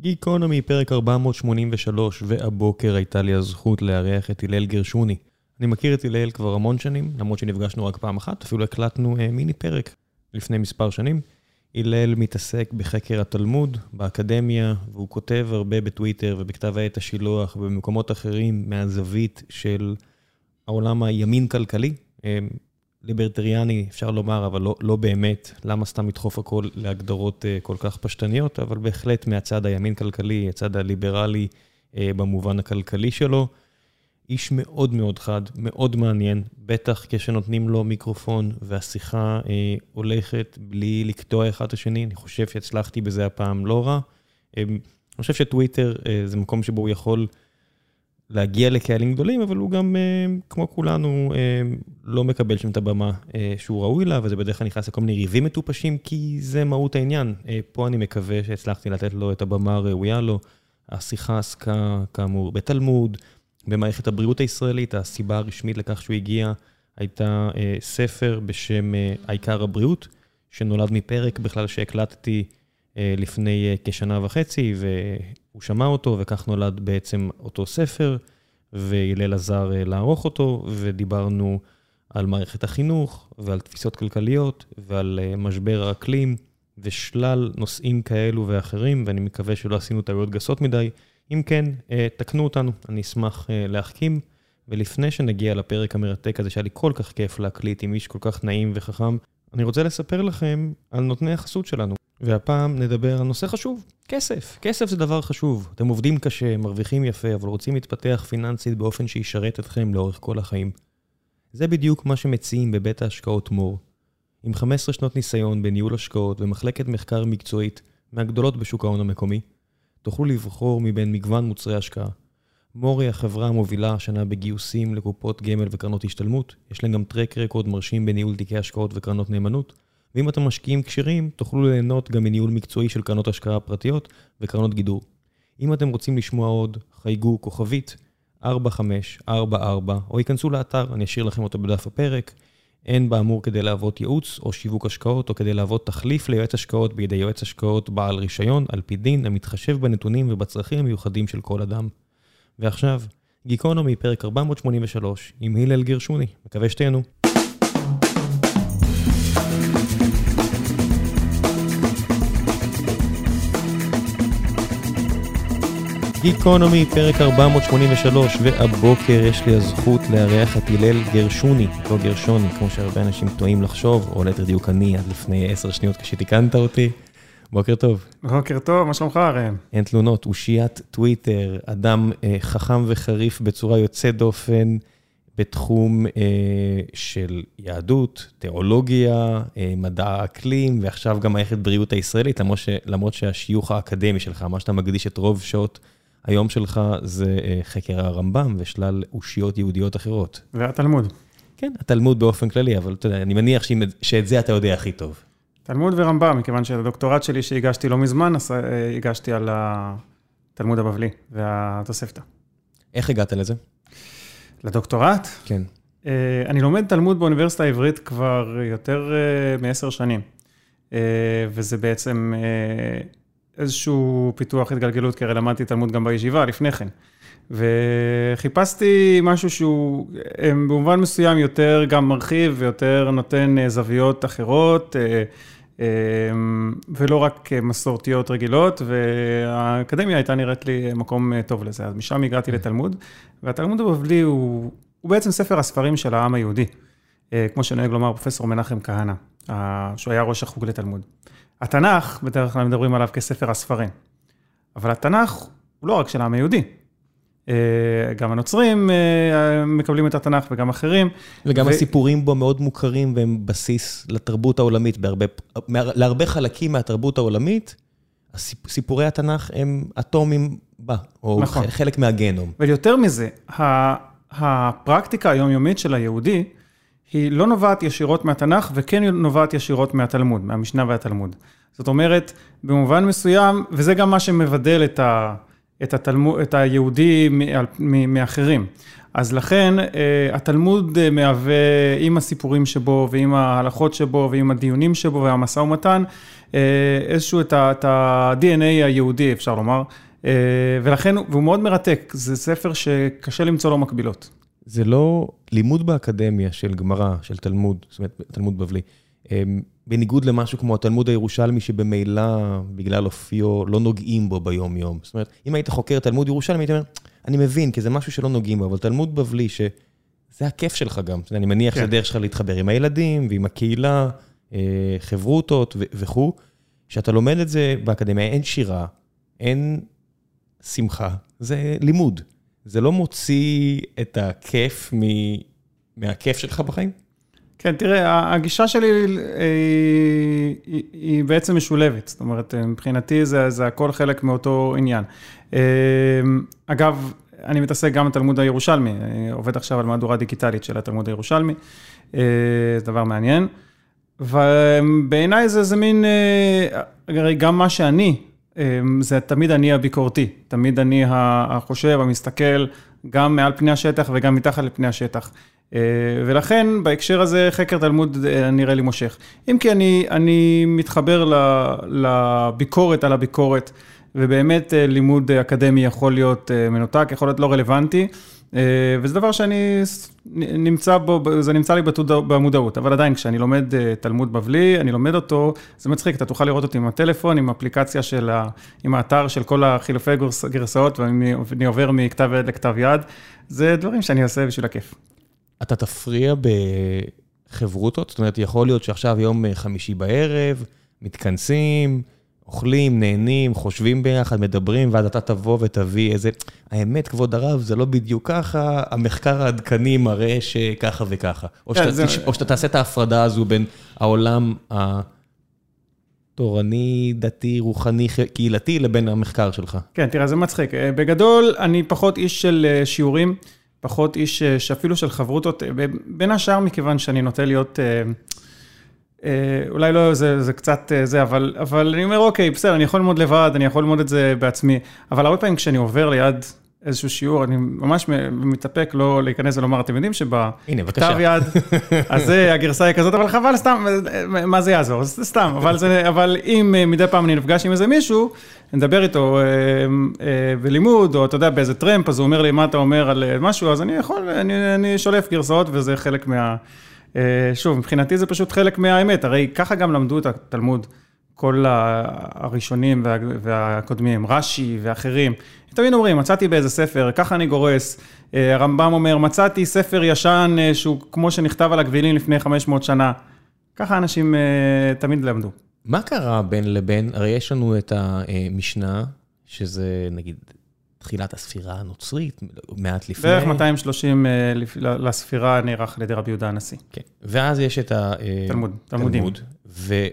גיקונומי, פרק 483, והבוקר הייתה לי הזכות לארח את הלל גרשוני. אני מכיר את הלל כבר המון שנים, למרות שנפגשנו רק פעם אחת, אפילו הקלטנו אה, מיני פרק לפני מספר שנים. הלל מתעסק בחקר התלמוד, באקדמיה, והוא כותב הרבה בטוויטר ובכתב העת השילוח ובמקומות אחרים מהזווית של העולם הימין-כלכלי. אה, ליברטריאני, אפשר לומר, אבל לא, לא באמת. למה סתם לדחוף הכל להגדרות uh, כל כך פשטניות, אבל בהחלט מהצד הימין-כלכלי, הצד הליברלי uh, במובן הכלכלי שלו. איש מאוד מאוד חד, מאוד מעניין, בטח כשנותנים לו מיקרופון והשיחה uh, הולכת בלי לקטוע אחד את השני. אני חושב שהצלחתי בזה הפעם לא רע. Uh, אני חושב שטוויטר uh, זה מקום שבו הוא יכול... להגיע לקהלים גדולים, אבל הוא גם, אה, כמו כולנו, אה, לא מקבל שם את הבמה אה, שהוא ראוי לה, וזה בדרך כלל נכנס לכל מיני ריבים מטופשים, כי זה מהות העניין. פה אני מקווה שהצלחתי לתת לו את הבמה הראויה לו. השיחה עסקה, כאמור, בתלמוד, במערכת הבריאות הישראלית. הסיבה הרשמית לכך שהוא הגיע הייתה ספר בשם העיקר הבריאות, שנולד מפרק בכלל שהקלטתי לפני כשנה וחצי, הוא שמע אותו, וכך נולד בעצם אותו ספר, והלל עזר אה, לערוך אותו, ודיברנו על מערכת החינוך, ועל תפיסות כלכליות, ועל אה, משבר האקלים, ושלל נושאים כאלו ואחרים, ואני מקווה שלא עשינו טעויות גסות מדי. אם כן, אה, תקנו אותנו, אני אשמח להחכים. ולפני שנגיע לפרק המרתק הזה, שהיה לי כל כך כיף להקליט עם איש כל כך נעים וחכם, אני רוצה לספר לכם על נותני החסות שלנו. והפעם נדבר על נושא חשוב, כסף. כסף זה דבר חשוב. אתם עובדים קשה, מרוויחים יפה, אבל רוצים להתפתח פיננסית באופן שישרת אתכם לאורך כל החיים. זה בדיוק מה שמציעים בבית ההשקעות מור. עם 15 שנות ניסיון בניהול השקעות ומחלקת מחקר מקצועית מהגדולות בשוק ההון המקומי, תוכלו לבחור מבין מגוון מוצרי השקעה. מור היא החברה המובילה השנה בגיוסים לקופות גמל וקרנות השתלמות, יש להם גם טרק רקורד מרשים בניהול תיקי השקעות וקרנות נאמנות, ואם אתם משקיעים כשרים, תוכלו ליהנות גם מניהול מקצועי של קרנות השקעה פרטיות וקרנות גידור. אם אתם רוצים לשמוע עוד, חייגו כוכבית 4544, או ייכנסו לאתר, אני אשאיר לכם אותו בדף הפרק. אין באמור כדי להוות ייעוץ או שיווק השקעות, או כדי להוות תחליף ליועץ השקעות בידי יועץ השקעות בעל רישיון, על פי דין, המתחשב בנתונים ובצרכים המיוחדים של כל אדם. ועכשיו, גיקונומי, פרק 483, עם הלל גרשוני. מקווה שתהנו. גיקונומי, פרק 483, והבוקר יש לי הזכות לארח את הלל גרשוני, לא גרשוני, כמו שהרבה אנשים טועים לחשוב, או ליתר דיוק אני עד לפני עשר שניות כשתיקנת אותי. בוקר טוב. בוקר טוב, מה שלומך ראם? אין תלונות, אושיית טוויטר, אדם אה, חכם וחריף בצורה יוצאת דופן בתחום אה, של יהדות, תיאולוגיה, אה, מדע האקלים, ועכשיו גם מערכת בריאות הישראלית, למרות, ש, למרות שהשיוך האקדמי שלך, מה שאתה מקדיש את רוב שעות היום שלך זה אה, חקר הרמב"ם ושלל אושיות יהודיות אחרות. והתלמוד. כן, התלמוד באופן כללי, אבל אתה יודע, אני מניח שאת זה אתה יודע הכי טוב. תלמוד ורמב"ם, מכיוון שהדוקטורט שלי שהגשתי לא מזמן, אז אה, הגשתי על התלמוד הבבלי והתוספתא. איך הגעת לזה? לדוקטורט? כן. אה, אני לומד תלמוד באוניברסיטה העברית כבר יותר מעשר שנים, וזה בעצם איזשהו פיתוח התגלגלות, כי הרי למדתי תלמוד גם בישיבה לפני כן. וחיפשתי משהו שהוא במובן מסוים יותר גם מרחיב ויותר נותן אה, זוויות אחרות, אה, אה, ולא רק מסורתיות רגילות, והאקדמיה הייתה נראית לי מקום טוב לזה, אז משם הגעתי לתלמוד, והתלמוד הבבלי הוא, הוא בעצם ספר הספרים של העם היהודי, כמו שנוהג לומר פרופסור מנחם כהנא, שהוא היה ראש החוג לתלמוד. התנ"ך, בדרך כלל מדברים עליו כספר הספרים, אבל התנ"ך הוא לא רק של העם היהודי. אה, גם הנוצרים אה, מקבלים את התנ"ך וגם אחרים. וגם ו... הסיפורים בו מאוד מוכרים והם בסיס לתרבות העולמית, בהרבה, להרבה חלקים מהתרבות העולמית, סיפורי התנ"ך הם אטומים בה, או נכון. חלק מהגנום. ויותר מזה, הפרקטיקה היומיומית של היהודי, היא לא נובעת ישירות מהתנ"ך וכן נובעת ישירות מהתלמוד, מהמשנה והתלמוד. זאת אומרת, במובן מסוים, וזה גם מה שמבדל את, ה, את, התלמוד, את היהודי מאחרים. אז לכן התלמוד מהווה, עם הסיפורים שבו ועם ההלכות שבו ועם הדיונים שבו והמשא ומתן, איזשהו את ה-DNA היהודי, אפשר לומר. ולכן, והוא מאוד מרתק, זה ספר שקשה למצוא לו מקבילות. זה לא לימוד באקדמיה של גמרא, של תלמוד, זאת אומרת, תלמוד בבלי. בניגוד למשהו כמו התלמוד הירושלמי, שבמילא, בגלל אופיו, לא נוגעים בו ביום-יום. זאת אומרת, אם היית חוקר תלמוד ירושלמי, היית אומר, אני מבין, כי זה משהו שלא נוגעים בו, אבל תלמוד בבלי, שזה הכיף שלך גם. אני מניח שזה דרך שלך להתחבר עם הילדים ועם הקהילה, חברותות וכו'. כשאתה לומד את זה באקדמיה, אין שירה, אין שמחה, זה לימוד. זה לא מוציא את הכיף מהכיף שלך בחיים? כן, תראה, הגישה שלי היא בעצם משולבת. זאת אומרת, מבחינתי זה הכל חלק מאותו עניין. אגב, אני מתעסק גם בתלמוד הירושלמי, עובד עכשיו על מהדורה דיגיטלית של התלמוד הירושלמי, זה דבר מעניין. ובעיניי זה, זה מין, הרי גם מה שאני, זה תמיד אני הביקורתי, תמיד אני החושב, המסתכל, גם מעל פני השטח וגם מתחת לפני השטח. ולכן בהקשר הזה חקר תלמוד נראה לי מושך. אם כי אני, אני מתחבר לביקורת על הביקורת, ובאמת לימוד אקדמי יכול להיות מנותק, יכול להיות לא רלוונטי, וזה דבר שאני נמצא בו, זה נמצא לי במודעות, אבל עדיין כשאני לומד תלמוד בבלי, אני לומד אותו, זה מצחיק, אתה תוכל לראות אותי עם הטלפון, עם אפליקציה של, עם האתר של כל החילופי גרסאות, ואני עובר מכתב יד לכתב יד, זה דברים שאני עושה בשביל הכיף. אתה תפריע בחברותות? זאת אומרת, יכול להיות שעכשיו יום חמישי בערב, מתכנסים, אוכלים, נהנים, חושבים ביחד, מדברים, ואז אתה תבוא ותביא איזה... האמת, כבוד הרב, זה לא בדיוק ככה, המחקר העדכני מראה שככה וככה. או שאתה תעשה את ההפרדה הזו בין העולם התורני, דתי, רוחני, קהילתי, לבין המחקר שלך. כן, תראה, זה מצחיק. בגדול, אני פחות איש של שיעורים. פחות איש שאפילו של חברותות, בין השאר מכיוון שאני נוטה להיות, אולי לא, זה, זה קצת זה, אבל, אבל אני אומר, אוקיי, בסדר, אני יכול ללמוד לבד, אני יכול ללמוד את זה בעצמי, אבל הרבה פעמים כשאני עובר ליד איזשהו שיעור, אני ממש מתאפק לא להיכנס ולומר, אתם יודעים שבכתב יד, אז זה, הגרסה היא כזאת, אבל חבל, סתם, מה זה יעזור? זה סתם, אבל, זה, אבל אם מדי פעם אני נפגש עם איזה מישהו, נדבר איתו בלימוד, או אתה יודע, באיזה טרמפ, אז הוא אומר לי, מה אתה אומר על משהו, אז אני יכול, אני, אני שולף גרסאות, וזה חלק מה... שוב, מבחינתי זה פשוט חלק מהאמת, הרי ככה גם למדו את התלמוד. כל הראשונים והקודמים, רש"י ואחרים, תמיד אומרים, מצאתי באיזה ספר, ככה אני גורס, הרמב"ם אומר, מצאתי ספר ישן שהוא כמו שנכתב על הגבילים לפני 500 שנה. ככה אנשים תמיד למדו. מה קרה בין לבין? הרי יש לנו את המשנה, שזה נגיד תחילת הספירה הנוצרית, מעט לפני. בערך 230 לספירה נערך על ידי רבי יהודה הנשיא. כן, ואז יש את התלמוד, תלמודים.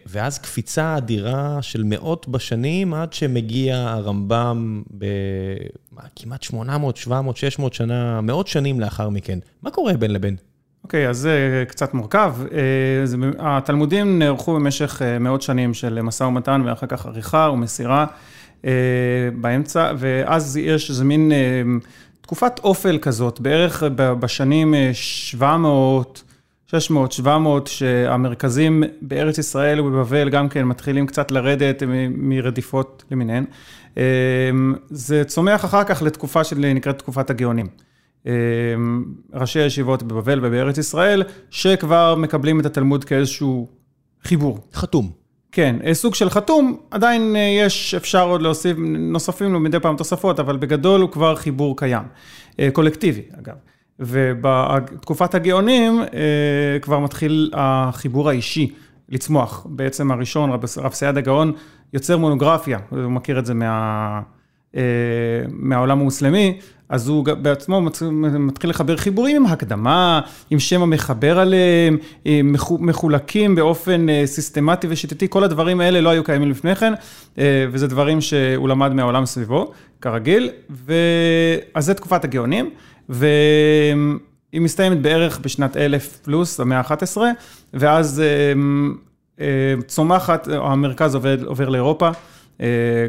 ואז קפיצה אדירה של מאות בשנים, עד שמגיע הרמב"ם בכמעט 800, 700, 600 שנה, מאות שנים לאחר מכן. מה קורה בין לבין? אוקיי, אז זה קצת מורכב. התלמודים נערכו במשך מאות שנים של משא ומתן, ואחר כך עריכה ומסירה. באמצע, ואז יש איזה מין תקופת אופל כזאת, בערך בשנים 700, 600, 700, שהמרכזים בארץ ישראל ובבבל גם כן מתחילים קצת לרדת מרדיפות למיניהן. זה צומח אחר כך לתקופה שנקראת תקופת הגאונים. ראשי הישיבות בבבל ובארץ ישראל, שכבר מקבלים את התלמוד כאיזשהו חיבור. חתום. כן, סוג של חתום, עדיין יש, אפשר עוד להוסיף, נוספים לו מדי פעם תוספות, אבל בגדול הוא כבר חיבור קיים, קולקטיבי אגב. ובתקופת הגאונים כבר מתחיל החיבור האישי לצמוח. בעצם הראשון, רב סייד הגאון, יוצר מונוגרפיה, הוא מכיר את זה מה, מהעולם המוסלמי, אז הוא בעצמו מתחיל לחבר חיבורים עם הקדמה, עם שם המחבר עליהם, מחולקים באופן סיסטמטי ושיטתי, כל הדברים האלה לא היו קיימים לפני כן, וזה דברים שהוא למד מהעולם סביבו, כרגיל, אז זה תקופת הגאונים, והיא מסתיימת בערך בשנת אלף פלוס, המאה ה-11, ואז צומחת, המרכז עובר לאירופה,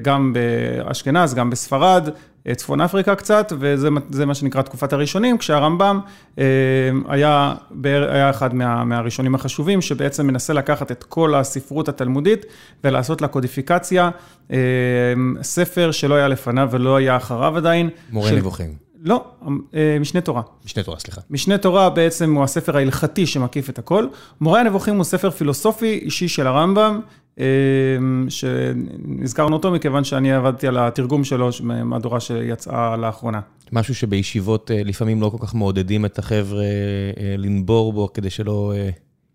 גם באשכנז, גם בספרד, צפון אפריקה קצת, וזה מה שנקרא תקופת הראשונים, כשהרמב"ם היה, היה אחד מה, מהראשונים החשובים, שבעצם מנסה לקחת את כל הספרות התלמודית ולעשות לה קודיפיקציה, ספר שלא היה לפניו ולא היה אחריו עדיין. מורה של... נבוכים. לא, משנה תורה. משנה תורה, סליחה. משנה תורה בעצם הוא הספר ההלכתי שמקיף את הכל. מורה הנבוכים הוא ספר פילוסופי אישי של הרמב"ם, שנזכרנו אותו מכיוון שאני עבדתי על התרגום שלו, מהדורה שיצאה לאחרונה. משהו שבישיבות לפעמים לא כל כך מעודדים את החבר'ה לנבור בו, כדי שלא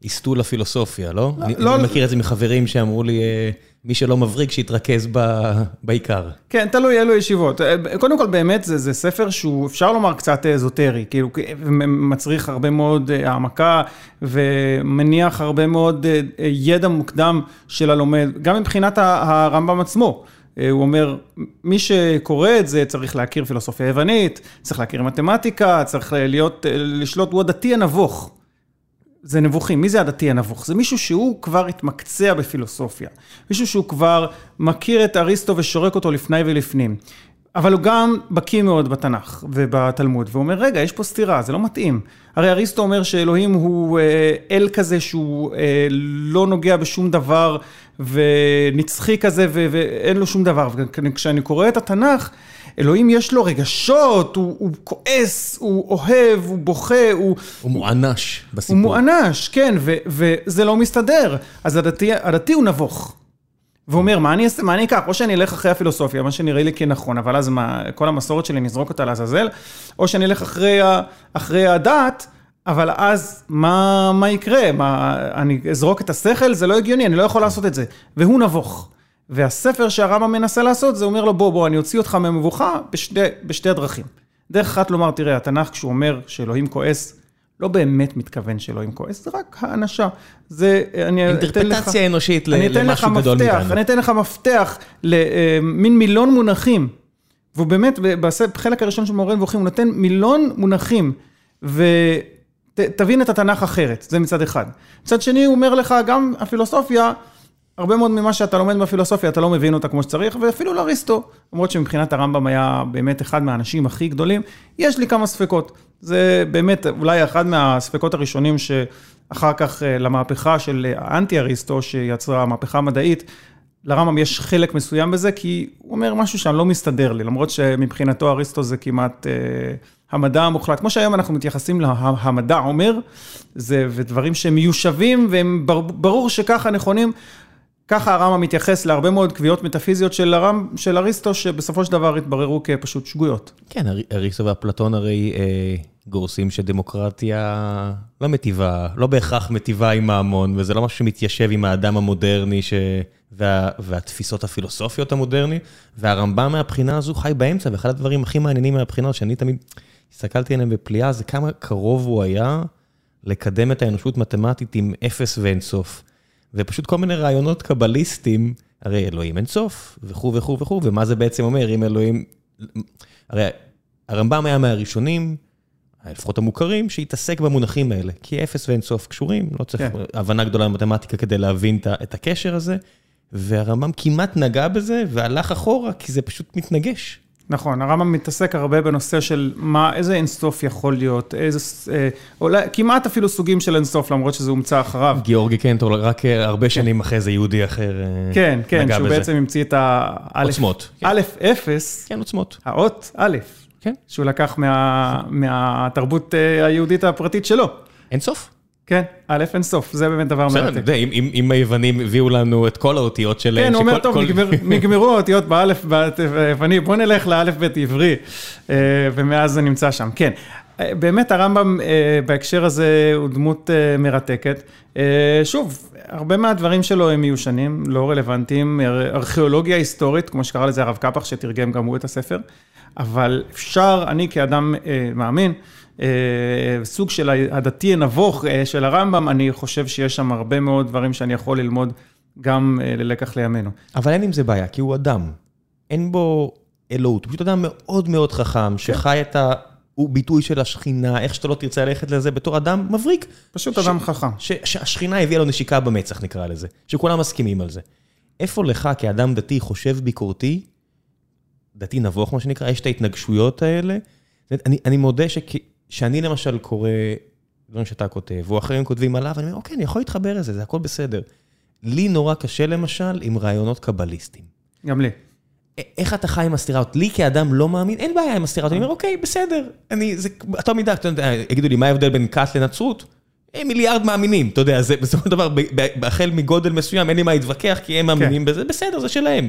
יסטו לפילוסופיה, לא? לא. אני מכיר את זה מחברים שאמרו לי, מי שלא מבריק, שיתרכז בעיקר. כן, תלוי אילו ישיבות. קודם כל, באמת, זה ספר שהוא, אפשר לומר, קצת אזוטרי, כאילו, מצריך הרבה מאוד העמקה, ומניח הרבה מאוד ידע מוקדם של הלומד, גם מבחינת הרמב"ם עצמו. הוא אומר, מי שקורא את זה צריך להכיר פילוסופיה יוונית, צריך להכיר מתמטיקה, צריך להיות, לשלוט, הוא הדתי הנבוך. זה נבוכים, מי זה הדתי הנבוך? זה מישהו שהוא כבר התמקצע בפילוסופיה, מישהו שהוא כבר מכיר את אריסטו ושורק אותו לפני ולפנים, אבל הוא גם בקיא מאוד בתנ"ך ובתלמוד, והוא אומר, רגע, יש פה סתירה, זה לא מתאים. הרי אריסטו אומר שאלוהים הוא אל כזה שהוא לא נוגע בשום דבר, ונצחי כזה, ואין לו שום דבר. וכשאני קורא את התנ"ך, אלוהים יש לו רגשות, הוא, הוא כועס, הוא אוהב, הוא בוכה, הוא... הוא מוענש בסיפור. הוא מוענש, כן, ו, וזה לא מסתדר. אז הדתי, הדתי הוא נבוך. והוא אומר, מה אני מה אני אקח? או שאני אלך אחרי הפילוסופיה, מה שנראה לי כנכון, אבל אז מה, כל המסורת שלי נזרוק אותה לעזאזל, או שאני אלך אחרי, אחרי הדת, אבל אז מה, מה יקרה? מה, אני אזרוק את השכל? זה לא הגיוני, אני לא יכול לעשות את זה. והוא נבוך. והספר שהרמב"ם מנסה לעשות, זה אומר לו, בוא, בוא, אני אוציא אותך מהמבוכה בשתי, בשתי הדרכים. דרך אחת לומר, תראה, התנ"ך, כשהוא אומר שאלוהים כועס, לא באמת מתכוון שאלוהים כועס, זה רק האנשה. זה, אני אתן לך... אינטרפטציה אנושית למשהו גדול מאיתנו. אני אתן לך מפתח למין מילון מונחים, והוא באמת, בחלק הראשון של מורה נבוכים, הוא נותן מילון מונחים, ותבין את התנ"ך אחרת, זה מצד אחד. מצד שני, הוא אומר לך, גם הפילוסופיה, הרבה מאוד ממה שאתה לומד בפילוסופיה, אתה לא מבין אותה כמו שצריך, ואפילו לאריסטו, למרות שמבחינת הרמב"ם היה באמת אחד מהאנשים הכי גדולים, יש לי כמה ספקות. זה באמת אולי אחד מהספקות הראשונים שאחר כך למהפכה של האנטי אריסטו, שיצרה המהפכה המדעית, לרמב"ם יש חלק מסוים בזה, כי הוא אומר משהו שם לא מסתדר לי, למרות שמבחינתו אריסטו זה כמעט אה, המדע המוחלט. כמו שהיום אנחנו מתייחסים להמדע אומר, זה ודברים שהם מיושבים, והם ברור שככה נכונים. ככה הרמב"ם מתייחס להרבה מאוד קביעות מטאפיזיות של, הרמ, של אריסטו, שבסופו של דבר התבררו כפשוט שגויות. כן, אריסטו ואפלטון הרי אה, גורסים שדמוקרטיה לא מטיבה, לא בהכרח מטיבה עם ההמון, וזה לא משהו שמתיישב עם האדם המודרני ש... וה... והתפיסות הפילוסופיות המודרני, והרמב"ם מהבחינה הזו חי באמצע, ואחד הדברים הכי מעניינים מהבחינה, שאני תמיד הסתכלתי עליהם בפליאה, זה כמה קרוב הוא היה לקדם את האנושות מתמטית עם אפס ואינסוף. ופשוט כל מיני רעיונות קבליסטיים, הרי אלוהים אין סוף, וכו' וכו' וכו', ומה זה בעצם אומר, אם אלוהים... הרי הרמב"ם היה מהראשונים, לפחות המוכרים, שהתעסק במונחים האלה, כי אפס ואין סוף קשורים, לא צריך כן. הבנה גדולה במתמטיקה כדי להבין את הקשר הזה, והרמב"ם כמעט נגע בזה והלך אחורה, כי זה פשוט מתנגש. נכון, הרמב"ם מתעסק הרבה בנושא של מה, איזה אינסוף יכול להיות, איזה, אה, אולי, כמעט אפילו סוגים של אינסוף, למרות שזה הומצא אחריו. גיאורגי קנטור, רק אה, הרבה שנים אחרי זה יהודי אחר אה, כן, כן, שהוא בעצם המציא את האלף, עוצמות. כן. א', אפס. כן, עוצמות. האות א', כן. שהוא לקח מה, מהתרבות היהודית הפרטית שלו. אינסוף. כן, א' אין סוף, זה באמת דבר מרתק. בסדר, אם היוונים הביאו לנו את כל האותיות שלהם. כן, הוא אומר, טוב, נגמרו האותיות באלף ביווני, בוא נלך לאלף בית עברי, אה, ומאז זה נמצא שם, כן. אה, באמת הרמב"ם אה, בהקשר הזה הוא דמות מרתקת. שוב, הרבה מהדברים שלו הם מיושנים, לא רלוונטיים, ארכיאולוגיה היסטורית, כמו שקרא לזה הרב קפח, שתרגם גם הוא את הספר, אבל אפשר, אני כאדם מאמין, סוג של הדתי הנבוך אה, של הרמב"ם, אני חושב שיש שם הרבה מאוד דברים שאני יכול ללמוד גם אה, ללקח לימינו. אבל אין עם זה בעיה, כי הוא אדם. אין בו אלוהות, הוא פשוט אדם מאוד מאוד חכם, כן. שחי את ה... הוא ביטוי של השכינה, איך שאתה לא תרצה ללכת לזה, בתור אדם מבריק. פשוט ש... אדם חכם. ש... שהשכינה הביאה לו נשיקה במצח, נקרא לזה. שכולם מסכימים על זה. איפה לך כאדם דתי חושב ביקורתי, דתי נבוך מה שנקרא, יש את ההתנגשויות האלה. אני, אני מודה שאני למשל קורא דברים שאתה כותב, או אחרים כותבים עליו, אני אומר, אוקיי, אני יכול להתחבר לזה, זה הכל בסדר. לי נורא קשה למשל עם רעיונות קבליסטיים. גם לי. איך אתה חי עם הסתירות? לי כאדם לא מאמין, אין בעיה עם הסתירות. אני אומר, אוקיי, בסדר. אני, זה, אתה מידה, יגידו לי, מה ההבדל בין כת לנצרות? הם מיליארד מאמינים, אתה יודע, זה בסופו של דבר, החל מגודל מסוים, אין לי מה להתווכח, כי הם מאמינים בזה, בסדר, זה שלהם.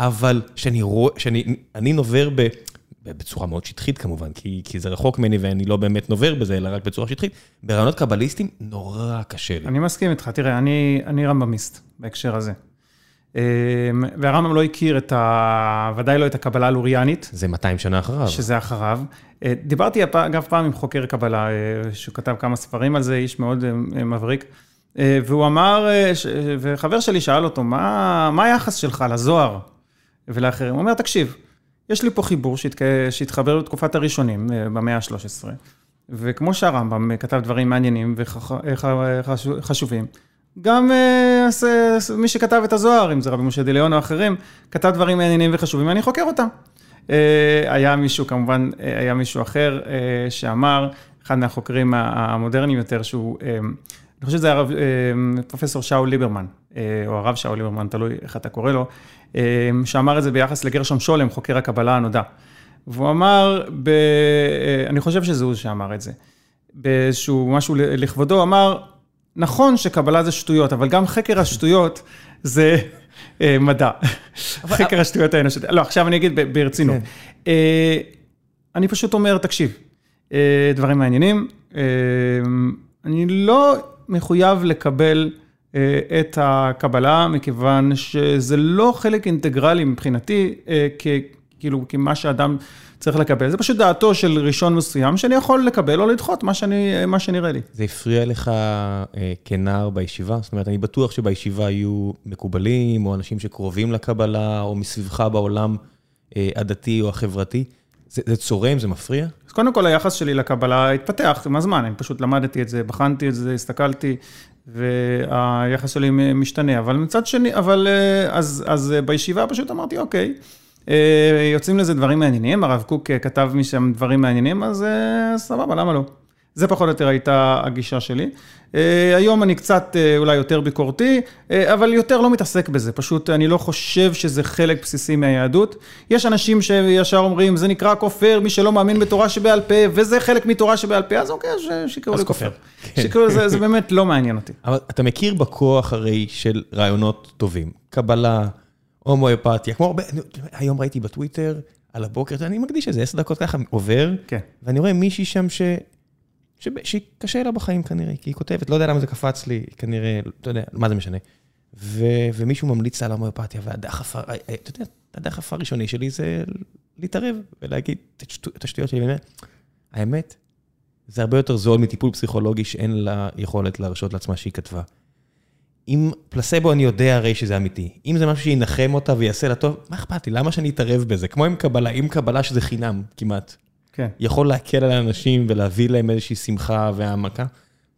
אבל שאני רואה, שאני נובר ב... בצורה מאוד שטחית כמובן, כי, כי זה רחוק ממני ואני לא באמת נובר בזה, אלא רק בצורה שטחית. ברעיונות קבליסטיים, נורא קשה לי. אני מסכים איתך, תראה, אני, אני רמב"מיסט בהקשר הזה. אמ, והרמב"ם לא הכיר את ה... ודאי לא את הקבלה הלוריאנית. זה 200 שנה אחריו. שזה אחריו. אה, דיברתי אגב פעם עם חוקר קבלה, אה, שהוא כתב כמה ספרים על זה, איש מאוד אה, מבריק. והוא אמר, וחבר שלי שאל אותו, מה, מה היחס שלך לזוהר ולאחרים? הוא אומר, תקשיב, יש לי פה חיבור. שהתחבר בתקופת הראשונים, במאה ה-13, וכמו שהרמב"ם כתב דברים מעניינים וחשובים, וח... גם מי שכתב את הזוהר, אם זה רבי משה דיליון או אחרים, כתב דברים מעניינים וחשובים, ואני חוקר אותם. היה מישהו, כמובן, היה מישהו אחר שאמר, אחד מהחוקרים המודרניים יותר, שהוא, אני חושב שזה היה פרופסור שאול ליברמן, או הרב שאול ליברמן, תלוי איך אתה קורא לו, שאמר את זה ביחס לגרשום שולם, חוקר הקבלה הנודע. והוא אמר, ב, uh, אני חושב שזה הוא שאמר את זה, באיזשהו משהו לכבודו, אמר, נכון שקבלה זה שטויות, אבל גם חקר השטויות זה אה, מדע. חקר השטויות האנושיות. לא, עכשיו אני אגיד ברצינות. כן. אה, אני פשוט אומר, תקשיב, אה, דברים מעניינים. אה, אני לא מחויב לקבל אה, את הקבלה, מכיוון שזה לא חלק אינטגרלי מבחינתי, אה, כאילו, כמה שאדם... צריך לקבל. זה פשוט דעתו של ראשון מסוים, שאני יכול לקבל או לדחות, מה, שאני, מה שנראה לי. זה הפריע לך אה, כנער בישיבה? זאת אומרת, אני בטוח שבישיבה יהיו מקובלים, או אנשים שקרובים לקבלה, או מסביבך בעולם אה, הדתי או החברתי. זה, זה צורם, זה מפריע? אז קודם כל, היחס שלי לקבלה התפתח עם הזמן, אני פשוט למדתי את זה, בחנתי את זה, הסתכלתי, והיחס שלי משתנה. אבל מצד שני, אבל אה, אז, אז אה, בישיבה פשוט אמרתי, אוקיי. אה, יוצאים לזה דברים מעניינים, הרב קוק כתב משם דברים מעניינים, אז סבבה, למה לא? זה פחות או יותר הייתה הגישה שלי. היום אני קצת אולי יותר ביקורתי, אבל יותר לא מתעסק בזה, פשוט אני לא חושב שזה חלק בסיסי מהיהדות. יש אנשים שישר אומרים, זה נקרא כופר, מי שלא מאמין בתורה שבעל פה, וזה חלק מתורה שבעל פה, אז אוקיי, שיקראו לי כופר. שיקראו לזה, זה באמת לא מעניין אותי. אבל אתה מכיר בכוח הרי של רעיונות טובים, קבלה. הומואפתיה, כמו הרבה, היום ראיתי בטוויטר, על הבוקר, אני מקדיש איזה עשר דקות ככה, עובר, כן. ואני רואה מישהי שם ש... שקשה לה בחיים כנראה, כי היא כותבת, לא יודע למה זה קפץ לי, כנראה, אתה יודע, מה זה משנה. ו, ומישהו ממליץ על הומואפתיה, והדחף, אתה יודע, הדחף הראשוני שלי זה להתערב ולהגיד את השטויות שלי, באמת, האמת, זה הרבה יותר זול מטיפול פסיכולוגי שאין לה יכולת להרשות לעצמה שהיא כתבה. אם פלסבו אני יודע הרי שזה אמיתי, אם זה משהו שינחם אותה ויעשה לה טוב, מה אכפת לי? למה שאני אתערב בזה? כמו עם קבלה, עם קבלה שזה חינם כמעט. כן. יכול להקל על האנשים ולהביא להם איזושהי שמחה והעמקה.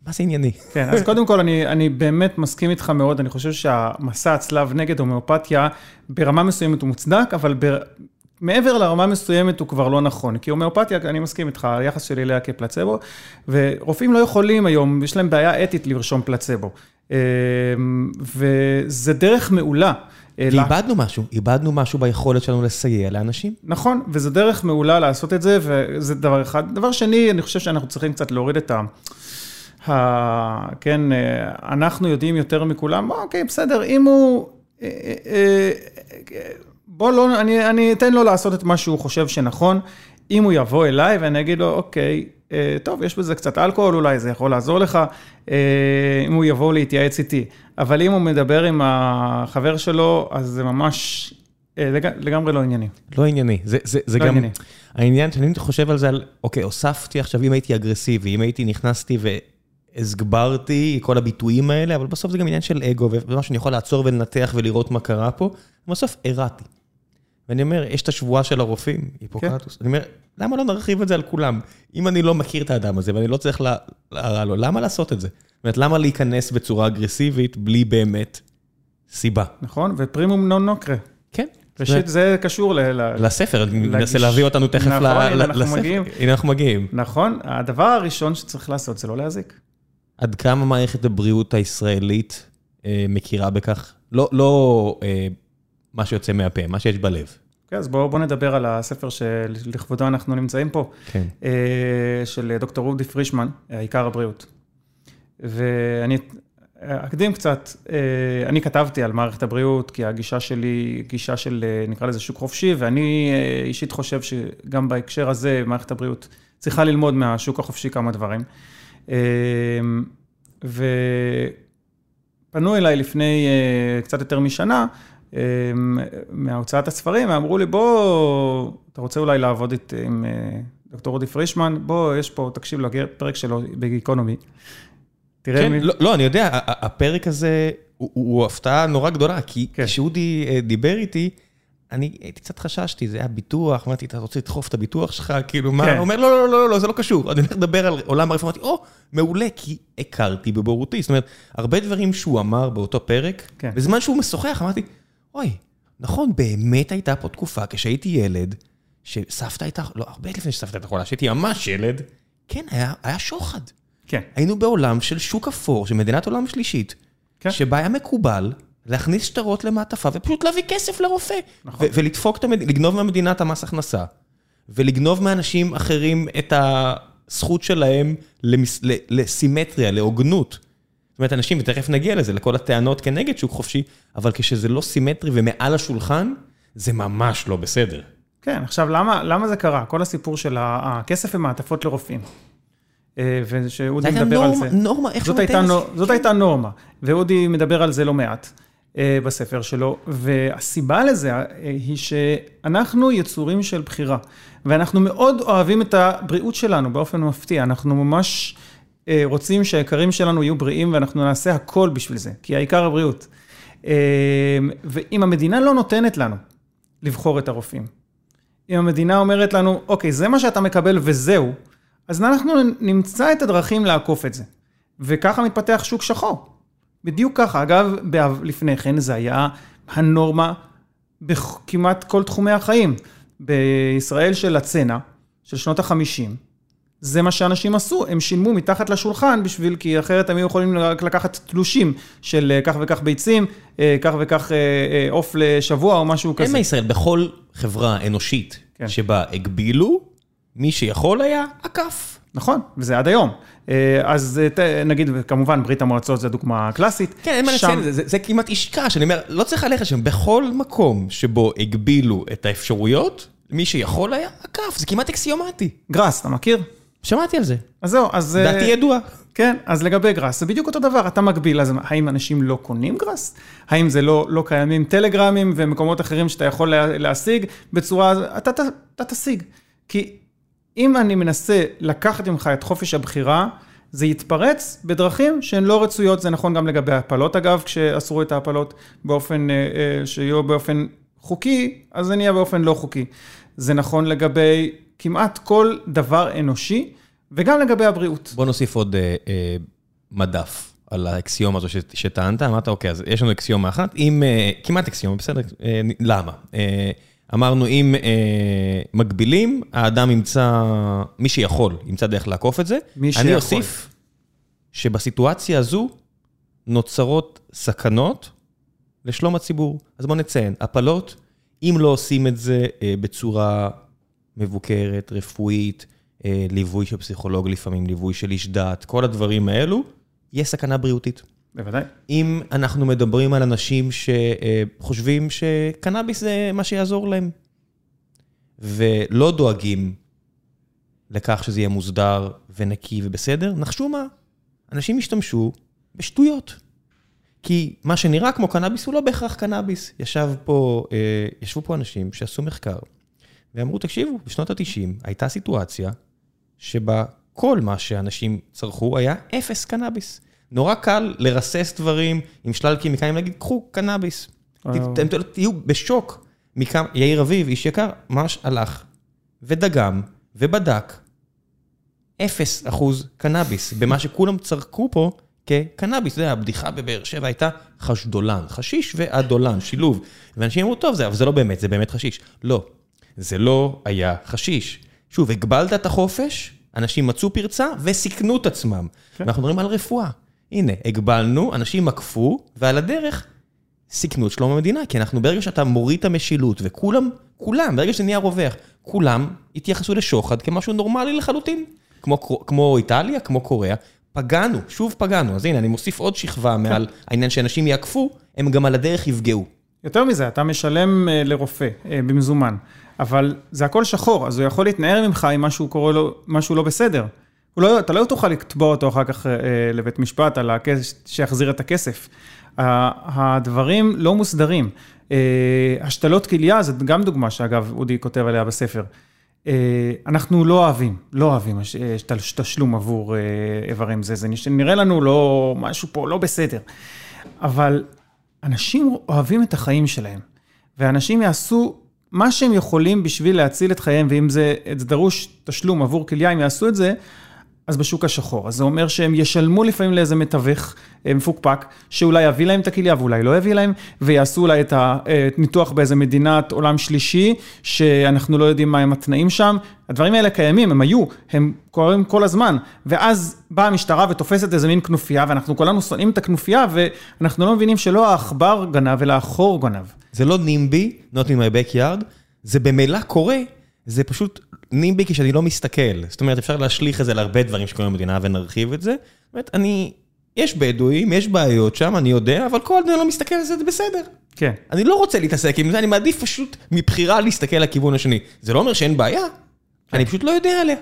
מה זה ענייני? כן, אז קודם כל, אני, אני באמת מסכים איתך מאוד, אני חושב שהמסע הצלב נגד הומאופתיה, ברמה מסוימת הוא מוצדק, אבל ב... מעבר לרמה מסוימת הוא כבר לא נכון, כי הומאופתיה, אני מסכים איתך, היחס שלי אליה כפלצבו, ורופאים לא יכולים היום, יש להם בעיה אתית לרשום פלצבו. אמ, וזה דרך מעולה. אה, ואיבדנו משהו, איבדנו משהו ביכולת שלנו לסייע לאנשים. נכון, וזו דרך מעולה לעשות את זה, וזה דבר אחד. דבר שני, אני חושב שאנחנו צריכים קצת להוריד את ה... ה... כן, אה, אנחנו יודעים יותר מכולם, אוקיי, בסדר, אם הוא... אה, בוא לא, אני, אני אתן לו לעשות את מה שהוא חושב שנכון. אם הוא יבוא אליי ואני אגיד לו, אוקיי, אה, טוב, יש בזה קצת אלכוהול אולי, זה יכול לעזור לך, אה, אם הוא יבוא להתייעץ איתי. אבל אם הוא מדבר עם החבר שלו, אז זה ממש אה, לגמרי לא ענייני. לא ענייני, זה, זה, זה לא גם... ענייני. העניין שאני חושב על זה, על, אוקיי, הוספתי עכשיו, אם הייתי אגרסיבי, אם הייתי, נכנסתי והסגברתי כל הביטויים האלה, אבל בסוף זה גם עניין של אגו, ומה שאני יכול לעצור ולנתח ולראות מה קרה פה, בסוף הראתי. ואני אומר, יש את השבועה של הרופאים, היפוקרטוס. כן. אני אומר, למה לא נרחיב את זה על כולם? אם אני לא מכיר את האדם הזה ואני לא צריך להראה לו, למה לעשות את זה? זאת אומרת, למה להיכנס בצורה אגרסיבית בלי באמת סיבה. נכון? ופרימום נון נוקרה. כן. ראשית, זה קשור ל... לספר, אני מנסה להביא אותנו תכף נכון, ל- הנה ל- לספר. מגיעים. הנה אנחנו מגיעים. נכון, הדבר הראשון שצריך לעשות זה לא להזיק. עד כמה מערכת הבריאות הישראלית אה, מכירה בכך? לא, לא אה, מה שיוצא מהפה, מה שיש בלב. אוקיי, אז בואו בוא נדבר על הספר שלכבודו אנחנו נמצאים פה, כן. אה, של דוקטור רודי פרישמן, אה, עיקר הבריאות. ואני אקדים קצת, אה, אני כתבתי על מערכת הבריאות, כי הגישה שלי היא גישה של, אה, נקרא לזה שוק חופשי, ואני אישית חושב שגם בהקשר הזה, מערכת הבריאות צריכה ללמוד מהשוק החופשי כמה דברים. ופנו אליי לפני קצת יותר משנה, אה, מהוצאת הספרים, ואמרו לי, בוא, אתה רוצה אולי לעבוד את, עם אה, דוקטור רודי פרישמן? בוא, יש פה, תקשיב לפרק שלו בגיקונומי. תראה כן, מי... לא, לא, אני יודע, הפרק הזה הוא- הוא הפתעה נורא גדולה, כי כן. כשאודי אה, דיבר איתי, אני הייתי קצת חששתי, זה היה ביטוח, אמרתי, אתה רוצה לדחוף את הביטוח שלך? כאילו, מה? כן. הוא אומר, לא, לא, לא, לא, זה לא קשור. אני הולך לדבר על עולם הרפואה, אמרתי, או, מעולה, כי הכרתי בבורותי. זאת אומרת, הרבה דברים שהוא אמר באותו פרק, כן. בזמן שהוא משוחח, אמרתי, אוי, נכון, באמת הייתה פה תקופה, כשהייתי ילד, שסבתא הייתה, לא, הרבה לפני שסבתא הייתה חולה, כשהייתי ממש ילד, כן, היה, היה שוחד. כן, היינו בעולם של שוק אפור, של מדינת עולם שלישית, כן. שבה היה מקובל להכניס שטרות למעטפה ופשוט להביא כסף לרופא. נכון. ו- ולדפוק את המדינה, לגנוב מהמדינה את המס הכנסה, ולגנוב מאנשים אחרים את הזכות שלהם למס- ל- לסימטריה, להוגנות. זאת אומרת, אנשים, ותכף נגיע לזה, לכל הטענות כנגד שוק חופשי, אבל כשזה לא סימטרי ומעל השולחן, זה ממש לא בסדר. כן, עכשיו, למה, למה זה קרה? כל הסיפור של הכסף ומעטפות לרופאים. אה, ושאודי מדבר על נורמה, זה. נורמה, איך זאת הייתה, נותן נו, לזה. זאת. הייתה נורמה, ואודי מדבר על זה לא מעט אה, בספר שלו, והסיבה לזה אה, היא שאנחנו יצורים של בחירה, ואנחנו מאוד אוהבים את הבריאות שלנו באופן מפתיע, אנחנו ממש רוצים שהיקרים שלנו יהיו בריאים, ואנחנו נעשה הכל בשביל זה, כי העיקר הבריאות. אה, ואם המדינה לא נותנת לנו לבחור את הרופאים, אם המדינה אומרת לנו, אוקיי, זה מה שאתה מקבל וזהו, אז אנחנו נמצא את הדרכים לעקוף את זה. וככה מתפתח שוק שחור. בדיוק ככה. אגב, לפני כן זה היה הנורמה בכמעט כל תחומי החיים. בישראל של הצנע, של שנות החמישים, זה מה שאנשים עשו, הם שילמו מתחת לשולחן בשביל, כי אחרת הם היו יכולים רק לקחת תלושים של אה, כך וכך ביצים, אה, כך וכך אה, עוף לשבוע או משהו אין כזה. מישראל, בכל חברה אנושית כן. שבה הגבילו, מי שיכול היה, עקף. נכון, וזה עד היום. אז נגיד, כמובן, ברית המועצות זה דוגמה קלאסית. כן, אין מה לציין, זה- זה זה כמעט איש קש, אני אומר, לא צריך ללכת שם, בכל מקום שבו הגבילו את האפשרויות, מי שיכול היה, עקף, זה כמעט אקסיומטי. גראס, אתה מכיר? שמעתי על זה, אז זהו, אז... אה, דעתי ידועה. כן, אז לגבי גראס, זה בדיוק אותו דבר, אתה מגביל, אז האם אנשים לא קונים גראס? האם זה לא, לא קיימים טלגרמים ומקומות אחרים שאתה יכול לה, להשיג בצורה, אתה, אתה, אתה תשיג. כי אם אני מנסה לקחת ממך את חופש הבחירה, זה יתפרץ בדרכים שהן לא רצויות, זה נכון גם לגבי הפלות אגב, כשאסרו את ההפלות באופן, אה, אה, שיהיו באופן חוקי, אז זה נהיה באופן לא חוקי. זה נכון לגבי כמעט כל דבר אנושי, וגם לגבי הבריאות. בוא נוסיף עוד אה, אה, מדף על האקסיומה הזו ש- שטענת, אמרת, אוקיי, אז יש לנו אקסיומה אחת, אם, אה, כמעט אקסיומה, בסדר, אה, למה? אה, אמרנו, אם אה, מגבילים, האדם ימצא, מי שיכול, ימצא דרך לעקוף את זה. מי אני שיכול. אוסיף שבסיטואציה הזו נוצרות סכנות לשלום הציבור. אז בואו נציין, הפלות, אם לא עושים את זה אה, בצורה מבוקרת, רפואית, אה, ליווי של פסיכולוג לפעמים, ליווי של איש דת, כל הדברים האלו, יש סכנה בריאותית. בוודאי. אם אנחנו מדברים על אנשים שחושבים שקנאביס זה מה שיעזור להם, ולא דואגים לכך שזה יהיה מוסדר ונקי ובסדר, נחשו מה? אנשים ישתמשו בשטויות. כי מה שנראה כמו קנאביס הוא לא בהכרח קנאביס. ישב פה, אה, ישבו פה אנשים שעשו מחקר, ואמרו, תקשיבו, בשנות ה-90 הייתה סיטואציה שבה כל מה שאנשים צרכו היה אפס קנאביס. נורא קל לרסס דברים עם שלל כימיקאים, להגיד, קחו קנאביס. אתם תהיו בשוק מכמה, יאיר אביב, איש יקר, ממש הלך ודגם ובדק אפס אחוז קנאביס, במה שכולם צרקו פה כקנאביס. אתה יודע, הבדיחה בבאר שבע הייתה חשדולן, חשיש ואדולן, שילוב. ואנשים אמרו, טוב, זה, אבל זה לא באמת, זה באמת חשיש. לא, זה לא היה חשיש. שוב, הגבלת את החופש, אנשים מצאו פרצה וסיכנו את עצמם. כן. ואנחנו מדברים על רפואה. הנה, הגבלנו, אנשים עקפו, ועל הדרך סיכנו את שלום המדינה, כי אנחנו ברגע שאתה מוריד את המשילות, וכולם, כולם, ברגע שזה נהיה רווח, כולם התייחסו לשוחד כמשהו נורמלי לחלוטין. כמו, כמו איטליה, כמו קוריאה, פגענו, שוב פגענו. אז הנה, אני מוסיף עוד שכבה כן. מעל העניין שאנשים יעקפו, הם גם על הדרך יפגעו. יותר מזה, אתה משלם אה, לרופא אה, במזומן, אבל זה הכל שחור, אז הוא יכול להתנער ממך אם משהו קורה לו, משהו לא בסדר. לא, אתה לא תוכל לתבוע אותו אחר כך אה, לבית משפט על הכסף, שיחזיר את הכסף. הדברים לא מוסדרים. השתלות כליה, זו גם דוגמה שאגב, אודי כותב עליה בספר. אנחנו לא אוהבים, לא אוהבים תשלום עבור איברים. זה, זה נראה לנו לא, משהו פה לא בסדר. אבל אנשים אוהבים את החיים שלהם, ואנשים יעשו מה שהם יכולים בשביל להציל את חייהם, ואם זה, זה דרוש תשלום עבור כליה, הם יעשו את זה, אז בשוק השחור. אז זה אומר שהם ישלמו לפעמים לאיזה מתווך אה, מפוקפק, שאולי יביא להם את הכליה ואולי לא יביא להם, ויעשו אולי את הניתוח באיזה מדינת עולם שלישי, שאנחנו לא יודעים מהם התנאים שם. הדברים האלה קיימים, הם היו, הם קורים כל הזמן. ואז באה המשטרה ותופסת איזה מין כנופיה, ואנחנו כולנו שונאים את הכנופיה, ואנחנו לא מבינים שלא העכבר גנב, אלא החור גנב. זה לא נימבי, not in my backyard, זה במילא קורה, זה פשוט נימבי כשאני לא מסתכל. זאת אומרת, אפשר להשליך את זה להרבה דברים שקורים במדינה ונרחיב את זה. זאת אומרת, אני, יש בדואים, יש בעיות שם, אני יודע, אבל כל עוד אני לא מסתכל על זה, זה בסדר. כן. אני לא רוצה להתעסק עם זה, אני מעדיף פשוט מבחירה להסתכל לכיוון השני. זה לא אומר שאין בעיה, כן. אני פשוט לא יודע עליה.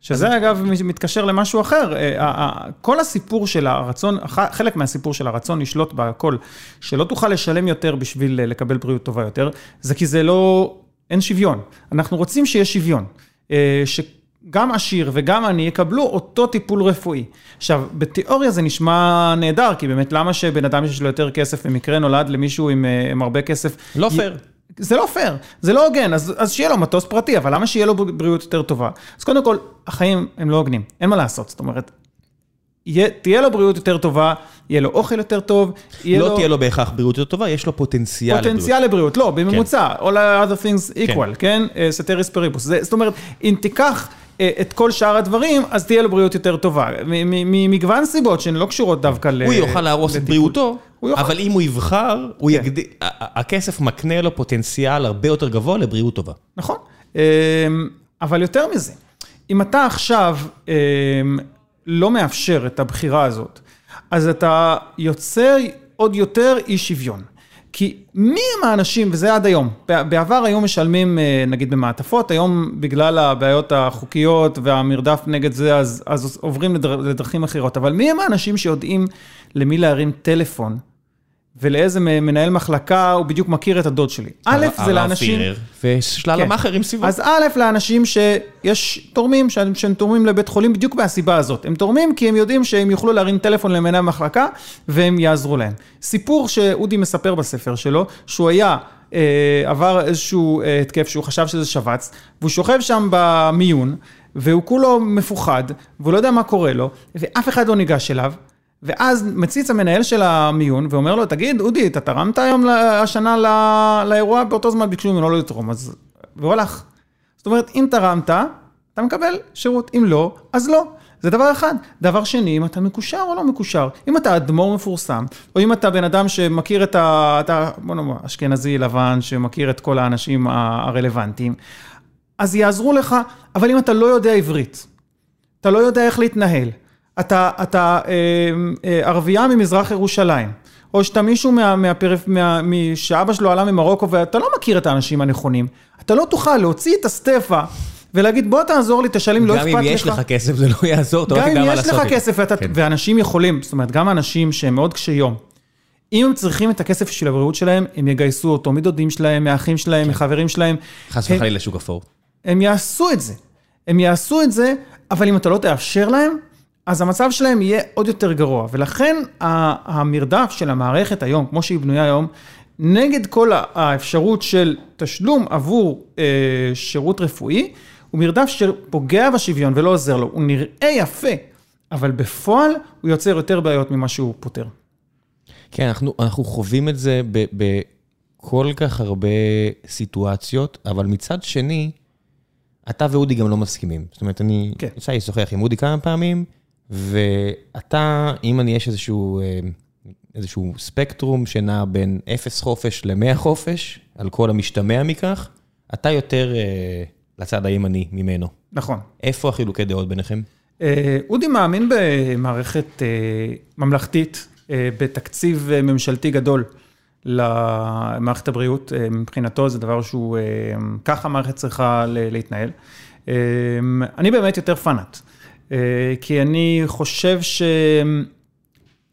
שזה אגב מתקשר למשהו אחר, אה, כל הסיפור של הרצון, חלק מהסיפור של הרצון לשלוט בכל, שלא תוכל לשלם יותר בשביל לקבל בריאות טובה יותר, זה כי זה לא אין שוויון. אנחנו רוצים שיהיה שוויון. אה, שגם עשיר וגם אני יקבלו אותו טיפול רפואי. עכשיו, בתיאוריה זה נשמע נהדר, כי באמת למה שבן אדם שיש לו יותר כסף במקרה נולד למישהו עם, אה, עם הרבה כסף... לא פייר. זה לא פייר, זה לא הוגן, אז, אז שיהיה לו מטוס פרטי, אבל למה שיהיה לו בריאות יותר טובה? אז קודם כל, החיים הם לא הוגנים, אין מה לעשות, זאת אומרת, תהיה לו בריאות יותר טובה, יהיה לו אוכל יותר טוב, יהיה לא לו... לא תהיה לו בהכרח בריאות יותר טובה, יש לו פוטנציאל לבריאות. פוטנציאל לבריאות, לא, בממוצע, כן. all other things equal, כן? ceteris כן? paribus. אה, זאת אומרת, אם תיקח אה, את כל שאר הדברים, אז תהיה לו בריאות יותר טובה. ממגוון סיבות שהן לא קשורות דווקא ל... הוא יוכל להרוס את בריאותו, אבל אם הוא יבחר, הוא כן. יגדיל... הכסף מקנה לו פוטנציאל הרבה יותר גבוה לבריאות טובה. נכון, אמ, אבל יותר מזה, אם אתה עכשיו אמ, לא מאפשר את הבחירה הזאת, אז אתה יוצר עוד יותר אי שוויון. כי מי הם האנשים, וזה עד היום, בעבר היו משלמים אה, נגיד במעטפות, היום בגלל הבעיות החוקיות והמרדף נגד זה, אז, אז עוברים לדר, לדרכים אחרות, אבל מי הם האנשים שיודעים למי להרים טלפון ולאיזה מנהל מחלקה הוא בדיוק מכיר את הדוד שלי. א', זה לאנשים... ושלל כן. המאכערים סביבו. אז א', לאנשים שיש תורמים, שהם תורמים לבית חולים בדיוק מהסיבה הזאת. הם תורמים כי הם יודעים שהם יוכלו להרים טלפון למנהל מחלקה והם יעזרו להם. סיפור שאודי מספר בספר שלו, שהוא היה... אה, עבר איזשהו אה, התקף שהוא חשב שזה שבץ, והוא שוכב שם במיון, והוא כולו מפוחד, והוא לא יודע מה קורה לו, ואף אחד לא ניגש אליו, ואז מציץ המנהל של המיון ואומר לו, תגיד, אודי, אתה תרמת היום השנה לא, לאירוע? באותו זמן ביקשו ממנו לא לתרום, אז... והוא הלך. זאת אומרת, אם תרמת, אתה מקבל שירות, אם לא, אז לא. זה דבר אחד. דבר שני, אם אתה מקושר או לא מקושר. אם אתה אדמו"ר מפורסם, או אם אתה בן אדם שמכיר את ה... אתה, בוא נאמר, אשכנזי לבן, שמכיר את כל האנשים הרלוונטיים, אז יעזרו לך, אבל אם אתה לא יודע עברית, אתה לא יודע איך להתנהל, אתה, אתה אה, אה, ערבייה ממזרח ירושלים, או שאתה מישהו מה, מהפרף, מה, שאבא שלו עלה ממרוקו ואתה לא מכיר את האנשים הנכונים, אתה לא תוכל להוציא את הסטפה ולהגיד בוא תעזור לי, תשלם, לא אכפת לך. גם אם יש לך כסף זה לא יעזור, אתה לא תדע מה לעשות. גם אם יש לך כסף ואתה, כן. ואנשים יכולים, זאת אומרת גם אנשים שהם מאוד קשי יום, אם הם צריכים את הכסף של הבריאות שלהם, הם יגייסו אותו מדודים שלהם, מאחים שלהם, כן. מחברים שלהם. חס וחלילה לשוק אפור. הם יעשו את זה. הם יעשו את זה, אבל אם אתה לא תאפשר להם, אז המצב שלהם יהיה עוד יותר גרוע, ולכן המרדף של המערכת היום, כמו שהיא בנויה היום, נגד כל האפשרות של תשלום עבור אה, שירות רפואי, הוא מרדף שפוגע בשוויון ולא עוזר לו. הוא נראה יפה, אבל בפועל הוא יוצר יותר בעיות ממה שהוא פותר. כן, אנחנו, אנחנו חווים את זה בכל כך הרבה סיטואציות, אבל מצד שני, אתה ואודי גם לא מסכימים. זאת אומרת, אני, כן. יצא לי לשוחח עם אודי כמה פעמים, ואתה, אם אני, יש איזשהו, אה, איזשהו ספקטרום שנע בין אפס חופש למאה חופש, על כל המשתמע מכך, אתה יותר אה, לצד הימני ממנו. נכון. איפה החילוקי דעות ביניכם? אה, אודי מאמין במערכת אה, ממלכתית, אה, בתקציב אה, ממשלתי גדול למערכת הבריאות. אה, מבחינתו זה דבר שהוא, אה, ככה המערכת צריכה להתנהל. אה, אני באמת יותר פנאט, כי אני חושב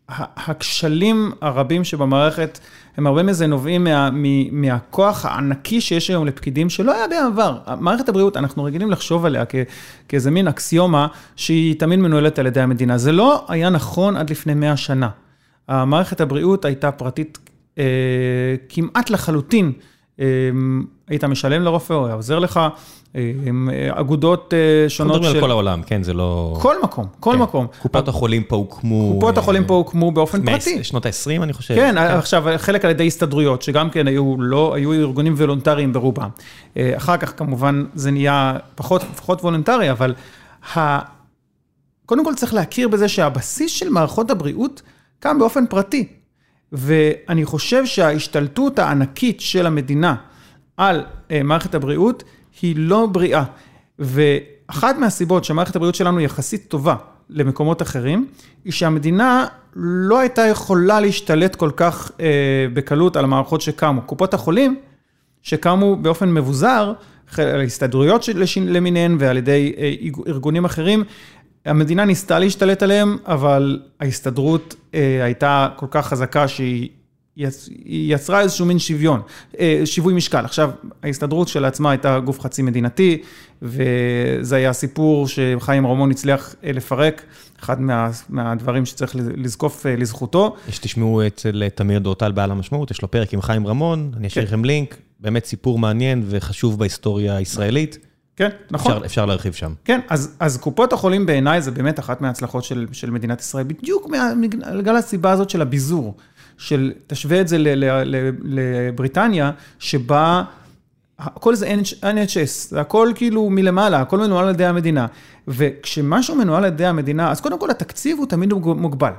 שהכשלים הרבים שבמערכת, הם הרבה מזה נובעים מה, מ- מהכוח הענקי שיש היום לפקידים, שלא היה בעבר. מערכת הבריאות, אנחנו רגילים לחשוב עליה כ- כאיזה מין אקסיומה שהיא תמיד מנוהלת על ידי המדינה. זה לא היה נכון עד לפני 100 שנה. המערכת הבריאות הייתה פרטית אה, כמעט לחלוטין. אה, היית משלם לרופא, הוא היה עוזר לך, אה, אגודות אה, אנחנו שונות מדברים של... על כל העולם, כן, זה לא... כל מקום, כל כן. מקום. קופות החולים פה הוקמו... קופות אה, החולים פה הוקמו באופן פרטי. שנות ה-20, אני חושב. כן, עכשיו, חלק על ידי הסתדרויות, שגם כן היו, לא, היו ארגונים וולונטריים ברובם. אה, אחר כך, כמובן, זה נהיה פחות, פחות וולונטרי, אבל ה... קודם כל צריך להכיר בזה שהבסיס של מערכות הבריאות קם באופן פרטי. ואני חושב שההשתלטות הענקית של המדינה על אה, מערכת הבריאות היא לא בריאה. ואחת מהסיבות שמערכת הבריאות שלנו יחסית טובה למקומות אחרים, היא שהמדינה לא הייתה יכולה להשתלט כל כך אה, בקלות על המערכות שקמו. קופות החולים, שקמו באופן מבוזר, על ההסתדרויות למיניהן ועל ידי אה, ארגונים אחרים, המדינה ניסתה להשתלט עליהם, אבל ההסתדרות אה, הייתה כל כך חזקה שהיא היא יצרה איזשהו מין שוויון, אה, שיווי משקל. עכשיו, ההסתדרות של עצמה הייתה גוף חצי מדינתי, וזה היה סיפור שחיים רמון הצליח אה, לפרק, אחד מה, מהדברים שצריך לזקוף אה, לזכותו. יש, תשמעו אצל תמיר דורטל בעל המשמעות, יש לו פרק עם חיים רמון, אני אשאיר כן. לכם לינק, באמת סיפור מעניין וחשוב בהיסטוריה הישראלית. כן, נכון. אפשר, אפשר להרחיב שם. כן, אז, אז קופות החולים בעיניי זה באמת אחת מההצלחות של, של מדינת ישראל, בדיוק בגלל הסיבה הזאת של הביזור, של תשווה את זה לבריטניה, שבה הכל זה NHS, זה הכל כאילו מלמעלה, הכל מנוהל על ידי המדינה. וכשמשהו מנוהל על ידי המדינה, אז קודם כל התקציב הוא תמיד מוגבל.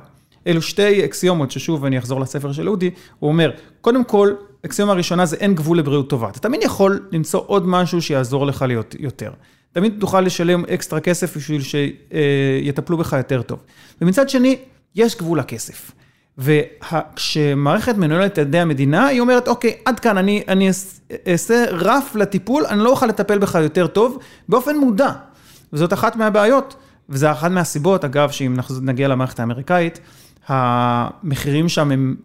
אלו שתי אקסיומות ששוב אני אחזור לספר של אודי, הוא אומר, קודם כל, אקסיומה הראשונה זה אין גבול לבריאות טובה. אתה תמיד יכול למצוא עוד משהו שיעזור לך להיות יותר. תמיד תוכל לשלם אקסטרה כסף בשביל שיטפלו בך יותר טוב. ומצד שני, יש גבול לכסף. וכשמערכת מנוהלת על ידי המדינה, היא אומרת, אוקיי, עד כאן אני, אני אעשה רף לטיפול, אני לא אוכל לטפל בך יותר טוב, באופן מודע. וזאת אחת מהבעיות, וזה אחת מהסיבות, אגב, שאם נגיע למערכת האמריקאית, המחירים שם הם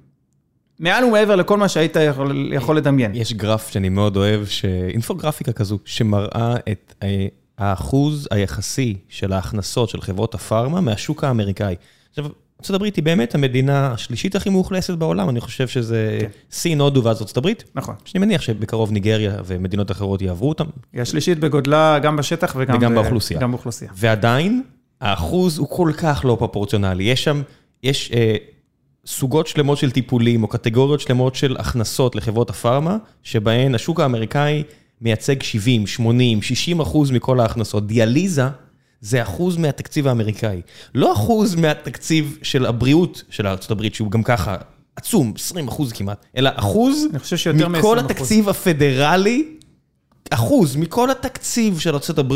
מעל ומעבר לכל מה שהיית יכול, יכול לדמיין. יש גרף שאני מאוד אוהב, ש... אינפוגרפיקה כזו, שמראה את אה, האחוז היחסי של ההכנסות של חברות הפארמה מהשוק האמריקאי. עכשיו, ארה"ב היא באמת המדינה השלישית הכי מאוכלסת בעולם, אני חושב שזה כן. סין, הודו ואז הברית. נכון. שאני מניח שבקרוב ניגריה ומדינות אחרות יעברו אותם. היא השלישית בגודלה גם בשטח וגם, וגם. באוכלוסייה. גם באוכלוסייה. ועדיין, האחוז הוא כל כך לא פרופורציונלי. יש שם, יש אה, סוגות שלמות של טיפולים, או קטגוריות שלמות של הכנסות לחברות הפארמה, שבהן השוק האמריקאי מייצג 70, 80, 60 אחוז מכל ההכנסות. דיאליזה זה אחוז מהתקציב האמריקאי. לא אחוז מהתקציב של הבריאות של ארה"ב, שהוא גם ככה עצום, 20 אחוז כמעט, אלא אחוז אני חושב שיותר מ-20 מכל התקציב הפדרלי, אחוז מכל התקציב של ארה"ב,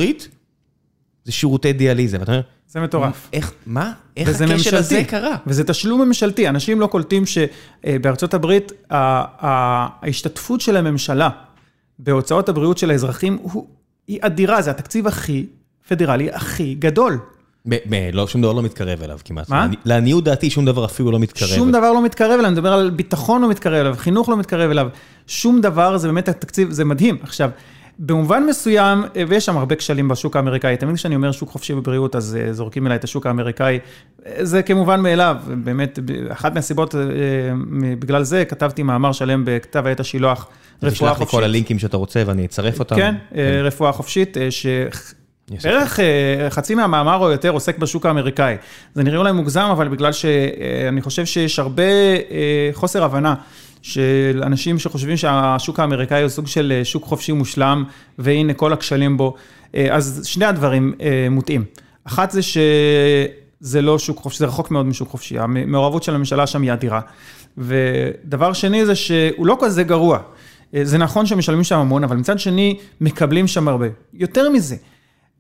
זה שירותי דיאליזה. ואתה אומר, זה מטורף. איך, מה? איך הקשר הזה ממשלתי. קרה? וזה תשלום ממשלתי. אנשים לא קולטים שבארצות הברית ה- ה- ההשתתפות של הממשלה בהוצאות הבריאות של האזרחים הוא- היא אדירה, זה התקציב הכי פדרלי, הכי גדול. לא, שום דבר לא מתקרב אליו כמעט. מה? לעני- לעניות דעתי, שום דבר אפילו לא מתקרב. שום דבר לא מתקרב אליו, אני מדבר על ביטחון לא מתקרב אליו, חינוך לא מתקרב אליו, שום דבר, זה באמת התקציב, זה מדהים. עכשיו, במובן מסוים, ויש שם הרבה כשלים בשוק האמריקאי, תמיד כשאני אומר שוק חופשי בבריאות, אז אה, זורקים אליי את השוק האמריקאי, אה, זה כמובן מאליו, באמת, אחת מהסיבות, אה, בגלל זה כתבתי מאמר שלם בכתב העת השילוח, רפואה תשלח לי חופשית. כל הלינקים שאתה רוצה ואני אצרף אותם. כן, אה, רפואה חופשית, אה, בערך חצי מהמאמר או יותר עוסק בשוק האמריקאי. זה נראה אולי מוגזם, אבל בגלל שאני חושב שיש הרבה חוסר הבנה. של אנשים שחושבים שהשוק האמריקאי הוא סוג של שוק חופשי מושלם, והנה כל הכשלים בו. אז שני הדברים מוטעים. אחת זה שזה לא שוק חופשי, זה רחוק מאוד משוק חופשי, המעורבות של הממשלה שם היא אדירה. ודבר שני זה שהוא לא כזה גרוע. זה נכון שמשלמים שם המון, אבל מצד שני, מקבלים שם הרבה. יותר מזה,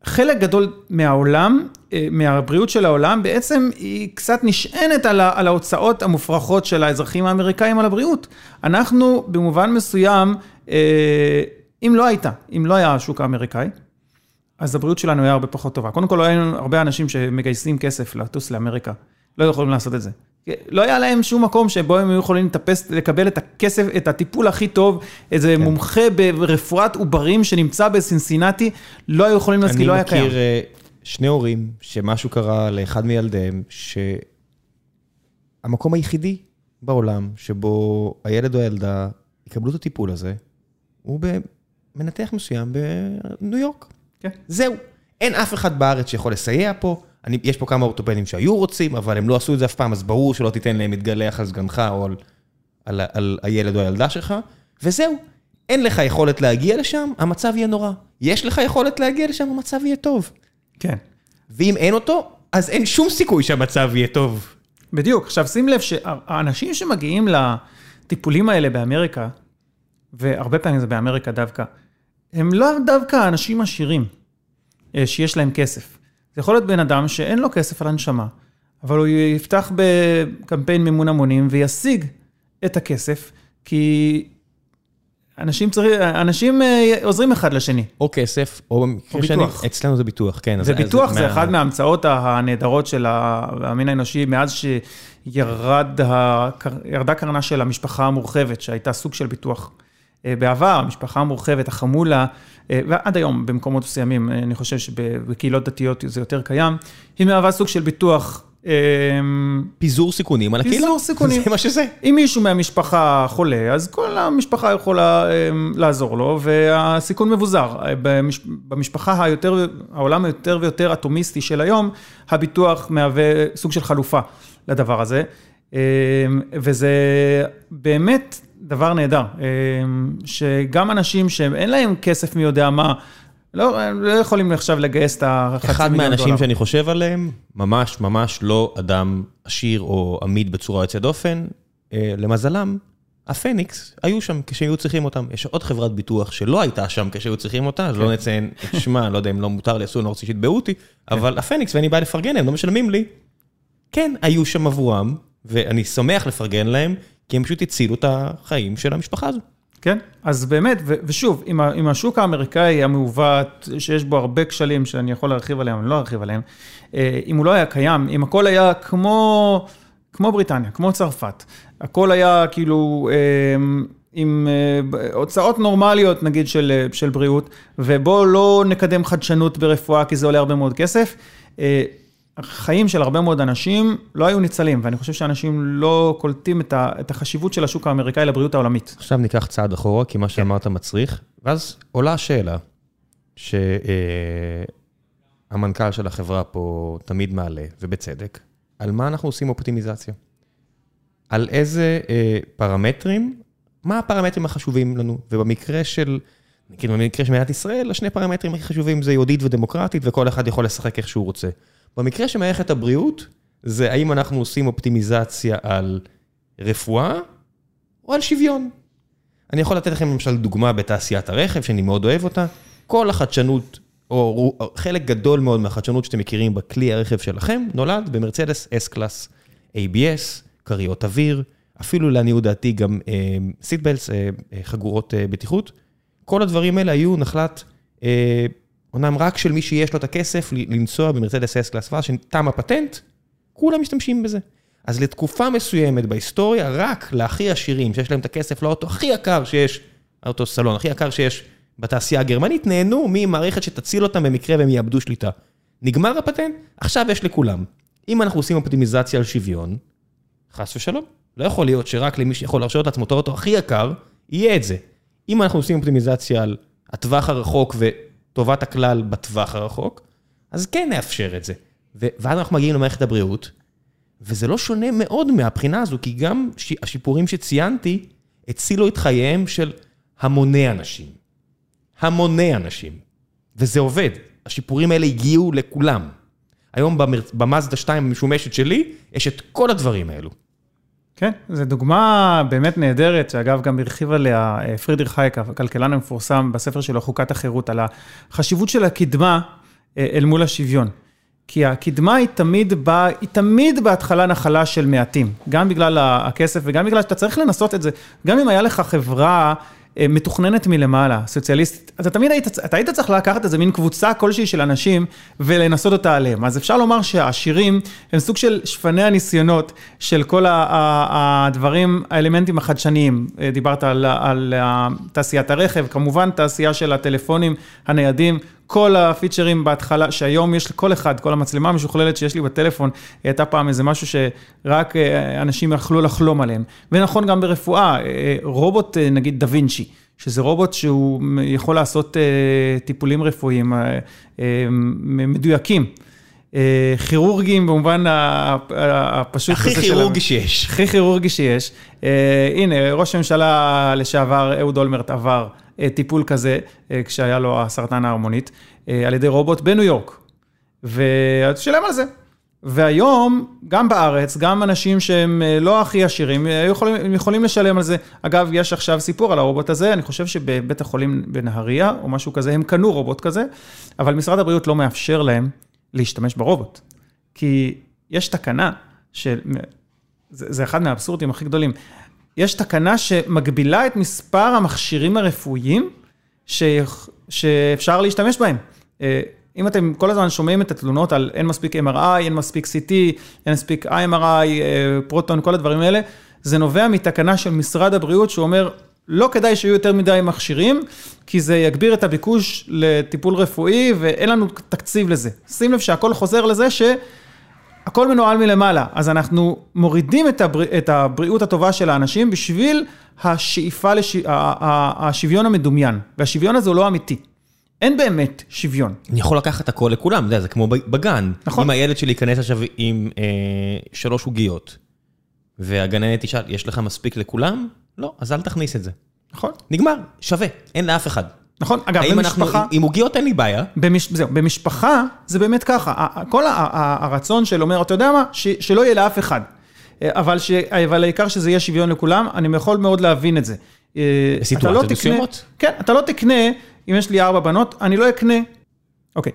חלק גדול מהעולם, מהבריאות של העולם, בעצם היא קצת נשענת על ההוצאות המופרכות של האזרחים האמריקאים על הבריאות. אנחנו במובן מסוים, אם לא הייתה, אם לא היה השוק האמריקאי, אז הבריאות שלנו היה הרבה פחות טובה. קודם כל, היינו הרבה אנשים שמגייסים כסף לטוס לאמריקה. לא יכולים לעשות את זה. לא היה להם שום מקום שבו הם היו יכולים לטפס, לקבל את הכסף, את הטיפול הכי טוב, איזה כן. מומחה ברפואת עוברים שנמצא בסינסינטי, לא היו יכולים להסכים, לא היה קיים. אני מכיר שני הורים שמשהו קרה לאחד מילדיהם, שהמקום היחידי בעולם שבו הילד או הילדה יקבלו את הטיפול הזה, הוא במנתח מסוים בניו יורק. כן. זהו. אין אף אחד בארץ שיכול לסייע פה. אני, יש פה כמה אורתופדים שהיו רוצים, אבל הם לא עשו את זה אף פעם, אז ברור שלא תיתן להם להתגלח על סגנך או על, על, על הילד או הילדה שלך, וזהו. אין לך יכולת להגיע לשם, המצב יהיה נורא. יש לך יכולת להגיע לשם, המצב יהיה טוב. כן. ואם אין אותו, אז אין שום סיכוי שהמצב יהיה טוב. בדיוק. עכשיו שים לב שהאנשים שמגיעים לטיפולים האלה באמריקה, והרבה פעמים זה באמריקה דווקא, הם לא דווקא אנשים עשירים, אה, שיש להם כסף. זה יכול להיות בן אדם שאין לו כסף על הנשמה, אבל הוא יפתח בקמפיין מימון המונים וישיג את הכסף, כי אנשים, צריך, אנשים אה, עוזרים אחד לשני. או כסף, או במקרה שני, אצלנו זה ביטוח, כן. זה ביטוח, זה אחת מההמצאות הנהדרות של המין האנושי, מאז שירדה קרנה של המשפחה המורחבת, שהייתה סוג של ביטוח. אה, בעבר, המשפחה המורחבת, החמולה, אה, ועד היום במקומות מסוימים, אה, אני חושב שבקהילות דתיות זה יותר קיים, היא מהווה סוג של ביטוח. פיזור סיכונים על הקהילה. פיזור סיכונים. זה מה שזה. אם מישהו מהמשפחה חולה, אז כל המשפחה יכולה לעזור לו, והסיכון מבוזר. במשפחה היותר, העולם היותר ויותר אטומיסטי של היום, הביטוח מהווה סוג של חלופה לדבר הזה. וזה באמת דבר נהדר, אמ, שגם אנשים שאין להם כסף מי יודע מה, לא, לא יכולים עכשיו לגייס את החצי מיליון דולר. אחד מהאנשים שאני חושב עליהם, ממש ממש לא אדם עשיר או עמיד בצורה יוצאת דופן, אה, למזלם, הפניקס היו שם כשהיו צריכים אותם. יש עוד חברת ביטוח שלא הייתה שם כשהיו צריכים אותה, אז לא כן. נציין את שמה, לא יודע אם לא מותר לי, אסור, אני לא רוצה שיתבעו אותי, כן. אבל הפניקס, ואני בא לפרגן להם, לא משלמים לי. כן, היו שם עבורם, ואני שמח לפרגן להם, כי הם פשוט הצילו את החיים של המשפחה הזו. כן, אז באמת, ושוב, עם השוק האמריקאי המעוות, שיש בו הרבה כשלים שאני יכול להרחיב עליהם, אני לא ארחיב עליהם, אה, אם הוא לא היה קיים, אם הכל היה כמו, כמו בריטניה, כמו צרפת, הכל היה כאילו... אה, עם אה, הוצאות נורמליות, נגיד, של, של בריאות, ובואו לא נקדם חדשנות ברפואה, כי זה עולה הרבה מאוד כסף. החיים של הרבה מאוד אנשים לא היו ניצלים, ואני חושב שאנשים לא קולטים את החשיבות של השוק האמריקאי לבריאות העולמית. עכשיו ניקח צעד אחורה, כי מה כן. שאמרת מצריך, ואז עולה השאלה, שהמנכ"ל אה, של החברה פה תמיד מעלה, ובצדק, על מה אנחנו עושים אופטימיזציה? על איזה אה, פרמטרים, מה הפרמטרים החשובים לנו? ובמקרה של, נגיד במקרה של מדינת ישראל, השני פרמטרים הכי חשובים זה יהודית ודמוקרטית, וכל אחד יכול לשחק איך שהוא רוצה. במקרה של מערכת הבריאות, זה האם אנחנו עושים אופטימיזציה על רפואה או על שוויון. אני יכול לתת לכם למשל דוגמה בתעשיית הרכב, שאני מאוד אוהב אותה. כל החדשנות, או חלק גדול מאוד מהחדשנות שאתם מכירים בכלי הרכב שלכם, נולד במרצדס S-Class, ABS, כריות אוויר, אפילו לעניות דעתי גם סיטבלס, אה, אה, חגורות אה, בטיחות. כל הדברים האלה היו נחלת אומנם רק של מי שיש לו את הכסף לנסוע במרצדס אס קלאס ואז שתם הפטנט, כולם משתמשים בזה. אז לתקופה מסוימת בהיסטוריה, רק להכי עשירים שיש להם את הכסף לאוטו הכי יקר שיש, האוטו סלון הכי יקר שיש בתעשייה הגרמנית, נהנו ממערכת שתציל אותם במקרה והם יאבדו שליטה. נגמר הפטנט, עכשיו יש לכולם. אם אנחנו עושים אופטימיזציה על שוויון, חס ושלום, לא יכול להיות שרק למי שיכול להרשות לעצמו את האוטו הכי יקר, יהיה את זה. אם אנחנו עושים אופטימיזציה על הטווח הרחוק ו... טובת הכלל בטווח הרחוק, אז כן נאפשר את זה. ואז אנחנו מגיעים למערכת הבריאות, וזה לא שונה מאוד מהבחינה הזו, כי גם השיפורים שציינתי הצילו את חייהם של המוני אנשים. המוני אנשים. וזה עובד. השיפורים האלה הגיעו לכולם. היום במאזדה 2 המשומשת שלי, יש את כל הדברים האלו. כן, זו דוגמה באמת נהדרת, שאגב גם הרחיב עליה אה, פרידריך הייק, הכלכלן המפורסם בספר שלו, חוקת החירות, על החשיבות של הקדמה אה, אל מול השוויון. כי הקדמה היא תמיד באה, היא תמיד בהתחלה נחלה של מעטים, גם בגלל הכסף וגם בגלל שאתה צריך לנסות את זה. גם אם היה לך חברה מתוכננת מלמעלה, סוציאליסטית, אתה תמיד היית, אתה היית צריך לקחת איזה מין קבוצה כלשהי של אנשים ולנסות אותה עליהם. אז אפשר לומר שהעשירים הם סוג של שפני הניסיונות של כל הדברים, האלמנטים החדשניים. אה, דיברת על, על תעשיית הרכב, כמובן תעשייה של הטלפונים הניידים. כל הפיצ'רים בהתחלה, שהיום יש לכל אחד, כל המצלמה המשוכללת שיש לי בטלפון, הייתה פעם איזה משהו שרק אה, אנשים יכלו לחלום עליהם. ונכון גם ברפואה, אה, אה, רובוט נגיד דה וינצ'י, שזה רובוט שהוא יכול לעשות טיפולים רפואיים מדויקים. כירורגיים במובן הפשוט. הכי כירורגי שיש. הכי כירורגי שיש. הנה, ראש הממשלה לשעבר, אהוד אולמרט עבר. אה, טיפול כזה, אה, כשהיה לו הסרטן ההרמונית, אה, על ידי רובוט בניו יורק. ואתה שילם על זה. והיום, גם בארץ, גם אנשים שהם לא הכי עשירים, יכולים, יכולים לשלם על זה. אגב, יש עכשיו סיפור על הרובוט הזה, אני חושב שבבית החולים בנהריה, או משהו כזה, הם קנו רובוט כזה, אבל משרד הבריאות לא מאפשר להם להשתמש ברובוט. כי יש תקנה, של... זה, זה אחד מהאבסורדים הכי גדולים. יש תקנה שמגבילה את מספר המכשירים הרפואיים ש... שאפשר להשתמש בהם. אה, אם אתם כל הזמן שומעים את התלונות על אין מספיק MRI, אין מספיק CT, אין מספיק IMRI, אה, פרוטון, כל הדברים האלה, זה נובע מתקנה של משרד הבריאות שאומר, לא כדאי שיהיו יותר מדי מכשירים, כי זה יגביר את הביקוש לטיפול רפואי ואין לנו תקציב לזה. שים לב שהכל חוזר לזה ש... הכל מנוהל מלמעלה, אז אנחנו מורידים את, הבר... את הבריאות הטובה של האנשים בשביל השאיפה, לש... השוויון המדומיין, והשוויון הזה הוא לא אמיתי. אין באמת שוויון. אני יכול לקחת הכל לכולם, אתה יודע, זה כמו בגן. נכון. אם הילד שלי ייכנס עכשיו עם אה, שלוש עוגיות, והגננת תשאל, יש לך מספיק לכולם? לא, אז אל תכניס את זה. נכון. נגמר, שווה, אין לאף אחד. נכון, אגב, במשפחה... אנחנו, עם עוגיות אין לי בעיה. במש, זהו, במשפחה זה באמת ככה, כל הרצון של אומר, אתה יודע מה, ש, שלא יהיה לאף אחד, אבל, ש, אבל העיקר שזה יהיה שוויון לכולם, אני יכול מאוד להבין את זה. אה, בסיטואציות לא מסוימות? כן, אתה לא תקנה, אם יש לי ארבע בנות, אני לא אקנה, אוקיי,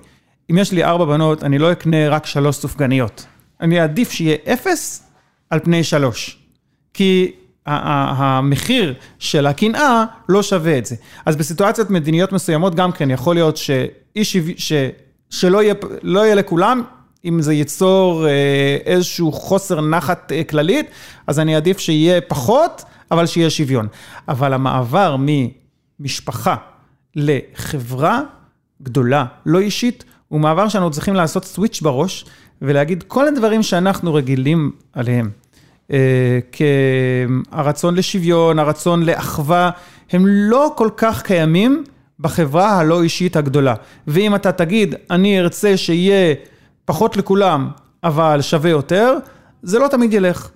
אם יש לי ארבע בנות, אני לא אקנה רק שלוש סופגניות. אני אעדיף שיהיה אפס על פני שלוש. כי המחיר של הקנאה לא שווה את זה. אז בסיטואציות מדיניות מסוימות גם כן יכול להיות שאי שו... ש... שלא יהיה, לא יהיה לכולם, אם זה ייצור אה, איזשהו חוסר נחת אה, כללית, אז אני אעדיף שיהיה פחות, אבל שיהיה שוויון. אבל המעבר ממשפחה לחברה גדולה, לא אישית, הוא מעבר שאנחנו צריכים לעשות סוויץ' בראש ולהגיד כל הדברים שאנחנו רגילים עליהם. אה, כהרצון לשוויון, הרצון לאחווה, הם לא כל כך קיימים בחברה הלא אישית הגדולה. ואם אתה תגיד, אני ארצה שיהיה פחות לכולם, אבל שווה יותר, זה לא תמיד ילך.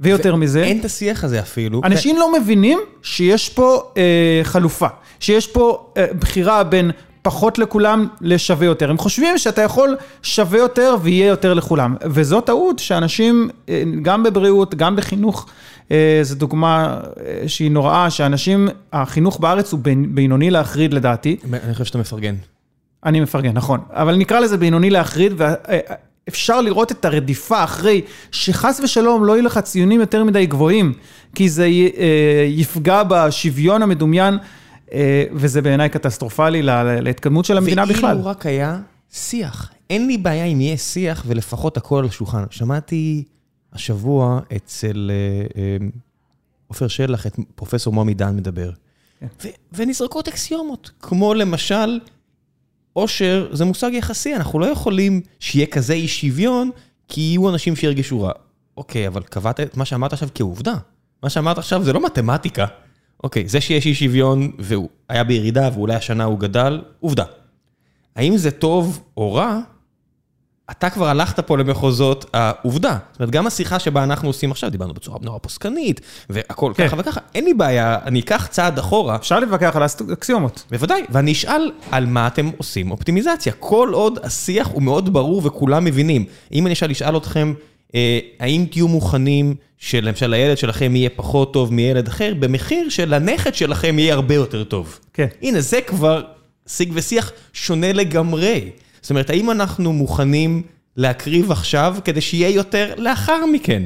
ויותר מזה... אין את השיח הזה אפילו. אנשים לא מבינים שיש פה אה, חלופה, שיש פה אה, בחירה בין פחות לכולם לשווה יותר. הם חושבים שאתה יכול שווה יותר ויהיה יותר לכולם. וזו טעות שאנשים, אה, גם בבריאות, גם בחינוך, אה, זו דוגמה אה, שהיא נוראה, שאנשים, החינוך בארץ הוא בינוני להחריד לדעתי. אני חושב שאתה מפרגן. אני מפרגן, נכון. אבל נקרא לזה בינוני להחריד, ואפשר לראות את הרדיפה אחרי שחס ושלום לא יהיו לך ציונים יותר מדי גבוהים, כי זה יפגע בשוויון המדומיין. אה, וזה בעיניי קטסטרופלי להתקדמות של המדינה בכלל. ואילו רק היה שיח. אין לי בעיה אם יהיה שיח ולפחות הכל על השולחן. שמעתי השבוע אצל אה, אה, עופר שלח את פרופסור מומי דן מדבר. כן. ונזרקות אקסיומות, כמו למשל, עושר זה מושג יחסי, אנחנו לא יכולים שיהיה כזה אי שוויון, כי יהיו אנשים שירגשו רע. אוקיי, אבל קבעת את מה שאמרת עכשיו כעובדה. מה שאמרת עכשיו זה לא מתמטיקה. אוקיי, זה שיש אי שוויון והוא היה בירידה ואולי השנה הוא גדל, עובדה. האם זה טוב או רע, אתה כבר הלכת פה למחוזות העובדה. זאת אומרת, גם השיחה שבה אנחנו עושים עכשיו, דיברנו בצורה נורא פוסקנית, והכל כן. ככה וככה, אין לי בעיה, אני אקח צעד אחורה. אפשר להתווכח על האקסיומות. בוודאי, ואני אשאל על מה אתם עושים אופטימיזציה. כל עוד השיח הוא מאוד ברור וכולם מבינים. אם אני אשאל לשאל אתכם, האם תהיו מוכנים שלמשל הילד שלכם יהיה פחות טוב מילד אחר, במחיר שלנכד שלכם יהיה הרבה יותר טוב. כן. הנה, זה כבר שיג ושיח שונה לגמרי. זאת אומרת, האם אנחנו מוכנים להקריב עכשיו כדי שיהיה יותר לאחר מכן?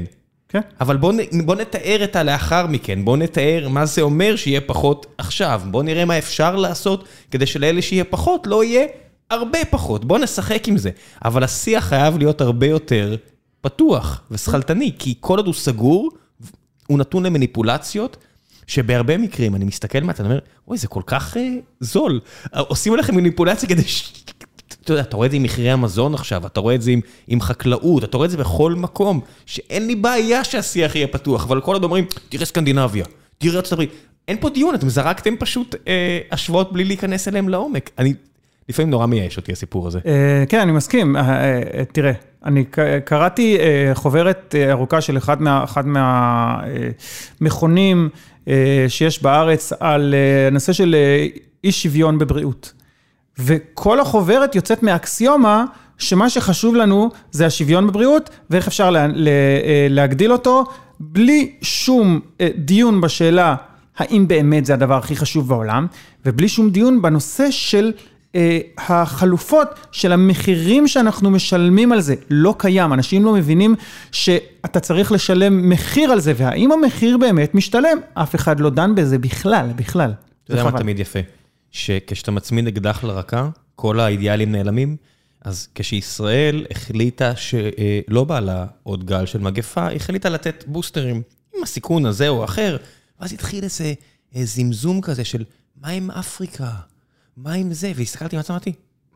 כן. אבל בואו בוא נתאר את הלאחר מכן, בואו נתאר מה זה אומר שיהיה פחות עכשיו, בואו נראה מה אפשר לעשות כדי שלאלה שיהיה פחות לא יהיה הרבה פחות, בואו נשחק עם זה. אבל השיח חייב להיות הרבה יותר פתוח ושכלתני, כי כל עוד הוא סגור, הוא נתון למניפולציות, שבהרבה מקרים אני מסתכל מהצד, אני אומר, אוי, זה כל כך אה, זול. עושים עליכם מניפולציה כדי ש... אתה יודע, אתה רואה את זה עם מחירי המזון עכשיו, אתה רואה את זה עם, עם חקלאות, אתה רואה את זה בכל מקום, שאין לי בעיה שהשיח יהיה פתוח, אבל כל עוד אומרים, תראה סקנדינביה, תראה ארצות הברית, אין פה דיון, אתם זרקתם פשוט אה, השוואות בלי להיכנס אליהם לעומק. אני, לפעמים נורא מייאש אותי הסיפור הזה. אה, כן, אני מסכים. אה, אה, תראה, אני קראתי אה, חוברת אה, ארוכה של אחד מה- מהמכונים אה, שיש בארץ על הנושא של אי שוויון בבריאות. וכל החוברת יוצאת מאקסיומה שמה שחשוב לנו זה השוויון בבריאות ואיך אפשר לה, לה, להגדיל אותו בלי שום דיון בשאלה האם באמת זה הדבר הכי חשוב בעולם ובלי שום דיון בנושא של החלופות של המחירים שאנחנו משלמים על זה לא קיים, אנשים לא מבינים שאתה צריך לשלם מחיר על זה והאם המחיר באמת משתלם, אף אחד לא דן בזה בכלל, בכלל. אתה יודע מה. תמיד יפה? שכשאתה מצמיד אקדח לרקה, כל האידיאלים נעלמים. אז כשישראל החליטה שלא בא לה עוד גל של מגפה, היא החליטה לתת בוסטרים עם הסיכון הזה או אחר, ואז התחיל איזה אה, זמזום כזה של מה עם אפריקה? מה עם זה? והסתכלתי עצמי, אמרתי,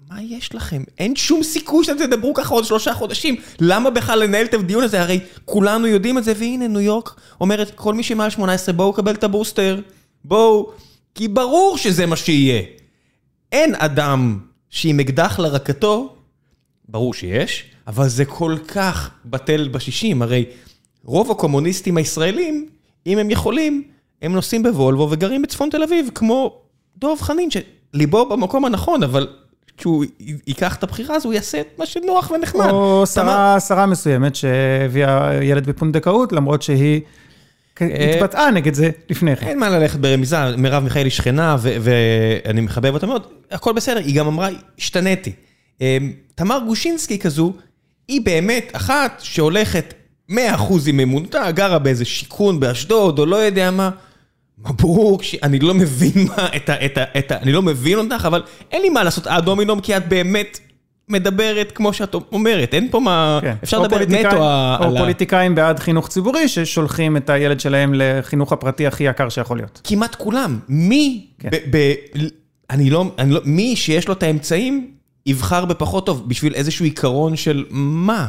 מה יש לכם? אין שום סיכוי שאתם תדברו ככה עוד שלושה חודשים. למה בכלל לנהל את הדיון הזה? הרי כולנו יודעים את זה, והנה ניו יורק אומרת, כל מי שמעל 18 בואו קבל את הבוסטר. בואו, כי ברור שזה מה שיהיה. אין אדם שעם אקדח לרקתו, ברור שיש, אבל זה כל כך בטל בשישים, הרי רוב הקומוניסטים הישראלים, אם הם יכולים, הם נוסעים בוולבו וגרים בצפון תל אביב, כמו דב חנין, שליבו במקום הנכון, אבל כשהוא ייקח את הבחירה הזו, הוא יעשה את מה שנוח ונחמד. או שרה, שרה מסוימת שהביאה ילד בפונדקאות, למרות שהיא אה, התבטאה נגד זה לפני כן. אין מה ללכת ברמיזה, מרב מיכאלי שכנה, ואני מחבב אותה מאוד, הכל בסדר, היא גם אמרה, השתניתי. אמ, תמר גושינסקי כזו, היא באמת אחת שהולכת 100% עם אמונתה, גרה באיזה שיכון באשדוד, או לא יודע מה. מברוק, אני לא מבין מה, את ה... את ה, את ה אני לא מבין אותך, אבל אין לי מה לעשות עד דומינום, כי את באמת מדברת כמו שאת אומרת, אין פה מה... כן. אפשר או לדבר נטו או על ה... פוליטיקאים בעד חינוך ציבורי, ששולחים את הילד שלהם לחינוך הפרטי הכי יקר שיכול להיות. כמעט כולם. מי, כן. ב, ב, אני לא, אני לא, מי שיש לו את האמצעים, יבחר בפחות טוב, בשביל איזשהו עיקרון של מה?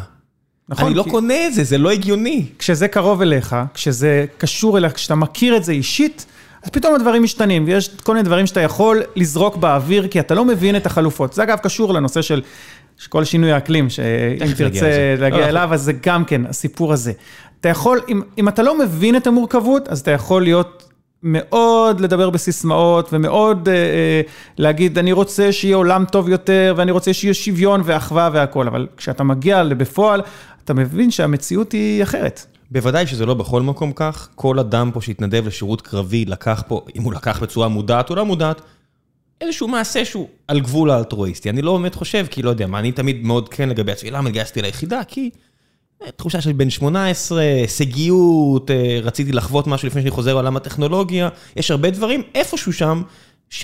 נכון, אני לא קונה את זה, זה לא הגיוני. כשזה קרוב אליך, כשזה קשור אליך, כשאתה מכיר את זה אישית, אז פתאום הדברים משתנים, ויש כל מיני דברים שאתה יכול לזרוק באוויר, כי אתה לא מבין את החלופות. זה אגב קשור לנושא של כל שינוי האקלים, שאם תרצה. לא, להגיע לא, אליו, אז זה גם כן הסיפור הזה. אתה יכול, אם, אם אתה לא מבין את המורכבות, אז אתה יכול להיות מאוד לדבר בסיסמאות, ומאוד אה, אה, להגיד, אני רוצה שיהיה עולם טוב יותר, ואני רוצה שיהיה שוויון ואחווה והכול, אבל כשאתה מגיע בפועל, אתה מבין שהמציאות היא אחרת. בוודאי שזה לא בכל מקום כך, כל אדם פה שהתנדב לשירות קרבי לקח פה, אם הוא לקח בצורה מודעת או לא מודעת, איזשהו מעשה שהוא על גבול האלטרואיסטי. אני לא באמת חושב, כי לא יודע מה, אני תמיד מאוד כן לגבי עצמי, למה התגייסתי ליחידה? כי אה, תחושה של בן 18, הישגיות, אה, רציתי לחוות משהו לפני שאני חוזר לעולם הטכנולוגיה, יש הרבה דברים, איפשהו שם, 7-8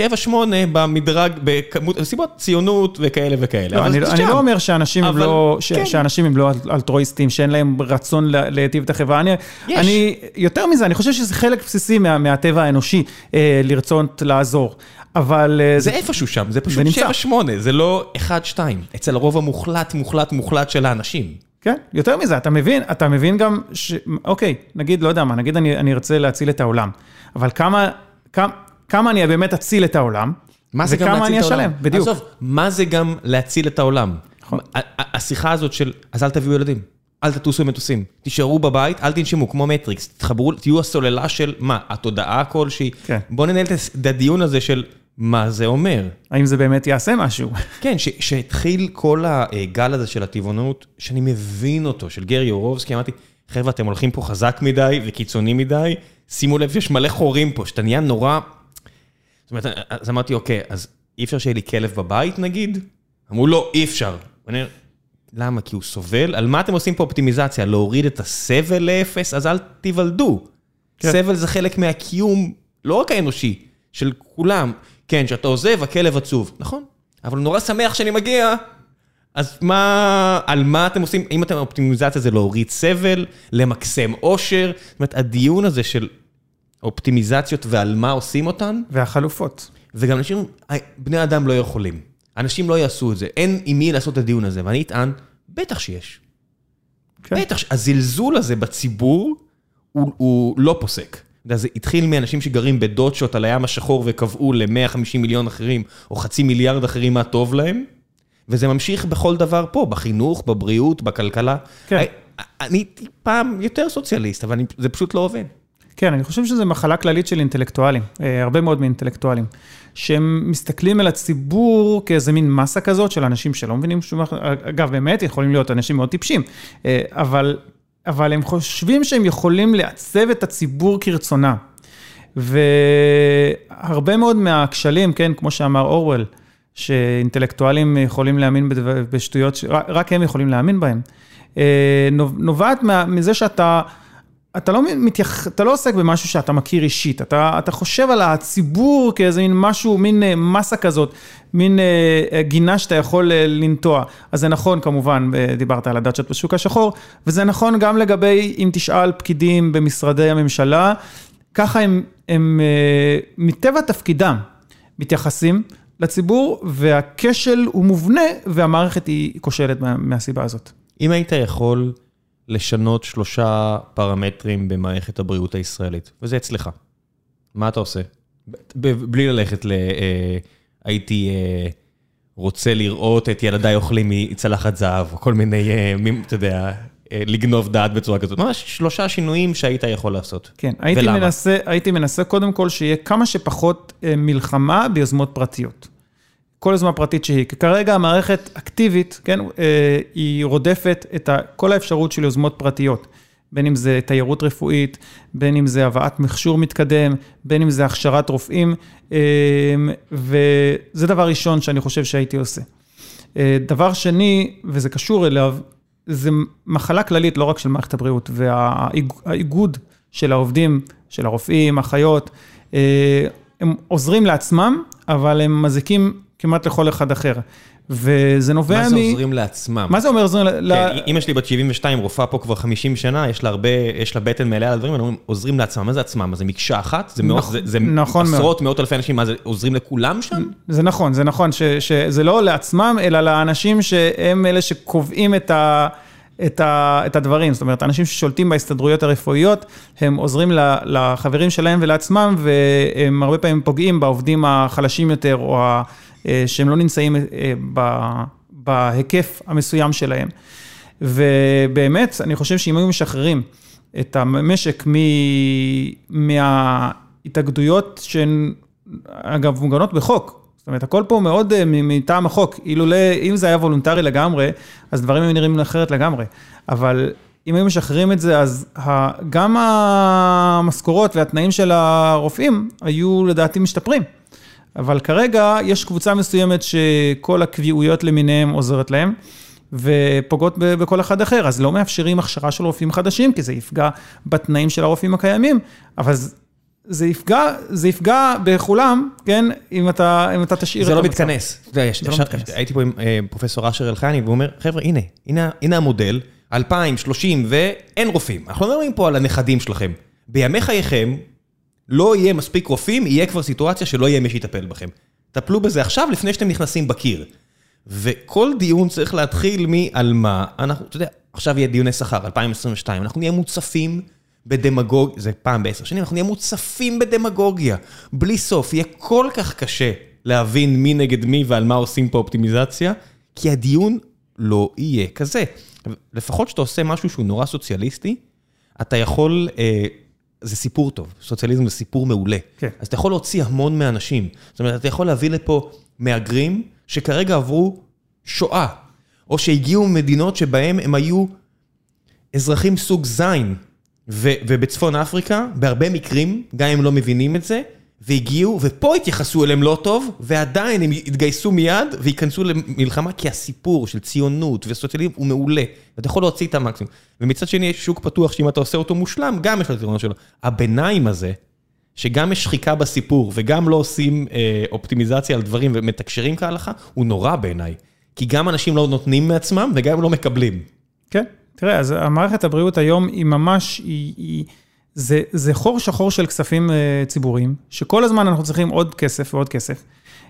במדרג, בכמות, סיבות ציונות וכאלה וכאלה. לא, אני, זה אני. לא אומר שאנשים הם אבל לא, ש, כן. שאנשים הם לא אל- אלטרואיסטים, שאין להם רצון לה- להיטיב את החברה. אני. אני, יותר מזה, אני חושב שזה חלק בסיסי מה, מהטבע האנושי, אה, לרצות לעזור. אבל אה, זה איפשהו שם, זה פשוט. 7-8, זה לא 1-2, אצל הרוב המוחלט, מוחלט, מוחלט של האנשים. כן, יותר מזה, אתה מבין, אתה מבין גם, ש... אוקיי, נגיד, לא יודע מה, נגיד אני, אני ארצה להציל את העולם, אבל כמה, כמה, כמה אני באמת אציל את העולם, מה זה גם וכמה אני? אשלם, בדיוק. עזוב, מה זה גם להציל את העולם? נכון. השיחה הזאת של, אז אל תביאו ילדים, אל תטוסו במטוסים, תישארו בבית, אל תנשמו, כמו מטריקס, תתחברו, תהיו הסוללה של מה, התודעה כלשהי. כן. בואו ננהל את הדיון הזה של מה זה אומר. האם זה באמת יעשה משהו? כן, ש- שהתחיל כל הגל הזה של הטבעונות, שאני מבין אותו, של גרי יורובסקי, אמרתי, חבר'ה, אתם הולכים פה חזק מדי וקיצוני מדי, שימו לב, יש מלא חורים פה, שאתה נהיה נורא... זאת אומרת, אז אמרתי, אוקיי, אז אי אפשר שיהיה לי כלב בבית נגיד? אמרו, לא, אי אפשר. ואני אומר, למה? כי הוא סובל? על מה אתם עושים פה אופטימיזציה? להוריד את הסבל לאפס? אז אל תיוולדו. כן. סבל זה חלק מהקיום, לא רק האנושי, של כולם. כן, כשאתה עוזב, הכלב עצוב. נכון, אבל הוא נורא שמח שאני מגיע. אז מה, על מה אתם עושים? אם אתם אופטימיזציה זה להוריד סבל, למקסם אושר. זאת אומרת, הדיון הזה של אופטימיזציות ועל מה עושים אותן, והחלופות. וגם אנשים, בני אדם לא יכולים. אנשים לא יעשו את זה, אין עם מי לעשות את הדיון הזה, ואני אטען, בטח שיש. כן. בטח, הזלזול הזה בציבור הוא, הוא לא פוסק. יודע, זה התחיל מאנשים שגרים בדוצ'ות על הים השחור וקבעו ל-150 מיליון אחרים, או חצי מיליארד אחרים מה טוב להם, וזה ממשיך בכל דבר פה, בחינוך, בבריאות, בכלכלה. כן. אני- אני הייתי פעם יותר סוציאליסט, אבל אני, זה פשוט לא עובד. כן, אני חושב שזו מחלה כללית של אינטלקטואלים, אה, הרבה מאוד מאינטלקטואלים, שהם מסתכלים על הציבור כאיזה מין מסה כזאת של אנשים שלא מבינים שום אגב, באמת יכולים להיות אנשים מאוד טיפשים, אה, אבל, אבל הם חושבים שהם יכולים לעצב את הציבור כרצונם. והרבה מאוד מהכשלים, כן, כמו שאמר אורוול, שאינטלקטואלים יכולים להאמין בשטויות, רק הם יכולים להאמין בהם, אה, נוב- נובעת מזה שאתה... אתה לא, מתייח... אתה לא עוסק במשהו שאתה מכיר אישית, אתה, אתה חושב על הציבור כאיזה מין משהו, מין אה, מסה כזאת, מין אה, אה, גינה שאתה יכול אה, לנטוע. אז זה נכון כמובן, אה, דיברת על הדאצ'ות בשוק השחור, וזה נכון גם לגבי אם תשאל פקידים במשרדי הממשלה, ככה הם, הם אה, מטבע תפקידם מתייחסים לציבור, והכשל הוא מובנה והמערכת היא כושלת מה, מהסיבה הזאת. אם היית יכול לשנות שלושה פרמטרים במערכת הבריאות הישראלית, וזה אצלך, מה אתה עושה? בלי ללכת ל... אה, הייתי אה, רוצה לראות את ילדיי אוכלים מצלחת זהב, או כל מיני, אה, אתה יודע, לגנוב דעת בצורה כזאת. ממש שלושה שינויים שהיית יכול לעשות. כן, הייתי ולמה? מנסה, הייתי מנסה קודם כל שיהיה כמה שפחות מלחמה ביוזמות פרטיות. כל יוזמה פרטית שהיא, כי כרגע המערכת אקטיבית, כן, אה, היא רודפת את כל האפשרות של יוזמות פרטיות. בין אם זה תיירות רפואית, בין אם זה הבאת מכשור מתקדם, בין אם זה הכשרת רופאים, אה, וזה דבר ראשון שאני חושב שהייתי עושה. אה, דבר שני, וזה קשור אליו, זה מחלה כללית, לא רק של מערכת הבריאות, והאיגוד של העובדים, של הרופאים, אחיות, אה, הם עוזרים לעצמם, אבל הם מזיקים כמעט לכל אחד אחר. וזה נובע מ... מה זה עוזרים לעצמם? מה זה אומר עוזרים? ל- כן, ל- אימא שלי בת 72, רופאה פה כבר 50 שנה, יש לה הרבה, יש לה בטן מלאה על הדברים, אנחנו אומרים, עוזרים לעצמם, מה זה עצמם? מה זה מקשה אחת? זה מאות, נכ- זה, זה נכון מאוד. עשרות, מאות אלפי אנשים, מה זה, עוזרים לכולם שם? זה נכון, זה נכון, ש, שזה לא לעצמם, אלא לאנשים שהם אלה שקובעים את, ה, את, ה, את הדברים. זאת אומרת, אנשים ששולטים בהסתדרויות הרפואיות, הם עוזרים לחברים שלהם ולעצמם, והם הרבה פעמים פוגעים בעובדים החלשים יותר, או שהם לא נמצאים אה, בהיקף המסוים שלהם. ובאמת, אני חושב שאם היו משחררים את המשק מ... מההתאגדויות שהן, אגב, מוגנות בחוק. זאת אומרת, הכל פה מאוד אה, מטעם החוק. אילולא, אם זה היה וולונטרי לגמרי, אז דברים היו נראים אחרת לגמרי. אבל אם היו משחררים את זה, אז. גם המשכורות והתנאים של הרופאים היו לדעתי משתפרים. אבל כרגע יש קבוצה מסוימת שכל הקביעויות למיניהם עוזרת להם. ופוגעות בכל אחד אחר, אז לא מאפשרים הכשרה של רופאים חדשים, כי זה יפגע בתנאים של הרופאים הקיימים, אבל זה- זה יפגע, זה יפגע בכולם, כן, אם אתה, אם אתה תשאיר זה את לא המצב. מתכנס. אתה יודע, יש- זה לא מתכנס. הייתי פה עם אה, פרופסור אשר אלחייני, והוא אומר, חבר'ה, הנה, הנה- הנה המודל, 2030 ואין רופאים. אנחנו לא מדברים פה על הנכדים שלכם. בימי חייכם, לא יהיה מספיק רופאים, יהיה כבר סיטואציה שלא יהיה מי שיטפל בכם. טפלו בזה עכשיו, לפני שאתם נכנסים בקיר. וכל דיון צריך להתחיל מעל מה, אנחנו, אתה יודע, עכשיו יהיה דיוני שכר, 2022, אנחנו נהיה מוצפים בדמגוגיה, זה פעם בעשר שנים, אנחנו נהיה מוצפים בדמגוגיה, בלי סוף, יהיה כל כך קשה להבין מי נגד מי ועל מה עושים פה אופטימיזציה, כי הדיון לא יהיה כזה. לפחות כשאתה עושה משהו שהוא נורא סוציאליסטי, אתה יכול, אה, זה סיפור טוב, סוציאליזם זה סיפור מעולה. כן. אז אתה יכול להוציא המון מהאנשים. זאת אומרת, אתה יכול להביא לפה מהגרים שכרגע עברו שואה, או שהגיעו ממדינות שבהם הם היו אזרחים סוג זין, ובצפון אפריקה, בהרבה מקרים, גם אם לא מבינים את זה, והגיעו, ופה התייחסו אליהם לא טוב, ועדיין הם יתגייסו מיד וייכנסו למלחמה, כי הסיפור של ציונות וסוציאליזם הוא מעולה. ואתה יכול להוציא את המקסימום. ומצד שני יש שוק פתוח שאם אתה עושה אותו מושלם, גם יש לו את שלו. הביניים הזה, שגם יש שחיקה בסיפור וגם לא עושים אה, אופטימיזציה על דברים ומתקשרים כהלכה, הוא נורא בעיניי. כי גם אנשים לא נותנים מעצמם וגם הם לא מקבלים. כן, תראה, אז המערכת הבריאות היום היא ממש, היא, היא, זה, זה חור שחור של כספים uh, ציבוריים, שכל הזמן אנחנו צריכים עוד כסף ועוד כסף,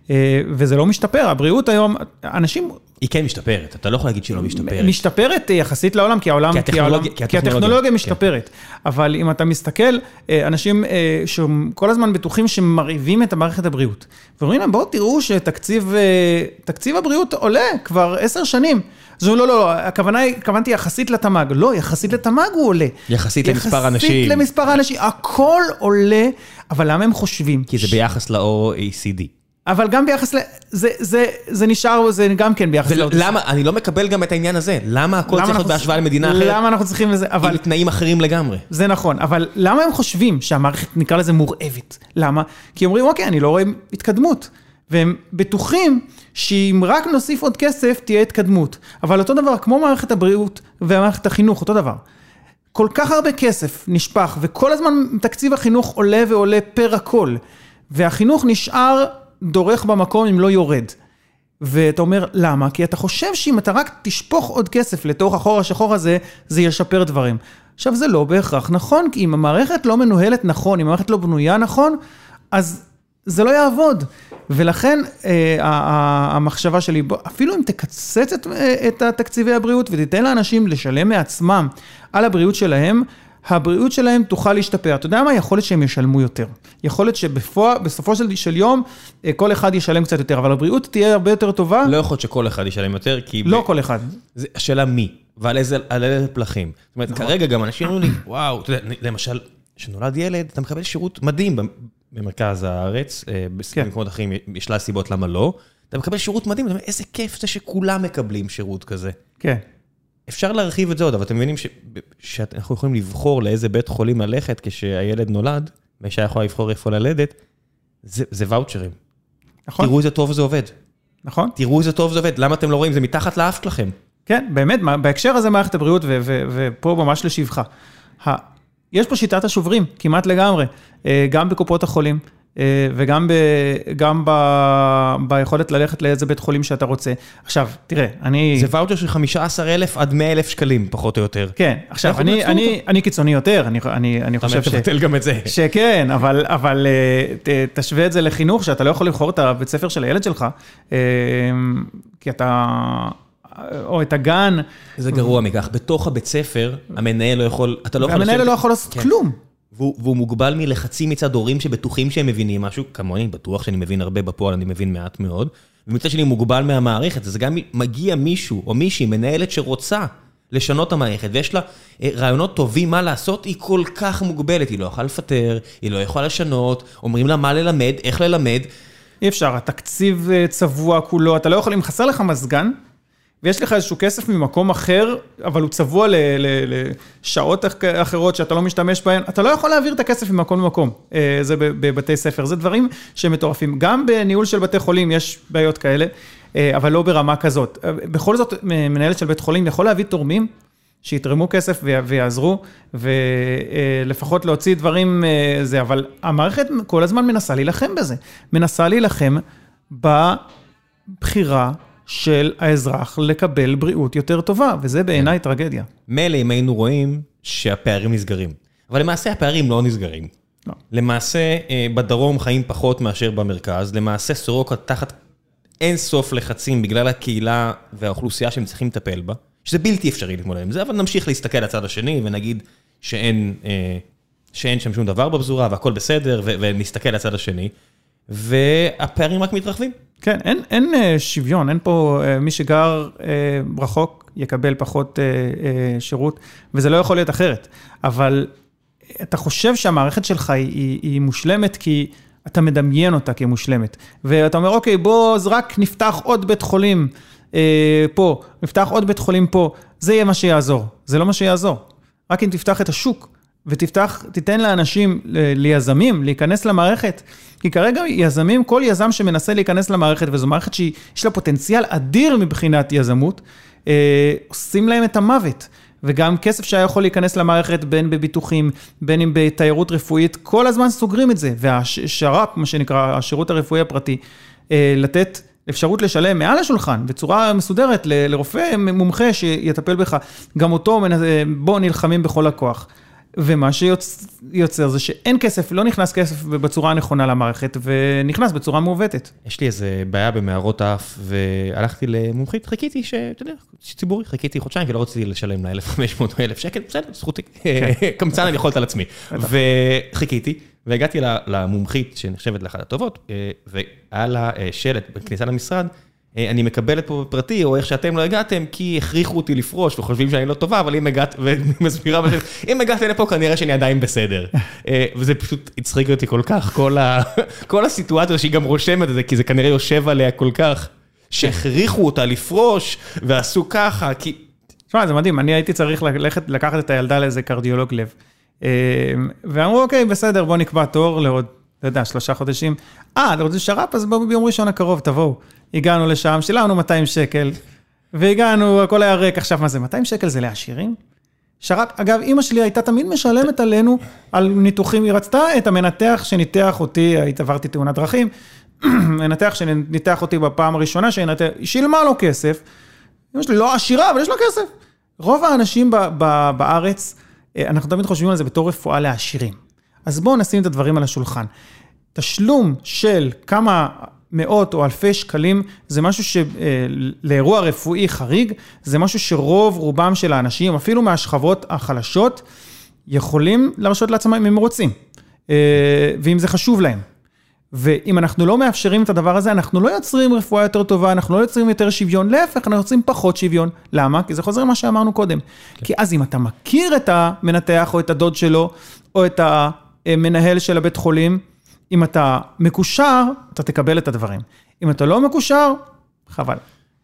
uh, וזה לא משתפר. הבריאות היום, אנשים... היא כן משתפרת, אתה לא יכול להגיד שהיא לא משתפרת. משתפרת יחסית לעולם, כי העולם... כי הטכנולוגיה, כי, העולם, כי הטכנולוגיה כן. משתפרת. אבל אם אתה מסתכל, אנשים שכל הזמן בטוחים שמרעיבים את המערכת הבריאות. ואומרים להם, בואו תראו שתקציב הבריאות עולה כבר עשר שנים. אז לא, לא, לא, הכוונה היא, התכוונתי יחסית לתמ"ג. לא, יחסית לתמ"ג הוא עולה. יחסית למספר אנשים. יחסית למספר האנשים, הכל עולה, אבל למה הם חושבים? כי זה ביחס ל-OECD. אבל גם ביחס ל... זה, זה, זה נשאר, זה גם כן ביחס ל... למה? אני לא מקבל גם את העניין הזה. למה הכל צריך להיות בהשוואה למדינה אחרת? למה אנחנו צריכים לזה? אבל... עם תנאים אחרים לגמרי. זה נכון, אבל למה הם חושבים שהמערכת, נקרא לזה מורעבת? למה? כי אומרים, אוקיי, אני לא רואה התקדמות. והם בטוחים שאם רק נוסיף עוד כסף, תהיה התקדמות. אבל אותו דבר, כמו מערכת הבריאות ומערכת החינוך, אותו דבר. כל כך הרבה כסף נשפך, וכל הזמן תקציב החינוך עולה ועולה פר הכל. והחינוך נשאר דורך במקום אם לא יורד. ואתה אומר, למה? כי אתה חושב שאם אתה רק תשפוך עוד כסף לתוך החור השחור הזה, זה ישפר דברים. עכשיו, זה לא בהכרח נכון, כי אם המערכת לא מנוהלת נכון, אם המערכת לא בנויה נכון, אז זה לא יעבוד. ולכן אה, המחשבה שלי, אפילו אם תקצץ את, אה, את התקציבי הבריאות ותיתן לאנשים לשלם מעצמם על הבריאות שלהם, הבריאות שלהם תוכל להשתפר. אתה יודע מה? יכול להיות שהם ישלמו יותר. יכול להיות שבסופו של, של יום, אה, כל אחד ישלם קצת יותר, אבל הבריאות תהיה הרבה יותר טובה. לא יכול להיות שכל אחד ישלם יותר, כי... לא ב... כל אחד. זה השאלה מי, ועל איזה, איזה פלחים. זאת אומרת, נכון. כרגע גם אנשים אומרים לי, וואו, אתה יודע, למשל, כשנולד ילד, אתה מקבל שירות מדהים במרכז הארץ, אה, כן. במקומות אחרים יש לה סיבות למה לא. אתה מקבל שירות מדהים, אתה אומר, איזה כיף זה שכולם מקבלים שירות כזה. כן. אפשר להרחיב את זה עוד, אבל אתם מבינים ש... שאנחנו יכולים לבחור לאיזה בית חולים ללכת כשהילד נולד, ואישה יכולה לבחור איפה ללדת, זה, זה ואוצ'רים. נכון. תראו איזה טוב זה עובד. נכון. תראו איזה טוב זה עובד, למה אתם לא רואים? זה מתחת לאף שלכם. כן, באמת, בהקשר הזה מערכת הבריאות, ופה ממש לשבחה. יש פה שיטת השוברים, כמעט לגמרי, אה, גם בקופות החולים. אה, וגם ב, גם ב, ביכולת ללכת לאיזה בית חולים שאתה רוצה. עכשיו, תראה, אני... זה ואוצ'ר של 15,000 עד 100,000 שקלים, פחות או יותר. כן, עכשיו, אני, אני, אני קיצוני יותר, אני, אני, אני חושב ש... אתה תבטל גם את זה. שכן, אבל, אבל אה, ת, תשווה את זה לחינוך, שאתה לא יכול לבחור את הבית ספר של הילד שלך, כי אתה... או את הגן. זה גרוע מכך, בתוך הבית ספר, המנהל לא יכול, אתה לא יכול... והמנהל לא יכול לעשות כן. כלום. והוא, מוגבל מלחצים מצד הורים שבטוחים שהם מבינים משהו, כמוני, בטוח שאני מבין הרבה בפועל, אני מבין מעט מאוד. ומצד שני מוגבל מהמערכת, אז גם מגיע מישהו או מישהי, מנהלת שרוצה לשנות את המערכת, ויש לה אה, רעיונות טובים מה לעשות, היא כל כך מוגבלת, היא לא יכולה לפטר, היא לא יכולה לשנות, אומרים לה מה ללמד, איך ללמד. אי אפשר, התקציב אה, צבוע כולו, אתה לא יכול, אם חסר לך מזגן, ויש לך איזשהו כסף ממקום אחר, אבל הוא צבוע לשעות אחרות שאתה לא משתמש בהן, אתה לא יכול להעביר את הכסף ממקום למקום. אה, זה בבתי ספר, זה דברים שהם מטורפים. גם בניהול של בתי חולים יש בעיות כאלה, אה, אבל לא ברמה כזאת. אה, בכל זאת, מנהלת של בית חולים יכול להביא תורמים שיתרמו כסף ויעזרו, ולפחות להוציא דברים זה, אבל המערכת כל הזמן מנסה להילחם בזה. מנסה להילחם בבחירה של האזרח לקבל בריאות יותר טובה, וזה בעיניי כן. טרגדיה. מילא אם היינו רואים שהפערים נסגרים, אבל למעשה הפערים לא נסגרים. לא. למעשה אה, בדרום חיים פחות מאשר במרכז, למעשה סורוקה תחת אין סוף לחצים בגלל הקהילה והאוכלוסייה שהם צריכים לטפל בה, שזה בלתי אפשרי להתמודד עם זה, אבל נמשיך להסתכל לצד השני ונגיד שאין, אה, שאין שם שום דבר בפזורה והכל בסדר, ונסתכל לצד השני. והפערים רק מתרחבים. כן, אין, אין אה, שוויון, אין פה, אה, מי שגר אה, רחוק יקבל פחות שירות, וזה לא יכול להיות אחרת. אבל אתה חושב שהמערכת שלך היא, היא, היא מושלמת כי אתה מדמיין אותה כמושלמת. ואתה אומר, אוקיי, בוא, אז רק נפתח עוד בית חולים אה, פה, נפתח עוד בית חולים פה, זה יהיה מה שיעזור. זה לא מה שיעזור. רק אם תפתח את השוק ותפתח, תיתן לאנשים, ליזמים, להיכנס למערכת. כי כרגע יזמים, כל יזם שמנסה להיכנס למערכת, וזו מערכת שיש לה פוטנציאל אדיר מבחינת יזמות, אה, עושים להם את המוות. וגם כסף שהיה יכול להיכנס למערכת, בין בביטוחים, בין אם בתיירות רפואית, כל הזמן סוגרים את זה. והשר"פ, מה שנקרא, השירות הרפואי הפרטי, אה, לתת אפשרות לשלם מעל השולחן, בצורה מסודרת, לרופא מומחה שיטפל בך, גם אותו, בו נלחמים בכל הכוח. ומה שיוצר זה שאין כסף, לא נכנס כסף בצורה הנכונה למערכת, ונכנס בצורה מעוותת. יש לי איזה בעיה במערות האף, והלכתי למומחית, חיכיתי, שאתה יודע, ציבורי, חיכיתי חודשיים, כי לא רציתי לשלם לה 1,500 או 1,000 שקל, בסדר, זכותי, כן. קמצן אני יכולת על עצמי. וחיכיתי, והגעתי למומחית שנחשבת לאחת הטובות, אה, והיה לה אה, שלט בכניסה למשרד, אני מקבלת פה בפרטי, או איך שאתם לא הגעתם, כי הכריחו אותי לפרוש וחושבים שאני לא טובה, אבל אם הגעת, ואני מסבירה, אם הגעתי לפה כנראה שאני עדיין בסדר. אה, וזה פשוט הצחיק אותי כל כך, כל הסיטואציה שהיא גם רושמת את זה, כי זה כנראה יושב עליה כל כך, שהכריחו אותה לפרוש, ועשו ככה, כי... תשמע, זה מדהים, אני הייתי צריך ללכת, לקחת את הילדה לאיזה קרדיולוג לב. אה, ואמרו, אוקיי, בסדר, בוא נקבע תור לעוד, לא יודע, שלושה חודשים. אה, אתה רוצה שר"פ? אז ביום ראשון הקרוב, תבואו. הגענו לשם, שילמנו 200 שקל, והגענו, הכל היה ריק. עכשיו, מה זה, 200 שקל זה לעשירים? שרק, אגב, אימא שלי הייתה תמיד משלמת עלינו על ניתוחים, היא רצתה את המנתח שניתח אותי, עברתי תאונת דרכים, מנתח שניתח אותי בפעם הראשונה, שינתח, היא שילמה לו כסף. אמא שלי לא עשירה, אבל יש לה כסף. רוב האנשים ב- ב- בארץ, אה, אנחנו תמיד חושבים על זה בתור רפואה לעשירים. אז בואו נשים את הדברים על השולחן. תשלום של כמה מאות או אלפי שקלים, זה משהו שלאירוע אה, רפואי חריג, זה משהו שרוב רובם של האנשים, אפילו מהשכבות החלשות, יכולים להרשות לעצמם אם הם רוצים, אה, ואם זה חשוב להם. ואם אנחנו לא מאפשרים את הדבר הזה, אנחנו לא יוצרים רפואה יותר טובה, אנחנו לא יוצרים יותר שוויון, להפך, אנחנו יוצרים פחות שוויון. למה? כי זה חוזר למה שאמרנו קודם. כן. כי אז אם אתה מכיר את המנתח או את הדוד שלו, או את המנהל של הבית חולים, אם אתה מקושר, אתה תקבל את הדברים. אם אתה לא מקושר, חבל.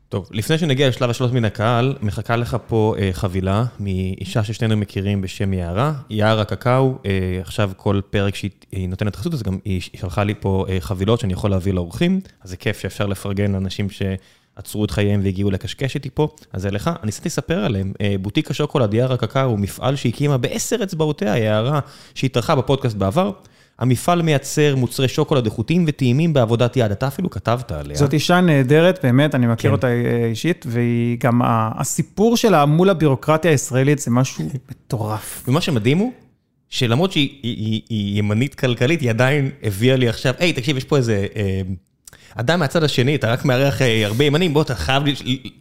טוב, לפני שנגיע לשלב השאלות מן הקהל, מחכה לך פה אה, חבילה מאישה ששנינו מכירים בשם יערה. יערה קקאו, אה, עכשיו כל פרק שהיא נותנת חסות, אז גם היא שלחה לי פה אה, חבילות שאני יכול להביא לאורחים, אז זה כיף שאפשר לפרגן לאנשים שעצרו את חייהם והגיעו לקשקש איתי פה, אז זה לך. אני ניסיתי לספר עליהם, אה, בוטיק השוקולד יערה קקאו הוא מפעל שהקימה בעשר אצבעותיה, יערה, שהתארחה בפודקאסט בעבר. המפעל מייצר מוצרי שוקולד איכותיים וטעימים בעבודת יד, אתה אפילו כתבת עליה. זאת אישה נהדרת, באמת, אני מכיר כן. אותה אה, אישית, והיא גם, הסיפור שלה מול הבירוקרטיה הישראלית זה משהו מטורף. ומה שמדהים הוא, שלמרות שהיא היא, היא, היא ימנית כלכלית, היא עדיין הביאה לי עכשיו, היי, תקשיב, יש פה איזה... אה, אדם מהצד השני, אתה רק מארח אה, הרבה ימנים, בוא, אתה חייב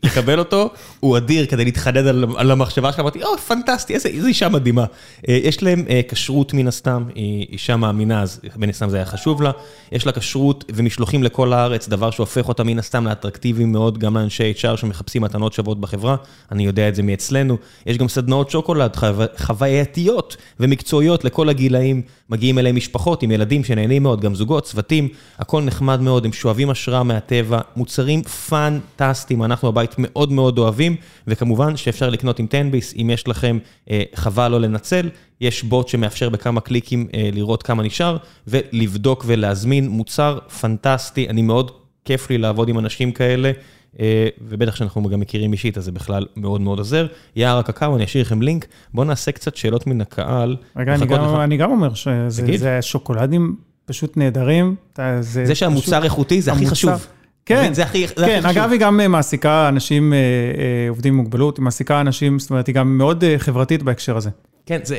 לקבל אותו, הוא אדיר כדי להתחדד על המחשבה שלך, אמרתי, או, פנטסטי, איזה אישה מדהימה. אה, יש להם אה, כשרות מן הסתם, היא אישה מאמינה, אז מן הסתם זה היה חשוב לה. יש לה כשרות ומשלוחים לכל הארץ, דבר שהופך אותה מן הסתם לאטרקטיביים מאוד, גם לאנשי HR שמחפשים מתנות שוות בחברה, אני יודע את זה מאצלנו. יש גם סדנאות שוקולד חו... חווייתיות ומקצועיות לכל הגילאים, מגיעים אליהם משפחות עם ילדים שנהנים מאוד, גם זוגות, צוותים, הכל נחמד מאוד, הם שואבים שואבים השראה מהטבע, מוצרים פנטסטיים, אנחנו בבית מאוד מאוד אוהבים, וכמובן שאפשר לקנות עם 10ביס, אם יש לכם אה, חבל לא לנצל, יש בוט שמאפשר בכמה קליקים אה, לראות כמה נשאר, ולבדוק ולהזמין מוצר פנטסטי, אני מאוד כיף לי לעבוד עם אנשים כאלה. אה, ובטח שאנחנו גם מכירים אישית, אז זה בכלל מאוד מאוד עוזר. יער הקקאו, אני אשאיר לכם לינק. בואו נעשה קצת שאלות מן הקהל. רגע, אני גם, אני גם אומר שזה שוקולדים פשוט נהדרים. זה שהמוצר איכותי זה הכי חשוב. כן, זה הכי, זה כן, הכי אגב, היא גם מעסיקה אנשים אה, אה, עובדים עם מוגבלות, היא מעסיקה אנשים, זאת אומרת, היא גם מאוד אה, חברתית בהקשר הזה. כן, זה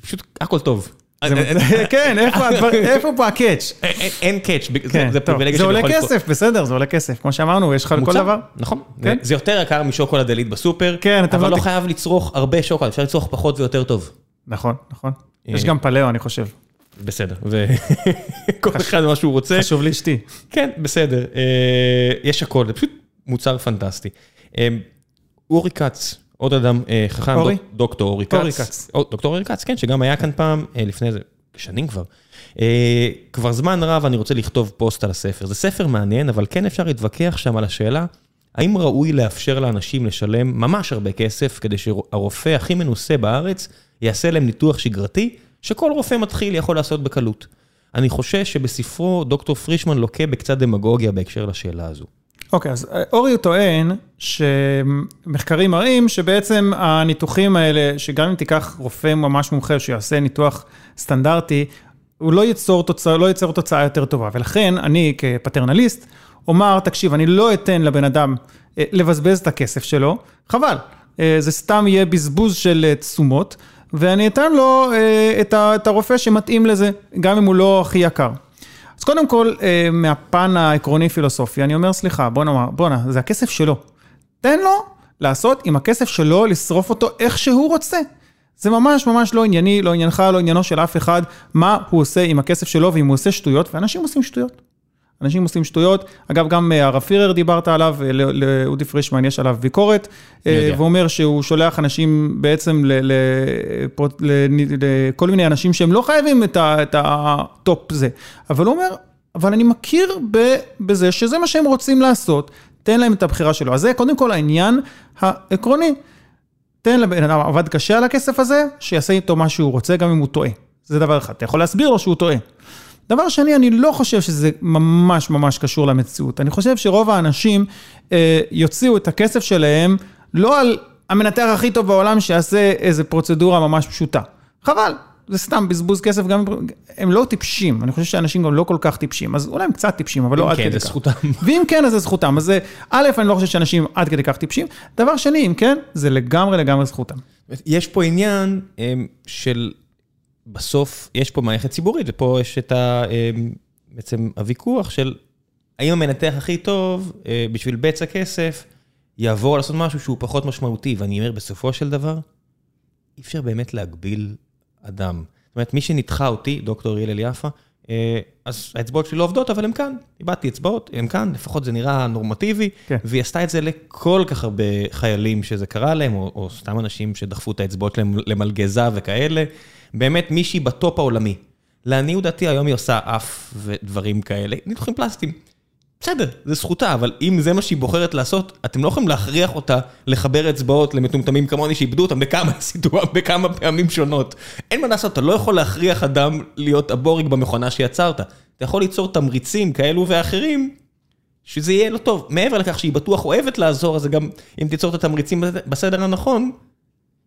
פשוט הכל טוב. כן, איפה פה הקאץ'? אין קאץ', כן, זה פריבילגיה שאני יכול... זה עולה כסף, בסדר, זה עולה כסף. כמו שאמרנו, יש לך לכל דבר. נכון, כן. זה יותר יקר משוקולד עילית בסופר, אבל לא חייב לצרוך הרבה שוקולד, אפשר לצרוך פחות ויותר טוב. נכון, נכון. יש גם פלאו, אני חושב. בסדר, וכל אחד מה שהוא רוצה. חשוב לאשתי. כן, בסדר, יש הכל, זה פשוט מוצר פנטסטי. אורי כץ, עוד אדם חכם, אורי? דוקטור אורי כץ. אורי כץ. דוקטור אורי כץ, כן, שגם היה כאן פעם, לפני איזה שנים כבר. כבר זמן רב אני רוצה לכתוב פוסט על הספר. זה ספר מעניין, אבל כן אפשר להתווכח שם על השאלה, האם ראוי לאפשר לאנשים לשלם ממש הרבה כסף, כדי שהרופא הכי מנוסה בארץ יעשה להם ניתוח שגרתי, שכל רופא מתחיל יכול לעשות בקלות. אני חושש שבספרו דוקטור פרישמן לוקה בקצת דמגוגיה בהקשר לשאלה הזו. אוקיי, okay, אז אורי הוא טוען שמחקרים מראים שבעצם הניתוחים האלה, שגם אם תיקח רופא ממש מומחה שיעשה ניתוח סטנדרטי, הוא לא ייצור תוצאה, לא ייצר תוצאה יותר טובה. ולכן אני כפטרנליסט אומר, תקשיב, אני לא אתן לבן אדם לבזבז את הכסף שלו, חבל. זה סתם יהיה בזבוז של תשומות, ואני אתן לו את הרופא שמתאים לזה, גם אם הוא לא הכי יקר. אז קודם כל, מהפן העקרוני-פילוסופי, אני אומר, סליחה, בוא נאמר, בוא'נה, זה הכסף שלו. תן לו לעשות עם הכסף שלו, לשרוף אותו איך שהוא רוצה. זה ממש ממש לא ענייני, לא עניינך, לא עניינו של אף אחד, מה הוא עושה עם הכסף שלו, ואם הוא עושה שטויות, ואנשים עושים שטויות. אנשים עושים שטויות, אגב גם הרב פירר דיברת עליו, לאודי פרישמן יש עליו ביקורת, והוא אומר שהוא שולח אנשים בעצם לכל מיני אנשים שהם לא חייבים את ה top זה, אבל הוא אומר, אבל אני מכיר בזה שזה מה שהם רוצים לעשות, תן להם את הבחירה שלו, אז זה קודם כל העניין העקרוני, תן לבן אדם עבד קשה על הכסף הזה, שיעשה איתו מה שהוא רוצה גם אם הוא טועה, זה דבר אחד, אתה יכול להסביר לו שהוא טועה. דבר שני, אני לא חושב שזה ממש ממש קשור למציאות. אני חושב שרוב האנשים אה, יוציאו את הכסף שלהם לא על המנתח הכי טוב בעולם שיעשה איזה פרוצדורה ממש פשוטה. חבל, זה סתם בזבוז כסף, גם הם לא טיפשים, אני חושב שאנשים גם לא כל כך טיפשים, אז אולי הם קצת טיפשים, אבל לא עד כדי כך. אם כן, זה זכותם. ואם כן, אז זה זכותם. אז א', אני לא חושב שאנשים עד כדי כך טיפשים. דבר שני, אם כן, זה לגמרי לגמרי זכותם. יש פה עניין של... בסוף יש פה מערכת ציבורית, ופה יש את ה... בעצם הוויכוח של האם המנתח הכי טוב בשביל בצע כסף יעבור לעשות משהו שהוא פחות משמעותי, ואני אומר, בסופו של דבר, אי אפשר באמת להגביל אדם. זאת אומרת, מי שניתחה אותי, דוקטור הלל יפה, אז האצבעות שלי לא עובדות, אבל הן כאן. איבדתי אצבעות, הן כאן, לפחות זה נראה נורמטיבי, כן. והיא עשתה את זה לכל כך הרבה חיילים שזה קרה להם, או, או סתם אנשים שדחפו את האצבעות שלהם למלגזה וכאלה. באמת מישהי בטופ העולמי. לעניות דעתי היום היא עושה אף ודברים כאלה, ניתוחים פלסטיים. בסדר, זה זכותה, אבל אם זה מה שהיא בוחרת לעשות, אתם לא יכולים להכריח אותה לחבר אצבעות למטומטמים כמוני שאיבדו אותם בכמה סיטואציות, בכמה פעמים שונות. אין מה לעשות, אתה לא יכול להכריח אדם להיות הבורג במכונה שיצרת. אתה יכול ליצור תמריצים כאלו ואחרים, שזה יהיה לא טוב. מעבר לכך שהיא בטוח אוהבת לעזור, אז גם אם תיצור את התמריצים בסדר הנכון,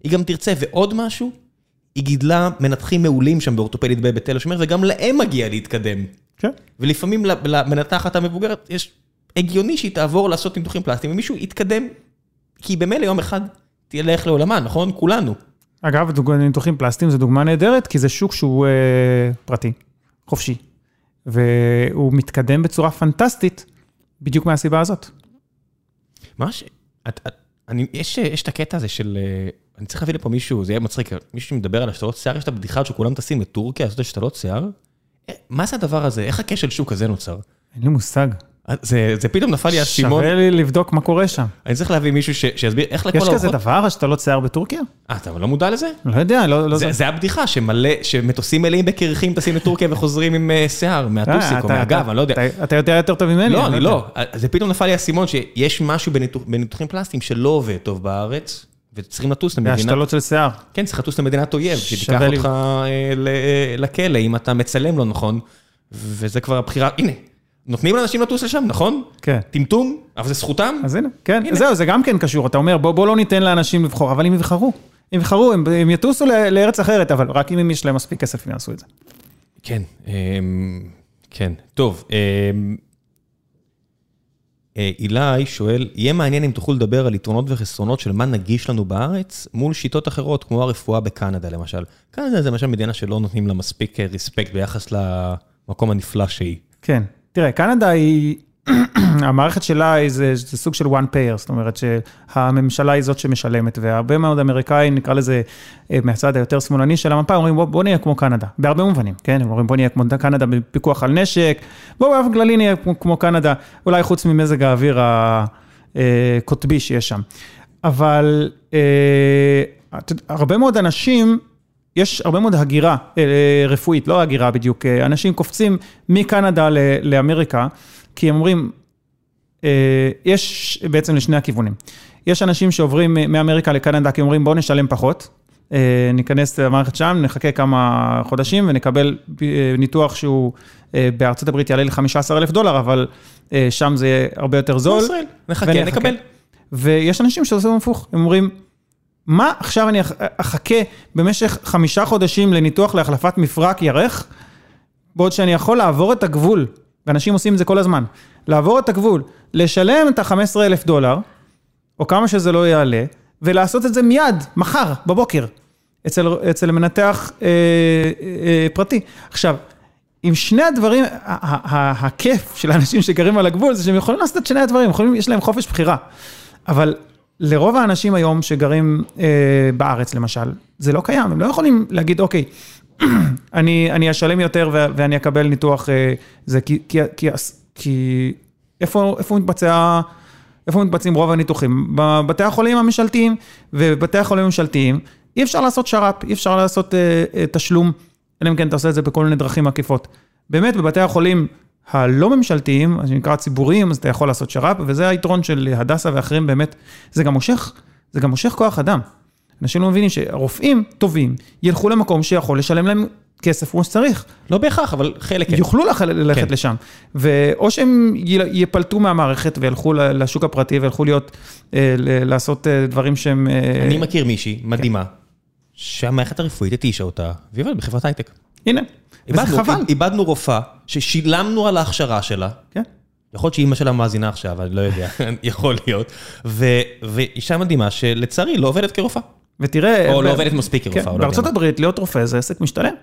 היא גם תרצה. ועוד משהו, היא גידלה מנתחים מעולים שם באורתופדית בתל השומר, וגם להם מגיע להתקדם. כן. ולפעמים למנתחת המבוגרת יש הגיוני שהיא תעבור לעשות ניתוחים פלסטיים, ומישהו יתקדם, כי במילא יום אחד תלך לעולמה, נכון? כולנו. אגב, ניתוחים פלסטיים זה דוגמה נהדרת, כי זה שוק שהוא אה, פרטי, חופשי, והוא מתקדם בצורה פנטסטית, בדיוק מהסיבה הזאת. מה ש... את, את, אני, יש, יש את הקטע הזה של... אני צריך להביא לפה מישהו, זה יהיה מצחיק, מישהו שמדבר על השתלות שיער, יש את הבדיחה שכולם טסים לטורקיה לעשות השתלות שיער? מה זה הדבר הזה? איך הכשל שוק הזה נוצר? אין לי מושג. זה, זה פתאום נפל לי האסימון. שווה לי לבדוק מה קורה שם. אני צריך להביא מישהו ש, שיסביר איך לכל יש כזה דבר, השתלות שיער בטורקיה? אה, אתה לא מודע לזה? לא יודע, לא... לא זה, זה הבדיחה, שמלא, שמטוסים מלאים בקרחים טסים לטורקיה וחוזרים עם שיער, מהטוסיק או מהגב, אני לא יודע. אתה, אתה יודע יותר טוב ממני. לא, אני לא. זה פתאום נפל לי האסימון שיש משהו בניתוח, בניתוחים פלסטיים שלא עובד טוב בארץ. וצריכים לטוס למדינה... והשתלות של שיער. כן, צריך לטוס למדינת אויב, שתיקח אותך לכלא אם אתה מצלם לא נכון, וזה כבר הבחירה, הנה, נותנים לאנשים לטוס לשם, נכון? כן. טמטום, אבל זה זכותם. אז הנה, כן, זהו, זה גם כן קשור, אתה אומר, בוא לא ניתן לאנשים לבחור, אבל הם יבחרו, הם יבחרו, הם יטוסו לארץ אחרת, אבל רק אם יש להם מספיק כסף, הם יעשו את זה. כן, כן, טוב. אילי שואל, יהיה מעניין אם תוכלו לדבר על יתרונות וחסרונות של מה נגיש לנו בארץ, מול שיטות אחרות, כמו הרפואה בקנדה למשל. קנדה זה למשל מדינה שלא נותנים לה מספיק ריספקט ביחס למקום הנפלא שהיא. כן, תראה, קנדה היא המערכת שלה זה, זה סוג של one payer, זאת אומרת שהממשלה היא זאת שמשלמת, והרבה מאוד אמריקאים, נקרא לזה אה, מהצד היותר שמאלני של המפה, אומרים בוא, בוא נהיה כמו קנדה, בהרבה מובנים, כן? הם אומרים בוא נהיה כמו קנדה בפיקוח על נשק, בוא באופן כללי נהיה כמו, כמו קנדה, אולי חוץ ממזג האוויר הקוטבי שיש שם. אבל אה, הרבה מאוד אנשים, יש הרבה מאוד הגירה אה, רפואית, לא הגירה בדיוק, אה, אנשים קופצים מקנדה לאמריקה, כי הם אומרים, יש בעצם לשני הכיוונים. יש אנשים שעוברים מאמריקה לקנדה כי אומרים בואו נשלם פחות, ניכנס למערכת שם, נחכה כמה חודשים ונקבל ניתוח שהוא בארצות הברית יעלה ל-15 אלף דולר, אבל שם זה יהיה הרבה יותר זול. ישראל, נחכה, נקבל. ויש אנשים שעושים הפוך, הם אומרים, מה עכשיו אני אחכה במשך חמישה חודשים לניתוח להחלפת מפרק ירך, בעוד שאני יכול לעבור את הגבול, ואנשים עושים את זה כל הזמן, לעבור את הגבול, לשלם את ה-15 אלף דולר, או כמה שזה לא יעלה, ולעשות את זה מיד, מחר, בבוקר, אצל, אצל מנתח אה, אה, פרטי. עכשיו, עם שני הדברים, הכיף של האנשים שגרים על הגבול זה שהם יכולים לעשות את שני הדברים, יכולים, יש להם חופש בחירה. אבל לרוב האנשים היום שגרים אה, בארץ למשל, זה לא קיים, הם לא יכולים להגיד, אוקיי, אני, אני אשלם יותר ו- ואני אקבל ניתוח, אה, זה כי, כי, כי, כי איפה, איפה מתבצע, איפה מתבצעים רוב הניתוחים? בבתי החולים הממשלתיים, ובבתי החולים הממשלתיים אי אפשר לעשות שר"פ, אי אפשר לעשות אה, אה, תשלום, אלא אם כן אתה עושה את זה בכל מיני דרכים עקיפות. באמת, בבתי החולים הלא ממשלתיים, מה שנקרא ציבוריים, אז אתה יכול לעשות שר"פ, וזה היתרון של הדסה ואחרים באמת, זה גם מושך, זה גם מושך כוח אדם. אנשים לא מבינים שרופאים טובים ילכו למקום שיכול לשלם להם כסף כמו שצריך. לא בהכרח, אבל חלק כן. יוכלו ללכת כן. לשם. ואו שהם יפלטו מהמערכת וילכו לשוק הפרטי וילכו להיות, אה, לעשות אה, דברים שהם... אה, אני מכיר מישהי מדהימה, כן. שהמערכת הרפואית התישה אותה, והיא עובדת בחברת הייטק. הנה. איבדנו, חבל. איבדנו רופאה ששילמנו על ההכשרה שלה. כן. יכול להיות שאימא שלה מאזינה עכשיו, אני לא יודע, יכול להיות. ואישה מדהימה שלצערי לא עובדת כרופאה. ותראה... או לא עובדת מספיק כרופאה, כן, בארצות הברית להיות רופא זה עסק משתלם.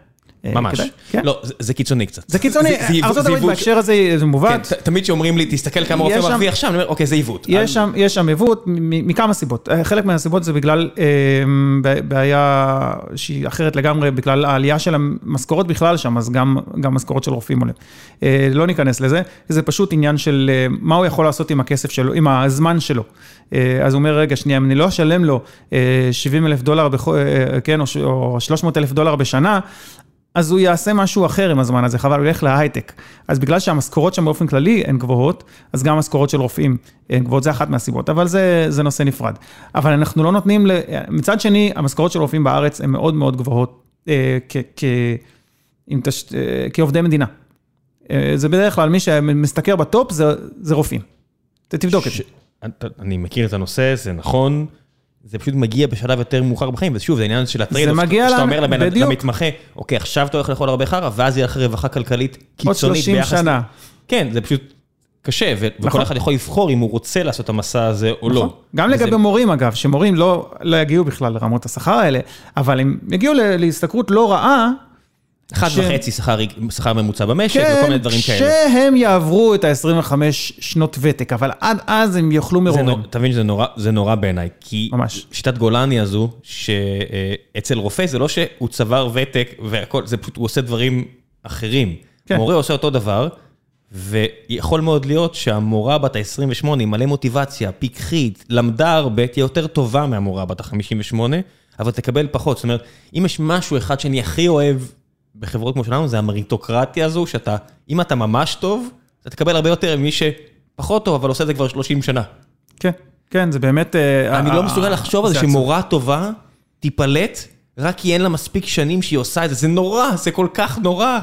אה, ממש. כן. לא, זה קיצוני קצת. זה קיצוני, הברית בהקשר הזה זה מעוות. כן, תמיד כשאומרים לי, תסתכל כמה רופא מרוויח שם, אני אומר, אוקיי, זה עיוות. יש שם עיוות מכמה סיבות. אה, חלק מהסיבות זה בגלל אמ, בעיה שהיא אחרת לגמרי, בגלל העלייה של המשכורות בכלל שם, אז גם משכורות של רופאים עולים. אה, לא ניכנס לזה, זה פשוט עניין של מה הוא יכול לעשות עם הכסף שלו, עם הזמן שלו. אז הוא אומר, רגע, שנייה, אם אני לא אשלם לו 70 אלף דולר, כן, או 300 אלף דולר בשנה, אז הוא יעשה משהו אחר עם הזמן הזה, חבל, הוא ילך להייטק. אז בגלל שהמשכורות שם באופן כללי הן גבוהות, אז גם המשכורות של רופאים הן גבוהות, זה אחת מהסיבות, אבל זה, זה נושא נפרד. אבל אנחנו לא נותנים, מצד שני, המשכורות של רופאים בארץ הן מאוד מאוד גבוהות אה, כ, כ, תש, אה, כעובדי מדינה. אה, זה בדרך כלל, מי שמשתכר ב top זה, זה רופאים. תבדוק את זה. אני מכיר את הנושא, זה נכון. זה פשוט מגיע בשלב יותר מאוחר בחיים, ושוב, זה העניין של ה trade, מגיע שאתה אומר לבן, למתמחה, אוקיי, עכשיו אתה הולך לאכול הרבה חרא, ואז יהיה לך רווחה כלכלית קיצונית ביחס... עוד 30 שנה. כן, זה פשוט קשה, ו- נכון. וכל אחד יכול לבחור אם הוא רוצה לעשות את המסע הזה או לא. נכון. לא. גם וזה... לגבי מורים, אגב, שמורים לא, לא יגיעו בכלל לרמות השכר האלה, אבל הם יגיעו להשתכרות לא רעה, אחד ש... וחצי שכר, שכר ממוצע במשק כן, וכל מיני דברים כאלה. כן, שהם יעברו את ה-25 שנות ותק, אבל עד אז הם יאכלו מרורים. אתה מבין שזה נורא, נורא בעיניי, כי ממש. שיטת גולני הזו, שאצל רופא זה לא שהוא צבר ותק והכל, זה פשוט הוא עושה דברים אחרים. כן. מורה עושה אותו דבר, ויכול מאוד להיות שהמורה בת ה-28, מלא מוטיבציה, פיקחית, למדה הרבה, תהיה יותר טובה מהמורה בת ה-58, אבל תקבל פחות. זאת אומרת, אם יש משהו אחד שאני הכי אוהב בחברות כמו שלנו, זה המריטוקרטיה הזו, שאתה, אם אתה ממש טוב, אתה תקבל הרבה יותר ממי שפחות טוב, אבל עושה את זה כבר 30 שנה. כן, כן, זה באמת... אה, אני לא מסוגל לחשוב על זה שמורה טובה תיפלט, רק כי אין לה מספיק שנים שהיא עושה את זה. זה נורא, זה כל כך נורא.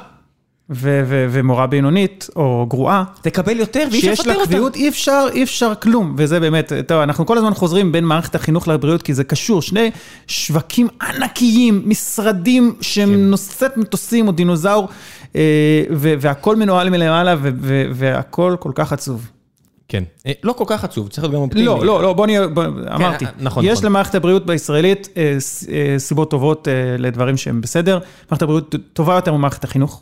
ומורה בינונית או גרועה. תקבל יותר ואי אפשר לפטר אותה. שיש לה קביעות, אי אפשר, אי אפשר כלום. וזה באמת, טוב, אנחנו כל הזמן חוזרים בין מערכת החינוך לבריאות, כי זה קשור. שני שווקים ענקיים, משרדים שהם כן. נושאת מטוסים או דינוזאור, אה, והכל מנוהל מלמעלה, והכל כל כך עצוב. כן, אה, לא כל כך עצוב, צריך להיות גם אופטימי. לא, לא, לא, בוא נהיה, אמרתי, כן, נכון, יש נכון. למערכת הבריאות בישראלית אה, סיבות טובות לדברים שהם בסדר. מערכת הבריאות טובה יותר ממערכת החינוך.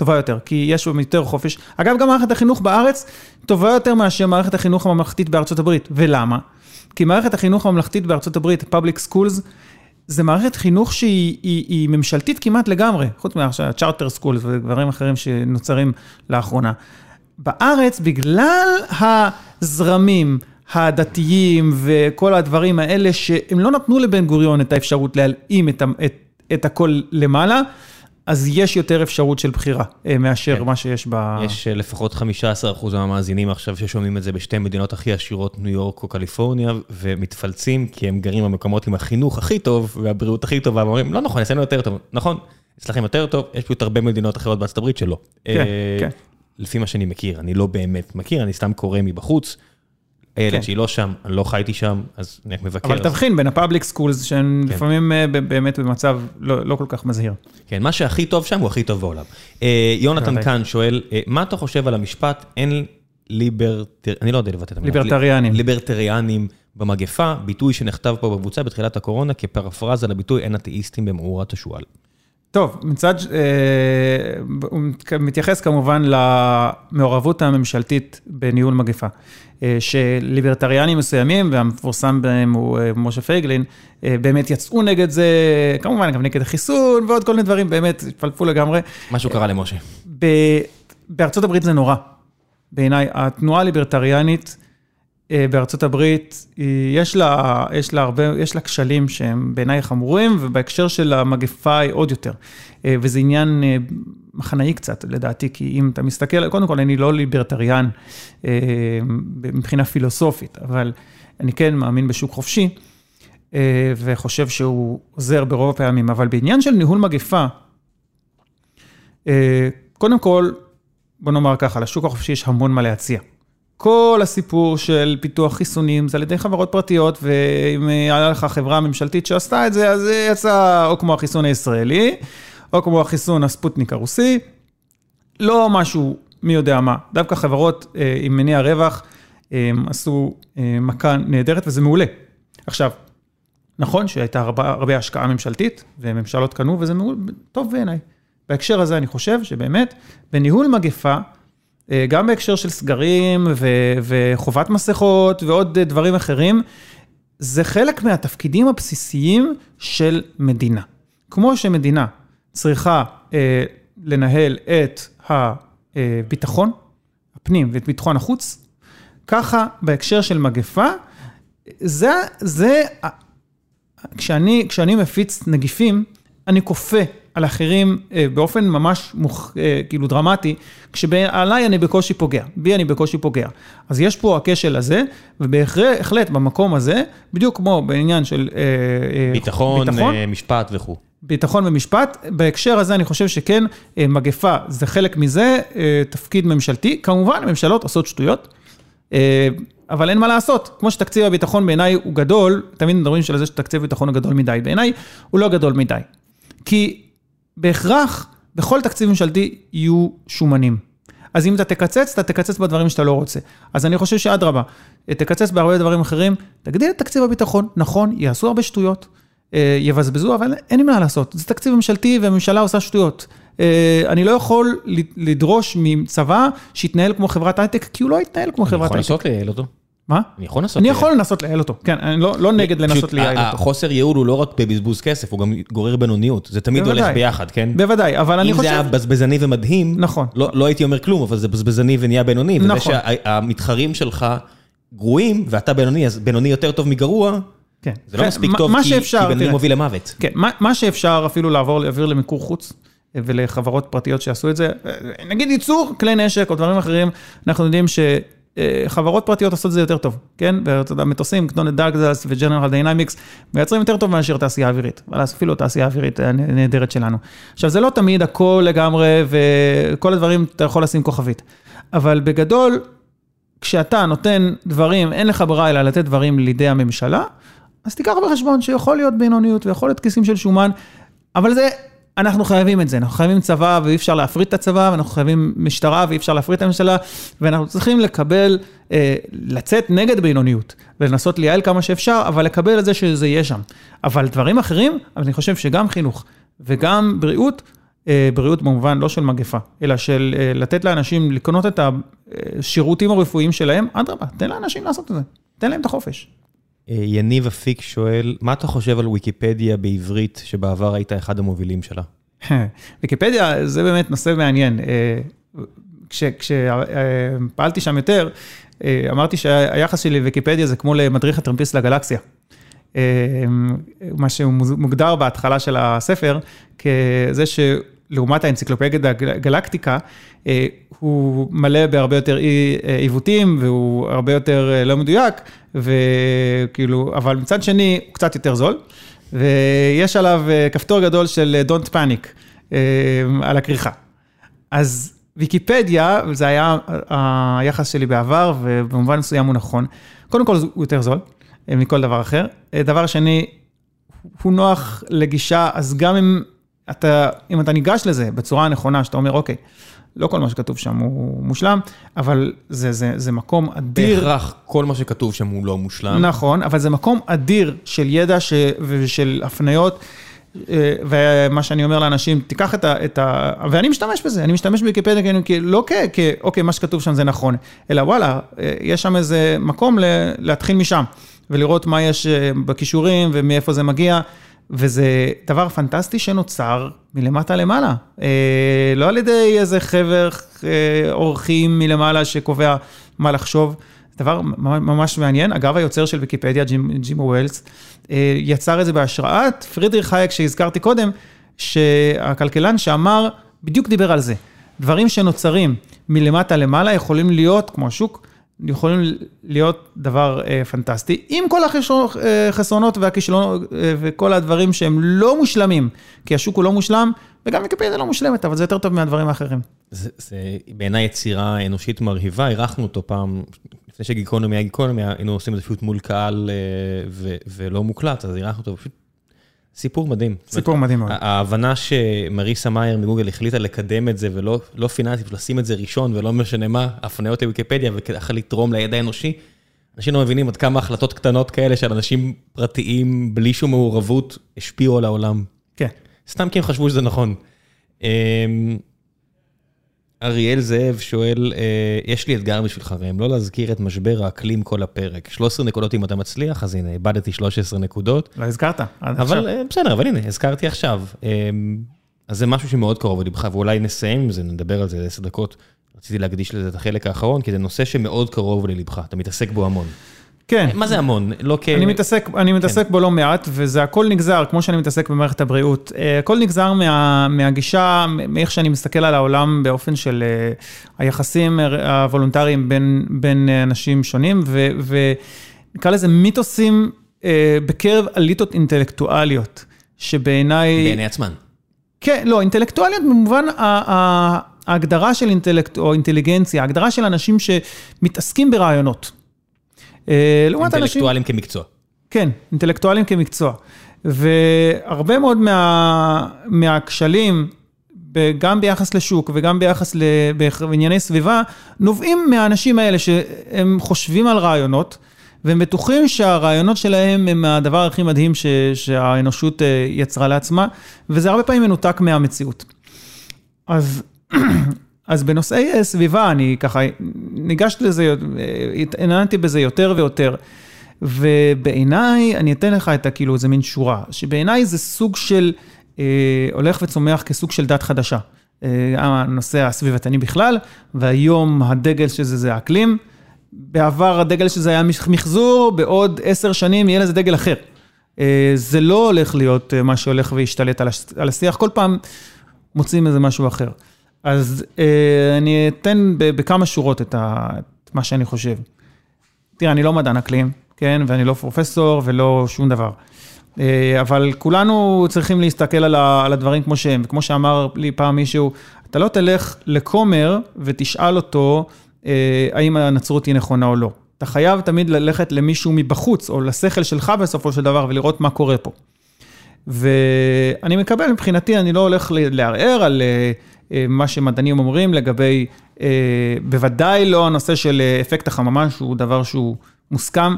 טובה יותר, כי יש בו יותר חופש. אגב, גם מערכת החינוך בארץ טובה יותר מאשר מערכת החינוך הממלכתית בארצות הברית. ולמה? כי מערכת החינוך הממלכתית בארצות הברית, public schools, זה מערכת חינוך שהיא היא, היא ממשלתית כמעט לגמרי, חוץ מהצ'ארטר סקולס ודברים אחרים שנוצרים לאחרונה. בארץ, בגלל הזרמים הדתיים וכל הדברים האלה, שהם לא נתנו לבן גוריון את האפשרות להלאים את, את, את הכל למעלה, אז יש יותר אפשרות של בחירה אה, מאשר כן. מה שיש ב... יש אה, לפחות 15% מהמאזינים עכשיו ששומעים את זה בשתי מדינות הכי עשירות, ניו יורק או קליפורניה, ומתפלצים כי הם גרים במקומות עם החינוך הכי טוב והבריאות הכי טובה, ואומרים, לא נכון, אצלנו יותר טוב. נכון, אצלכם יותר טוב, יש פשוט הרבה מדינות אחרות בארצות הברית שלא. כן, אה, כן. לפי מה שאני מכיר, אני לא באמת מכיר, אני סתם קורא מבחוץ. הילד כן. שהיא לא שם, אני לא חייתי שם, אז אני מבקר. אבל תבחין בין ה public schools, שהם כן. לפעמים אה, באמת במצב לא, לא כל כך מזהיר. כן, מה שהכי טוב שם הוא הכי טוב בעולם. אה, יונתן כאן שואל, אה, מה אתה חושב על המשפט, אין ליברטר... אני לא יודע לבטא את המילה. ליברטריאנים. ליברטריאנים במגפה, ביטוי שנכתב פה בקבוצה בתחילת הקורונה כפרפרזה לביטוי אין אתאיסטים במאורת השועל. טוב, מצד, הוא מתייחס כמובן למעורבות הממשלתית בניהול מגפה. אה, שליברטריאנים מסוימים, והמפורסם בהם הוא אה, משה פייגלין, אה, באמת יצאו נגד זה, כמובן גם נגד החיסון ועוד כל מיני דברים, באמת התפלפו לגמרי. משהו קרה למשה. בארצות הברית זה נורא, בעיניי. התנועה הליברטריאנית בארצות הברית, יש לה, יש לה הרבה, יש לה כשלים שהם בעיניי חמורים, ובהקשר של המגפה היא עוד יותר. וזה עניין מחנאי קצת, לדעתי, כי אם אתה מסתכל, קודם כל, אני לא ליברטריאן אה, מבחינה פילוסופית, אבל אני כן מאמין בשוק חופשי, אה, וחושב שהוא עוזר ברוב הפעמים. אבל בעניין של ניהול מגפה, אה, קודם כל, בוא נאמר ככה, לשוק החופשי יש המון מה להציע. כל הסיפור של פיתוח חיסונים זה על ידי חברות פרטיות, ואם היה לך חברה ממשלתית שעשתה את זה, אז זה יצא או כמו החיסון הישראלי, או כמו החיסון הספוטניק הרוסי, לא משהו מי יודע מה. דווקא חברות אה, עם מניע רווח אה, עשו אה, מכה נהדרת וזה מעולה. עכשיו, נכון שהייתה הרבה, הרבה השקעה ממשלתית, וממשלות קנו, וזה מעול, טוב בעיניי. בהקשר הזה אני חושב שבאמת, בניהול מגפה, אה, גם בהקשר של סגרים ו, וחובת מסכות ועוד דברים אחרים, זה חלק מהתפקידים הבסיסיים של מדינה. כמו שמדינה צריכה אה, לנהל את הביטחון, הפנים ואת ביטחון החוץ, ככה בהקשר של מגפה, זה, זה, כשאני, כשאני מפיץ נגיפים, אני כופה על אחרים אה, באופן ממש מוכ... אה, כאילו דרמטי, כשעליי אני בקושי פוגע, בי אני בקושי פוגע. אז יש פה הכשל הזה, ובהחלט במקום הזה, בדיוק כמו בעניין של אה, ביטחון, ביטחון משפט וכו'. ביטחון ומשפט, בהקשר הזה אני חושב שכן, מגפה זה חלק מזה, תפקיד ממשלתי, כמובן ממשלות עושות שטויות, אבל אין מה לעשות, כמו שתקציב הביטחון בעיניי הוא גדול, תמיד מדברים על זה שתקציב הביטחון הוא גדול מדי, בעיניי הוא לא גדול מדי. כי בהכרח בכל תקציב ממשלתי יהיו שומנים. אז אם אתה תקצץ, אתה תקצץ בדברים שאתה לא רוצה. אז אני חושב שאדרבה, תקצץ בהרבה דברים אחרים, תגדיל את תקציב הביטחון, נכון, יעשו הרבה שטויות, אה, יבזבזו, אבל אין לי מה לעשות. זה תקציב ממשלתי והממשלה עושה שטויות. אה, אני לא יכול לדרוש מצבא שיתנהל כמו חברת הייטק, כי הוא לא יתנהל כמו חברת הייטק. אני יכול לעשות אותו. מה? אני יכול לנסות לייעל. אני יכול לנסות לייעל אותו, כן, אני לא, לא נגד לנסות לייעל אותו. החוסר ייעול הוא לא רק בבזבוז כסף, הוא גם גורר בינוניות, זה תמיד הולך ביחד, כן? בוודאי, אבל אני חושב... אם זה היה בזבזני ומדהים, נכון. לא, לא הייתי אומר כלום, אבל זה בזבזני ונהיה בינוני, נכון. וזה שהמתחרים שלך גרועים, ואתה בינוני, אז בינוני יותר טוב מגרוע, כן. זה לא מספיק טוב, כי, שאפשר, כי בינוני מוביל למוות. כן, מה, מה שאפשר אפילו לעבור, להעביר למיקור חוץ. ולחברות פרטיות שעשו את זה, נגיד ייצור כלי נשק או דברים אחרים, אנחנו יודעים ש... אה, חברות פרטיות עושות את זה יותר טוב, כן? ואתה יודע, מטוסים, כמו דאגלס וג'נרל דיינמיקס, מייצרים יותר טוב מאשר תעשייה אווירית, אפילו תעשייה אווירית הנהדרת שלנו. עכשיו, זה לא תמיד הכל לגמרי, וכל הדברים אתה יכול לשים כוכבית. אבל בגדול, כשאתה נותן דברים, אין לך ברירה אלא לתת דברים לידי הממשלה, אז תיקח בחשבון שיכול להיות בינוניות ויכול להיות כיסים של שומן, אבל זה אנחנו חייבים את זה, אנחנו חייבים צבא ואי אפשר להפריט את הצבא, ואנחנו חייבים משטרה ואי אפשר להפריט את הממשלה, ואנחנו צריכים לקבל, אה, לצאת נגד בינוניות, ולנסות לייעל כמה שאפשר, אבל לקבל את זה שזה יהיה שם. אבל דברים אחרים, אני חושב שגם חינוך וגם בריאות, בריאות במובן לא של מגפה, אלא של לתת לאנשים לקנות את השירותים הרפואיים שלהם, אדרבה, תן לאנשים לעשות את זה, תן להם את החופש. יניב אפיק שואל, מה אתה חושב על ויקיפדיה בעברית, שבעבר היית אחד המובילים שלה? ויקיפדיה זה באמת נושא מעניין. כשפעלתי שם יותר, אמרתי שהיחס שלי לוויקיפדיה זה כמו למדריך הטרמפיסט לגלקסיה. מה שמוגדר בהתחלה של הספר, כזה שלעומת האנציקלופדיה גלקטיקה, הוא מלא בהרבה יותר עיוותים והוא הרבה יותר לא מדויק, וכאילו, אבל מצד שני הוא קצת יותר זול, ויש עליו כפתור גדול של Don't Panic על הכריכה. אז ויקיפדיה, זה היה היחס שלי בעבר, ובמובן מסוים הוא נכון. קודם כל הוא יותר זול מכל דבר אחר. דבר שני, הוא נוח לגישה, אז גם אם אתה, אם אתה ניגש לזה בצורה הנכונה, שאתה אומר, אוקיי, לא כל מה שכתוב שם הוא מושלם, אבל זה, זה, זה מקום אדיר. בהכרח כל מה שכתוב שם הוא לא מושלם. נכון, אבל זה מקום אדיר של ידע ש, ושל הפניות. ומה שאני אומר לאנשים, תיקח את ה... ואני משתמש בזה, אני משתמש בוויקיפדיה, לא כ... אוקיי, מה שכתוב שם זה נכון, אלא וואלה, יש שם איזה מקום להתחיל משם, ולראות מה יש בכישורים ומאיפה זה מגיע, וזה דבר פנטסטי שנוצר מלמטה למעלה. לא על ידי איזה חבר אורחים מלמעלה שקובע מה לחשוב. דבר ממש מעניין. אגב, היוצר של ויקיפדיה, ג'ימו ווילס, יצר את זה בהשראת פרידריך הייק שהזכרתי קודם, שהכלכלן שאמר, בדיוק דיבר על זה. דברים שנוצרים מלמטה למעלה יכולים להיות, כמו השוק, יכולים להיות דבר פנטסטי, עם כל החסרונות והכישלונות וכל הדברים שהם לא מושלמים, כי השוק הוא לא מושלם, וגם ויקיפדיה לא מושלמת, אבל זה יותר טוב מהדברים האחרים. זה בעיניי יצירה אנושית מרהיבה, אירחנו אותו פעם, לפני שגיקונומי היה גיקונומי, היינו עושים את זה פשוט מול קהל ולא מוקלט, אז אירחנו אותו, פשוט סיפור מדהים. סיפור מדהים מאוד. ההבנה שמריסה מאייר מגוגל החליטה לקדם את זה, ולא פיננסית, לשים את זה ראשון, ולא משנה מה, הפניות לוויקיפדיה, וככה לתרום לידע האנושי, אנשים לא מבינים עד כמה החלטות קטנות כאלה של אנשים פרטיים, בלי שום מעורבות, השפיעו על העולם. כן. סתם כי הם חשבו שזה נכון. אריאל זאב שואל, יש לי אתגר בשבילך ראם, לא להזכיר את משבר האקלים כל הפרק. 13 נקודות אם אתה מצליח, אז הנה, איבדתי 13 נקודות. לא הזכרת, עד עכשיו. אבל בסדר, אבל הנה, הזכרתי עכשיו. אז זה משהו שמאוד קרוב ללבך, ואולי נסיים עם זה, נדבר על זה 10 דקות. רציתי להקדיש לזה את החלק האחרון, כי זה נושא שמאוד קרוב ללבך, אתה מתעסק בו המון. כן. מה זה המון? לא כ... אני מתעסק, אני מתעסק כן. בו לא מעט, וזה הכל נגזר, כמו שאני מתעסק במערכת הבריאות, הכל נגזר מה, מהגישה, מאיך שאני מסתכל על העולם באופן של היחסים הוולונטריים בין, בין אנשים שונים, ונקרא לזה מיתוסים בקרב אליטות אינטלקטואליות, שבעיניי... בעיני עצמן. כן, לא, אינטלקטואליות במובן ההגדרה של אינטלקט או אינטליגנציה, ההגדרה של אנשים שמתעסקים ברעיונות. אינטלקטואלים כמקצוע. כן, אינטלקטואלים כמקצוע. והרבה מאוד מה, מהכשלים, גם ביחס לשוק וגם ביחס לענייני סביבה, נובעים מהאנשים האלה שהם חושבים על רעיונות, והם בטוחים שהרעיונות שלהם הם הדבר הכי מדהים ש, שהאנושות יצרה לעצמה, וזה הרבה פעמים מנותק מהמציאות. אז אז בנושאי סביבה, אני ככה ניגשתי לזה, התעניינתי בזה יותר ויותר. ובעיניי, אני אתן לך את הכאילו, איזה מין שורה, שבעיניי זה סוג של, אה, הולך וצומח כסוג של דת חדשה. אה, הנושא הסביבתני בכלל, והיום הדגל של זה זה האקלים. בעבר הדגל של זה היה מחזור, בעוד עשר שנים יהיה לזה דגל אחר. אה, זה לא הולך להיות מה שהולך וישתלט על השיח, כל פעם מוצאים איזה משהו אחר. אז אה, אני אתן בכמה שורות את מה שאני חושב. תראה, אני לא מדען אקלים, כן? ואני לא פרופסור ולא שום דבר. אה, אבל כולנו צריכים להסתכל על הדברים כמו שהם. וכמו שאמר לי פעם מישהו, אתה לא תלך לכומר ותשאל אותו אה, האם הנצרות היא נכונה או לא. אתה חייב תמיד ללכת למישהו מבחוץ, או לשכל שלך בסופו של דבר, ולראות מה קורה פה. ואני מקבל, מבחינתי, אני לא הולך לערער על מה שמדענים אומרים לגבי, בוודאי לא הנושא של אפקט החממה, שהוא דבר שהוא מוסכם.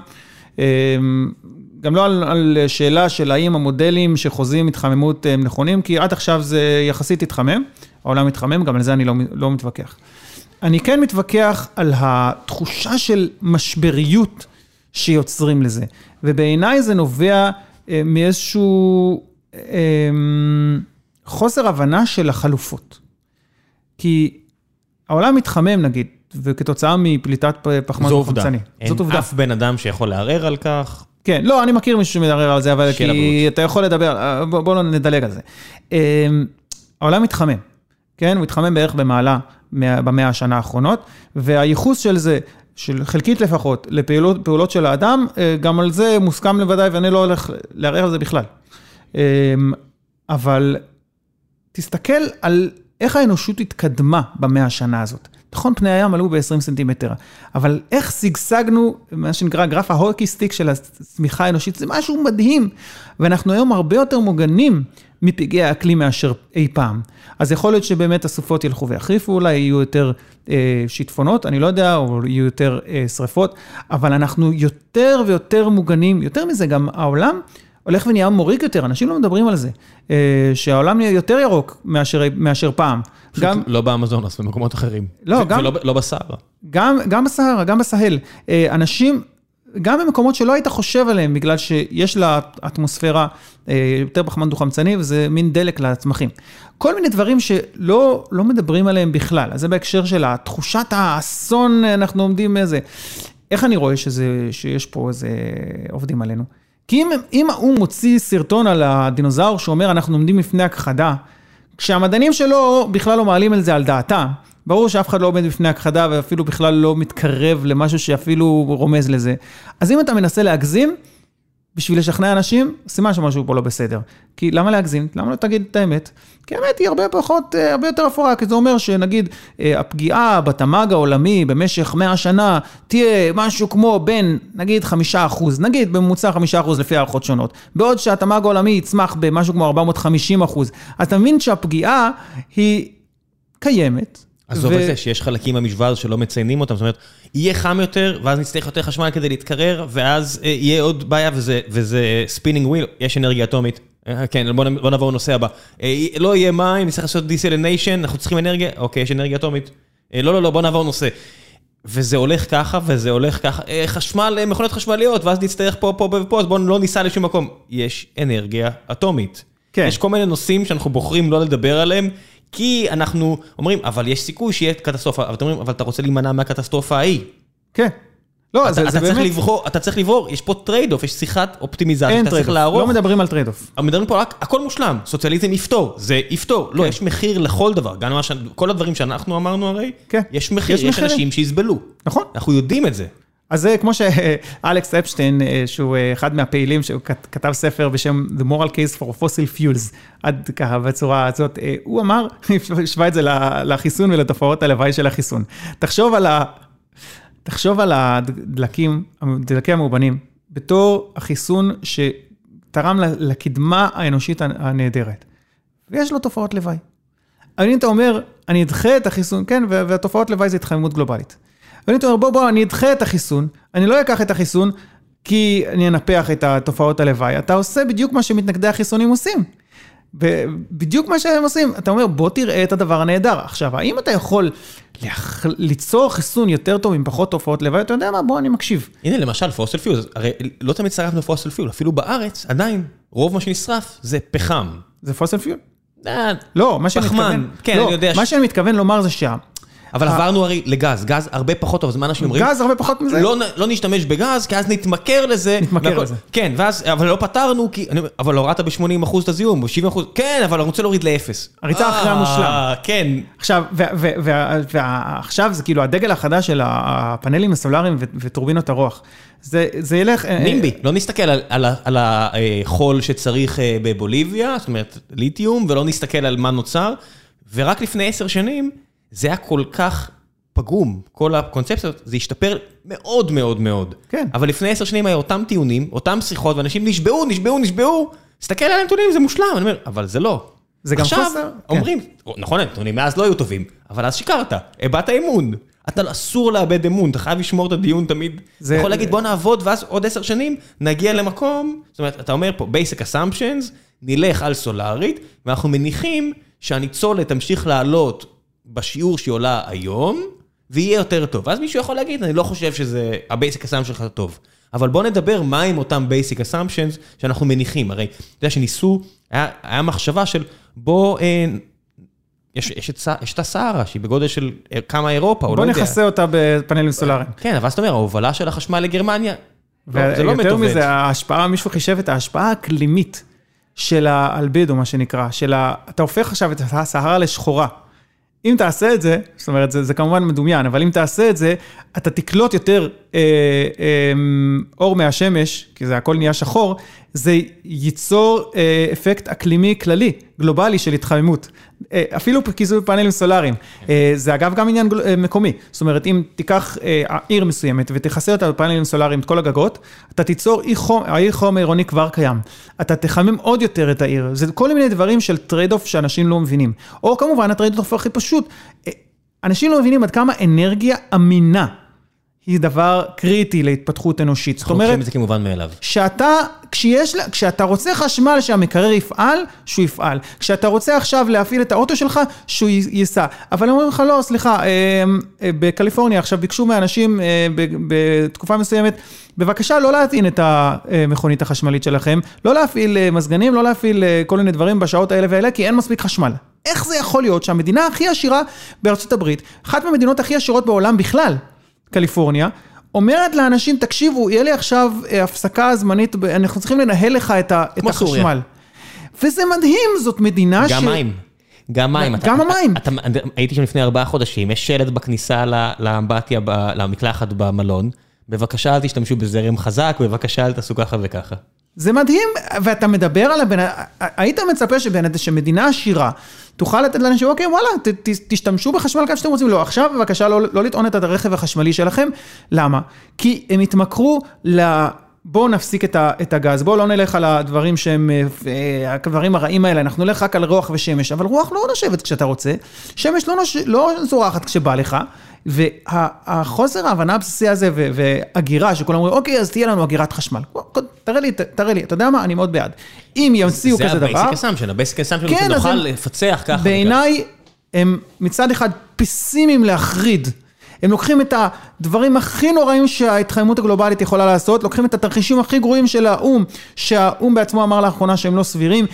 גם לא על, על שאלה של האם המודלים שחוזים התחממות הם נכונים, כי עד עכשיו זה יחסית התחמם, העולם מתחמם, גם על זה אני לא, לא מתווכח. אני כן מתווכח על התחושה של משבריות שיוצרים לזה, ובעיניי זה נובע אה, מאיזשהו אה, חוסר הבנה של החלופות. כי העולם מתחמם נגיד, וכתוצאה מפליטת פחמן חמצני. זאת עובדה. אין אף בן אדם שיכול לערער על כך. כן, לא, אני מכיר מישהו שמדרער על זה, אבל כי הבריאות. אתה יכול לדבר, אה, בוא, בוא לא נדלג על זה. אמ, העולם מתחמם, כן? הוא מתחמם בערך במעלה במאה השנה האחרונות, והייחוס של זה, של חלקית לפחות, לפעולות של האדם, אה, גם על זה מוסכם לוודאי, ואני לא הולך לערער על זה בכלל. אמ, אבל תסתכל על איך האנושות התקדמה במאה השנה הזאת. נכון, פני הים עלו ב-20 סנטימטר, אבל איך שגשגנו, מה שנקרא גרף ההוקי סטיק של הצמיחה האנושית, זה משהו מדהים. ואנחנו היום הרבה יותר מוגנים מפגעי האקלים מאשר אי פעם. אז יכול להיות שבאמת הסופות ילכו ויחריפו, אולי יהיו יותר אה, שיטפונות, אני לא יודע, או יהיו יותר אה, שריפות, אבל אנחנו יותר ויותר מוגנים, יותר מזה, גם העולם הולך ונהיה מוריק יותר, אנשים לא מדברים על זה, אה, שהעולם נהיה יותר ירוק מאשר, מאשר פעם. גם, לא באמזונס, במקומות אחרים. לא, גם... ולא לא בסהרה. גם, גם בסהרה, גם בסהל. אה, אנשים, גם במקומות שלא היית חושב עליהם, בגלל שיש לאטמוספירה אה, יותר פחמן דו-חמצני, וזה מין דלק לצמחים. כל מיני דברים שלא לא מדברים עליהם בכלל. אז זה בהקשר של תחושת האסון, אנחנו עומדים איזה... איך אני רואה שזה, שיש פה איזה עובדים עלינו? כי אם, אם האו"ם מוציא סרטון על הדינוזאור שאומר, אנחנו עומדים לפני הכחדה, כשהמדענים שלו בכלל לא מעלים על זה על דעתם, ברור שאף אחד לא עומד בפני הכחדה ואפילו בכלל לא מתקרב למשהו שאפילו רומז לזה. אז אם אתה מנסה להגזים, בשביל לשכנע אנשים, סימן שמשהו פה לא בסדר. כי למה להגזים? למה לא תגיד את האמת? כי האמת היא הרבה פחות, אה, הרבה יותר אפורה, כי זה אומר שנגיד אה, הפגיעה בתמ"ג העולמי במשך 100 שנה תהיה משהו כמו בין, נגיד, 5 אחוז, נגיד בממוצע 5 אחוז לפי הערכות שונות, בעוד שהתמ"ג העולמי יצמח במשהו כמו 450 אחוז. אז אתה מבין שהפגיעה היא קיימת, עזוב את זה שיש חלקים במשוואה שלא מציינים אותם, זאת אומרת, יהיה חם יותר, ואז נצטרך יותר חשמל כדי להתקרר, ואז אה, יהיה עוד בעיה, וזה spinning wheel, יש אנרגיה אטומית. אה, כן, בוא נעבור לנושא הבא. אה, לא יהיה מים, נצטרך לעשות desalination, אנחנו צריכים אנרגיה, אוקיי, יש אנרגיה אטומית. לא, לא, לא, בוא נעבור נושא. וזה הולך ככה, וזה הולך ככה, חשמל, מכונות חשמליות, ואז נצטרך פה, פה ופה, אז בואו לא ניסע לשום מקום. יש אנרגיה אטומית. כן. יש כל מיני נושאים שאנחנו בוחרים לא לדבר עליהם, כי אנחנו אומרים, אבל יש סיכוי שיהיה קטסטרופה, אבל אתם אומרים, אבל אתה רוצה להימנע מהקטסטרופה ההיא. כן. לא, אתה, זה, אתה זה צריך באמת... לבחור, אתה צריך לברור, יש פה trade off, יש שיחת אופטימיזציה, אתה צריך לערוך. לא מדברים על trade off. מדברים פה רק, הכל מושלם, סוציאליזם יפתור, זה יפתור. לא, כן. לא, יש מחיר לכל דבר, גם ש... כל הדברים שאנחנו אמרנו הרי, כן. יש מחיר, יש, יש אנשים שיסבלו. נכון. אנחנו יודעים את זה. אז זה כמו שאלכס אפשטיין, אה, שהוא אה, אחד מהפעילים, שהוא כתב ספר בשם The Moral Case for Fossil Fuels, עד ככה בצורה הזאת, אה, הוא אמר, השווה את זה לחיסון ולתופעות הלוואי של החיסון. תחשוב על, ה, תחשוב על הדלקים, דלקי המאובנים, בתור החיסון שתרם לקדמה האנושית הנהדרת. ויש לו תופעות לוואי. אבל אם אתה אומר, אני אדחה את החיסון, כן, והתופעות לוואי זה התחממות גלובלית. ואני אומר, בוא, בוא, אני אדחה את החיסון, אני לא אקח את החיסון, כי אני אנפח את התופעות הלוואי. אתה עושה בדיוק מה שמתנגדי החיסונים עושים. ובדיוק מה שהם עושים, אתה אומר, בוא תראה את הדבר הנהדר. עכשיו, האם אתה יכול לח... ליצור חיסון יותר טוב עם פחות תופעות לוואי? אתה יודע מה, בוא, אני מקשיב. הנה, למשל, פוסל פיול, הרי לא תמיד צרפנו לפוסל פיול, אפילו בארץ, עדיין, רוב מה שנשרף זה פחם. זה פוסל פיול? אה, לא, מה שאני מתכוון, כן, לא, אני יודע. מה שאני מתכוון לומר זה שה... אבל עברנו הרי לגז, גז הרבה פחות טוב, אז מה אנשים אומרים? גז הרבה פחות מזה? לא, לא נשתמש בגז, כי אז נתמכר לזה. נתמכר לזה. כן, ואז, אבל לא פתרנו, כי, אבל הורדת ב-80% את הזיהום, ב-70%, כן, אבל אני רוצה להוריד לאפס. הריצה אחרי אה, המושלם. כן. עכשיו, ועכשיו זה כאילו הדגל החדש של הפאנלים הסולאריים וטורבינות הרוח. זה, זה ילך... אה, נימבי, לא נסתכל על, על, על החול שצריך אה, בבוליביה, זאת אומרת ליתיום, ולא נסתכל על מה נוצר, ורק לפני עשר שנים, זה היה כל כך פגום, כל הקונספציות, זה השתפר מאוד מאוד מאוד. כן. אבל לפני עשר שנים היה אותם טיעונים, אותם שיחות, ואנשים נשבעו, נשבעו, נשבעו, תסתכל על הנתונים, זה מושלם. אני אומר, אבל זה לא. זה גם חוסר. עכשיו, אומרים, כן. נכון, הנתונים מאז לא היו טובים, אבל אז שיקרת, הבעת אמון. אתה אסור לאבד אמון, אתה חייב לשמור את הדיון תמיד. זה- אתה יכול להגיד בוא נעבוד ואז עוד עשר שנים נגיע למקום, זאת אומרת, אתה אומר פה basic assumptions, נלך על סולארית, ואנחנו מניחים שהניצולת תמשיך לעלות בשיעור שהיא עולה היום, ויהיה יותר טוב. ואז מישהו יכול להגיד, אני לא חושב שזה, ה-basic assumption שלך טוב. אבל בוא נדבר מה עם אותם basic assumptions שאנחנו מניחים. הרי, אתה יודע שניסו, היה, היה מחשבה של בוא, אה, יש, יש, את, יש את הסהרה שהיא בגודל של אה, כמה אירופה, או לא בוא יודע. נכסה אותה בפאנלים סולאריים. כן, אבל אז אתה אומר, ההובלה של החשמל לגרמניה, לא, זה לא ויותר עובד. מזה, ההשפעה, מישהו חישב את ההשפעה האקלימית של האלבדו, מה שנקרא, של ה... אתה הופך עכשיו את הסהרה לשחורה. אם תעשה את זה, זאת אומרת, זה, זה כמובן מדומיין, אבל אם תעשה את זה, אתה תקלוט יותר אור מהשמש, כי זה הכל נהיה שחור, זה ייצור אה, אפקט אקלימי כללי, גלובלי של התחממות. אה, אפילו כיסוי פאנלים סולאריים. אה, זה אגב גם עניין גל- אה, מקומי. זאת אומרת, אם תיקח אה, עיר מסוימת ותכסה אותה בפאנלים סולאריים, את כל הגגות, אתה תיצור אי חום, האי חום העירוני כבר קיים. אתה תחמם עוד יותר את העיר. זה כל מיני דברים של trade-off שאנשים לא מבינים. או כמובן, ה trade-off הכי פשוט, אה, אנשים לא מבינים עד כמה אנרגיה אמינה היא דבר קריטי להתפתחות אנושית. זאת אנחנו אומרת, חושבים את זה כמובן מאליו. שאתה, כשיש, כשאתה רוצה חשמל שהמקרר יפעל, שהוא יפעל. כשאתה רוצה עכשיו להפעיל את האוטו שלך, שהוא ייסע. אבל אומרים לך, לא, סליחה, אה, אה, בקליפורניה עכשיו ביקשו מאנשים אה, ב- בתקופה מסוימת, בבקשה לא להטעין את המכונית החשמלית שלכם, לא להפעיל מזגנים, לא להפעיל כל מיני דברים בשעות האלה והאלה, כי אין מספיק חשמל. איך זה יכול להיות שהמדינה הכי עשירה בארצות הברית, אחת מהמדינות הכי עשירות בעולם בכלל, קליפורניה, אומרת לאנשים, תקשיבו, יהיה לי עכשיו אה, הפסקה זמנית, אנחנו צריכים לנהל לך את, ה, את. החשמל. וזה מדהים, זאת מדינה גם מים. גם מים. אתה- גם אתה- המים. אתה- הייתי שם לפני ארבעה חודשים, יש שלט בכניסה לאמבטיה, למקלחת במלון. בבקשה אל תשתמשו בזרם חזק, בבקשה אל תעשו ככה וככה. זה מדהים, ואתה מדבר על הבן... היית מצפה שבן... שמדינה עשירה תוכל לתת לאנשים, אוקיי, וואלה, ת, ת, תשתמשו בחשמל כמה שאתם רוצים. לא, עכשיו בבקשה לא, לא לטעון את הרכב החשמלי שלכם. למה? כי הם התמכרו ל... בואו נפסיק את, ה, את הגז, בואו לא נלך על הדברים שהם, אה, אה, הדברים הרעים האלה, אנחנו נלך רק על רוח ושמש, אבל רוח לא נושבת כשאתה רוצה, שמש לא, נוש, לא זורחת כשבא לך, והחוסר ההבנה הבסיסי הזה והגירה, שכולם אומרים, אוקיי, אז תהיה לנו אגירת חשמל. תראה לי, תראה לי, אתה יודע מה? אני מאוד בעד. אם ימציאו כזה דבר... זה assumption, ה-basic assumption כן, הוא אז שנוכל לפצח ככה. בעיניי, הם מצד אחד פסימיים להחריד. הם לוקחים את הדברים הכי נוראים שההתחממות הגלובלית יכולה לעשות, לוקחים את התרחישים הכי גרועים של האו"ם, שהאו"ם בעצמו אמר לאחרונה שהם לא סבירים,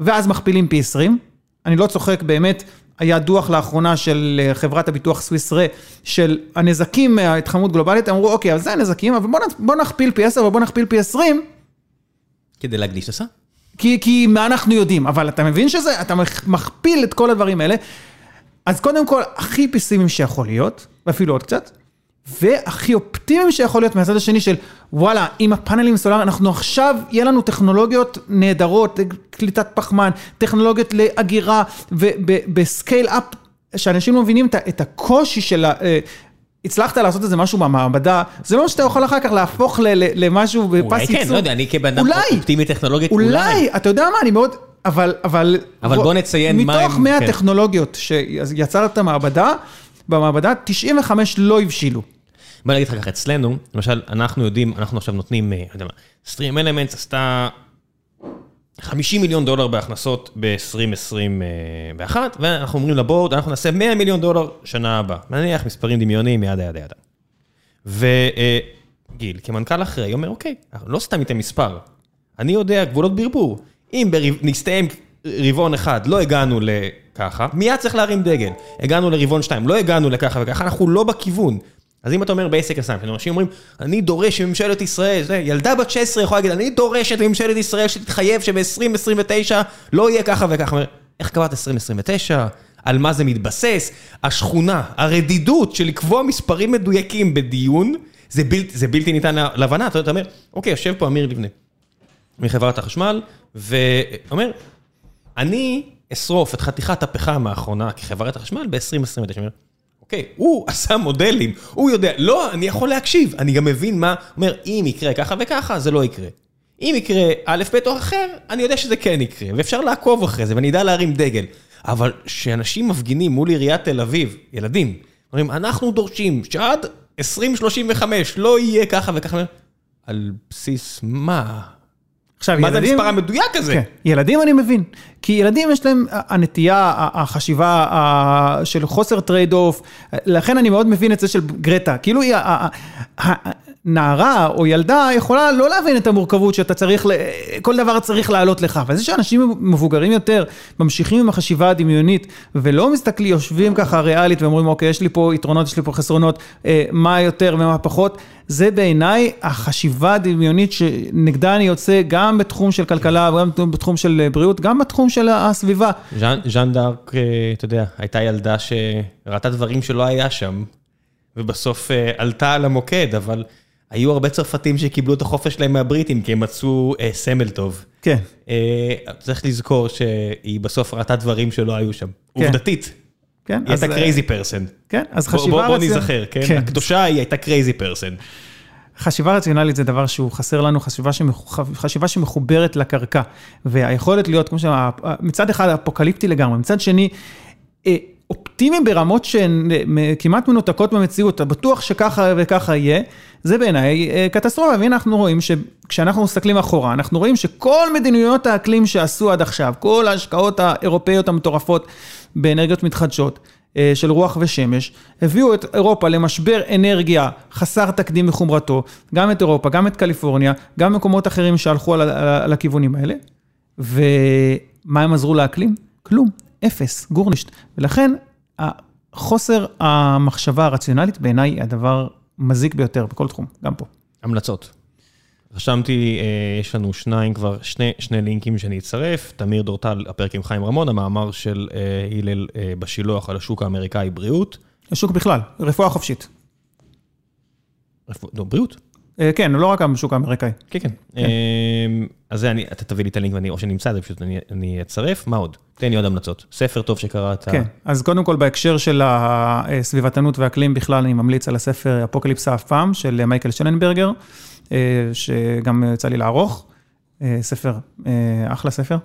ואז מכפילים פי 20. אני לא צוחק, באמת, היה דוח לאחרונה של אה, חברת הביטוח סוויס רה, של הנזקים מההתחממות גלובלית, אמרו, אוקיי, אז זה הנזקים, אבל בוא, בוא נכפיל פי 10 ובוא נכפיל פי 20, כדי להקדיש את הסע. כי, כי מה אנחנו יודעים, אבל אתה מבין שזה, אתה מכ- מכפיל את כל הדברים האלה. אז קודם כל, הכי פסימיים שיכול להיות, ואפילו עוד קצת, והכי אופטימיים שיכול להיות מהצד השני של, וואלה, עם הפאנלים הסולאריים, אנחנו עכשיו, יהיה לנו טכנולוגיות נהדרות, קליטת פחמן, טכנולוגיות לאגירה, ובסקייל אפ, שאנשים לא מבינים את הקושי של ה... אה, הצלחת לעשות איזה משהו במעבדה, זה לא שאתה יכול אחר כך להפוך למשהו בפס אולי ייצור. כן, לא יודע, אני כבן אדם אולי. אופטימי טכנולוגית, אולי, אולי. אתה יודע מה, אני מאוד, אבל, אבל... אבל בוא נציין מה מתוך הם- 100 כן. טכנולוגיות שיצרת את המעבדה, במעבדה 95 לא הבשילו. בוא נגיד לך ככה, אצלנו, למשל, אנחנו יודעים, אנחנו עכשיו נותנים, אה, לא יודע מה, Stream Elements עשתה 50 מיליון דולר בהכנסות ב-2021, ואנחנו אומרים לבורד, אנחנו נעשה 100 מיליון דולר שנה הבאה. נניח מספרים דמיוניים, ידה ידה ידה. וגיל, כמנכ"ל אחראי, אומר, אוקיי, לא סתם ניתן מספר, אני יודע גבולות ברבור. אם נסתיים רבעון אחד, לא הגענו לככה, מיד צריך להרים דגל. הגענו לרבעון שתיים, לא הגענו לככה וככה, אנחנו לא בכיוון. אז אם אתה אומר בעסק הסם, אנשים אומרים, אני דורש שממשלת ישראל, זה, ילדה בת 16 יכולה להגיד, אני דורשת מממשלת ישראל שתתחייב שב-2029 לא יהיה ככה וככה. איך קבעת 2029? על מה זה מתבסס? השכונה, הרדידות של לקבוע מספרים מדויקים בדיון, זה בלתי, זה בלתי ניתן להבנה. אתה אומר, אוקיי, יושב פה אמיר לבנה, מחברת החשמל, ואומר, אני אשרוף את חתיכת הפחם האחרונה כחברת החשמל ב-2029. אוקיי, הוא עשה מודלים, הוא יודע, לא, אני יכול להקשיב, אני גם מבין מה, אומר, אם יקרה ככה וככה, זה לא יקרה. אם יקרה א', ב' או אחר, אני יודע שזה כן יקרה, ואפשר לעקוב אחרי זה, ואני אדע להרים דגל. אבל כשאנשים מפגינים מול עיריית תל אביב, ילדים, אומרים, אנחנו דורשים שעד 2035 לא יהיה ככה וככה. על בסיס מה? עכשיו, מה זה ילדים- המספר המדויק הזה? כן, ילדים אני מבין, כי ילדים יש להם הנטייה, החשיבה של חוסר trade-off, לכן אני מאוד מבין את זה של גרטה, כאילו נערה או ילדה יכולה לא להבין את המורכבות שאתה צריך, כל דבר צריך לעלות לך, אבל זה שאנשים מבוגרים יותר ממשיכים עם החשיבה הדמיונית ולא מסתכלים, יושבים ככה ריאלית ואומרים אוקיי, יש לי פה יתרונות, יש לי פה חסרונות, אה, מה יותר ומה פחות, זה בעיניי החשיבה הדמיונית שנגדה אני יוצא גם בתחום של כלכלה, גם בתחום של בריאות, גם בתחום של הסביבה. ז'אן- ז'אן דארק, אה, אתה יודע, הייתה ילדה שראתה דברים שלא היה שם, ובסוף אה, עלתה על המוקד, אבל היו הרבה צרפתים שקיבלו את החופש שלהם מהבריטים, כי הם מצאו אה, סמל טוב. כן, אה, צריך לזכור שהיא בסוף ראתה דברים שלא היו שם. כן. עובדתית, כן. היא הייתה אה, crazy person. כן, אז בוא חשיבה בוא- בוא ניזכר, כן? הקדושה היא הייתה crazy person. חשיבה רציונלית זה דבר שהוא חסר לנו, חשיבה, שמח... חשיבה שמחוברת לקרקע. והיכולת להיות, כמו שאמר, מצד אחד אפוקליפטי לגמרי, מצד שני, אה, אופטימי ברמות שהן אה, כמעט מנותקות במציאות, אתה בטוח שככה וככה יהיה, זה בעיניי אה, קטסטרופה. והנה אנחנו רואים שכשאנחנו מסתכלים אחורה, אנחנו רואים שכל מדיניות האקלים שעשו עד עכשיו, כל ההשקעות האירופאיות המטורפות באנרגיות מתחדשות, אה, של רוח ושמש, הביאו את אירופה למשבר אנרגיה חסר תקדים בחומרתו, גם את אירופה, גם את קליפורניה, גם מקומות אחרים שהלכו על, ה- על הכיוונים האלה. ומה הם עזרו לאקלים? כלום, אפס, גורנישט. ולכן חוסר המחשבה הרציונלית בעיניי היא הדבר מזיק ביותר בכל תחום, גם פה. המלצות. רשמתי, אה, יש לנו שניים כבר, שני, שני לינקים שאני אצרף. תמיר דורטל, הפרק עם חיים רמון, המאמר של אה, הלל אה, בשילוח על השוק האמריקאי בריאות. השוק בכלל, רפואה חופשית. רפו- לא, בריאות. אה, כן, לא רק השוק האמריקאי. כן, כן. אה, אז זה, אתה תביא לי את הלינק ואני, או שאני אמצא את זה, פשוט אני, אצרף. מה עוד? תן לי עוד המלצות. ספר טוב שקראת. כן, אז קודם כל בהקשר של הסביבתנות והאקלים בכלל, אני ממליץ על הספר אפוקליפסה אף פעם, של מייקל שלנברגר, אה, שגם יצא לי לערוך. אה, ספר, אחלה ספר.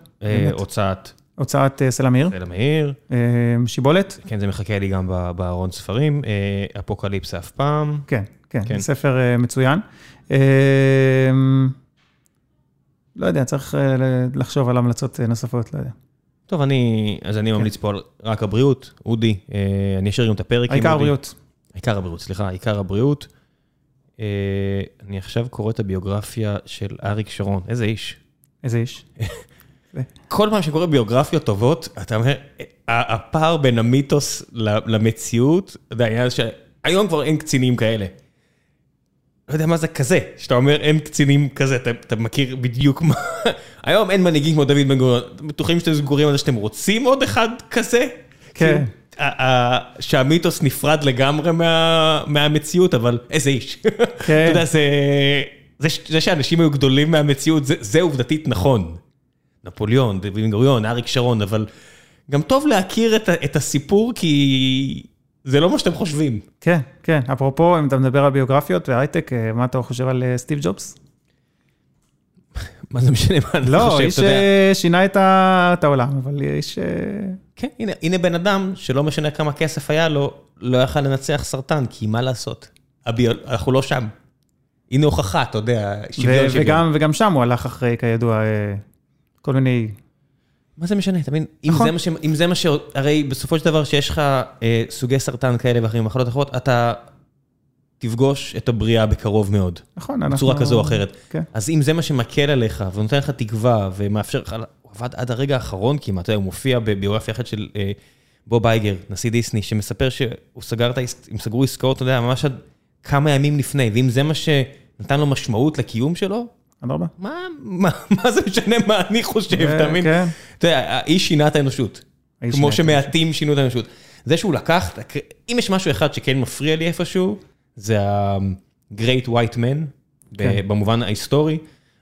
הוצאת הוצאת סלע מאיר, תל המאיר. אה, שיבולת, כן, זה מחכה לי גם בארון ספרים. אפוקליפסה אף פעם. כן, כן, כן. ספר אה, מצוין. אה, לא יודע, צריך ל- לחשוב על המלצות אה, נוספות, לא יודע. טוב, אני, אז אני ממליץ פה על רק הבריאות. אודי, אה, אני אשאיר גם את הפרק עם העיקר אודי. בריאות. עיקר הבריאות, סליחה, עיקר הבריאות. אה, אני עכשיו קורא את הביוגרפיה של אריק שרון, איזה איש. איזה איש. כל פעם שקורא ביוגרפיות טובות, אתה אומר, הפער בין המיתוס למציאות, זה העניין שהיום כבר אין קצינים כאלה. לא יודע מה זה כזה, שאתה אומר אין קצינים כזה, אתה, אתה מכיר בדיוק מה... היום אין מנהיגים כמו דוד בן גוריון, אתם בטוחים שאתם סגורים על זה שאתם רוצים עוד אחד כזה? כן. כאילו, שהמיתוס נפרד לגמרי מה, מהמציאות, אבל איזה איש. אתה יודע, זה, זה, זה שאנשים היו גדולים מהמציאות, זה, זה עובדתית נכון. נפוליאון, דוד בן גוריון, אריק שרון, אבל גם טוב להכיר את, את הסיפור, כי זה לא מה שאתם חושבים. כן, כן. אפרופו, אם אתה מדבר על ביוגרפיות והייטק, אה, מה אתה חושב על אה, סטיב ג'ובס? מה זה משנה מה אני לא, חושב, איש אתה יודע. אה, שינה את העולם, אבל איש... כן, הנה, הנה בן אדם שלא משנה כמה כסף היה לו, לא יכל לנצח סרטן, כי מה לעשות? הביו... אנחנו לא שם. הנה הוכחה, אתה יודע, שוויון שוויון. וגם, וגם שם הוא הלך אחרי, כידוע, כל מיני... מה זה משנה, אתה מבין? אם נכון. זה מה. אם זה מה ש... הרי בסופו של דבר שיש לך אה, סוגי סרטן כאלה ואחרים, מחלות אחרות, אתה תפגוש את הבריאה בקרוב מאוד. נכון, אנחנו... בצורה כזו או אחרת. כן. אז אם זה מה שמקל עליך ונותן לך תקווה ומאפשר לך, הוא עבד עד הרגע האחרון כמעט, הוא מופיע בביוגרפיה אחת של אה, בוב אייגר, נשיא דיסני, שמספר שהוא סגר את העסק, הם סגרו עסקאות, אתה יודע, ממש עד כמה ימים לפני, ואם זה מה שנתן לו משמעות לקיום שלו, אדרבה. מה, מה, מה זה משנה מה אני חושב, אתה מבין? כן. אתה יודע, האיש שינה את האנושות. כמו שמעטים שינו את האנושות. זה שהוא לקח, אם יש משהו אחד שכן מפריע לי איפשהו, זה ה-Great White Man, כן. במובן ההיסטורי.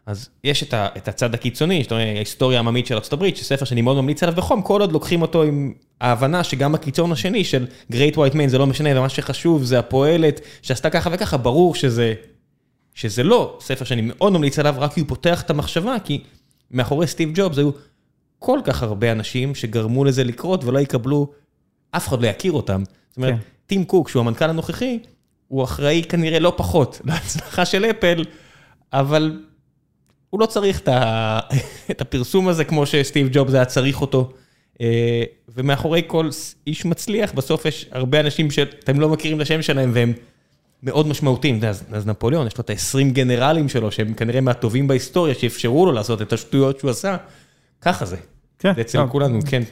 אז יש את ה- את הצד הקיצוני, שאתה אומר, ההיסטוריה העממית של ארה"ב, שספר שאני מאוד ממליץ עליו בחום, כל עוד לוקחים אותו עם ההבנה שגם הקיצון השני של Great White Man זה לא משנה, ומה שחשוב זה הפועלת שעשתה ככה וככה, ברור שזה, שזה לא ספר שאני מאוד ממליץ עליו, רק כי הוא פותח את המחשבה, כי מאחורי סטיב ג'ובס היו כל כך הרבה אנשים שגרמו לזה לקרות ולא יקבלו, אף אחד לא יכיר אותם. זאת אומרת, כן. טים קוק, שהוא המנכ"ל הנוכחי, הוא אחראי כנראה לא פחות להצלחה של אפל, אבל הוא לא צריך את הפרסום הזה כמו שסטיב ג'ובס היה צריך אותו. אה, ומאחורי כל איש מצליח, בסוף יש הרבה אנשים שאתם לא מכירים את השם שלהם והם מאוד משמעותיים. אז נפוליאון, יש לו את ה-20 גנרלים שלו, שהם כנראה מהטובים בהיסטוריה, שאפשרו לו לעשות את השטויות שהוא עשה. ככה זה. כן. זה אצל כולנו, כן.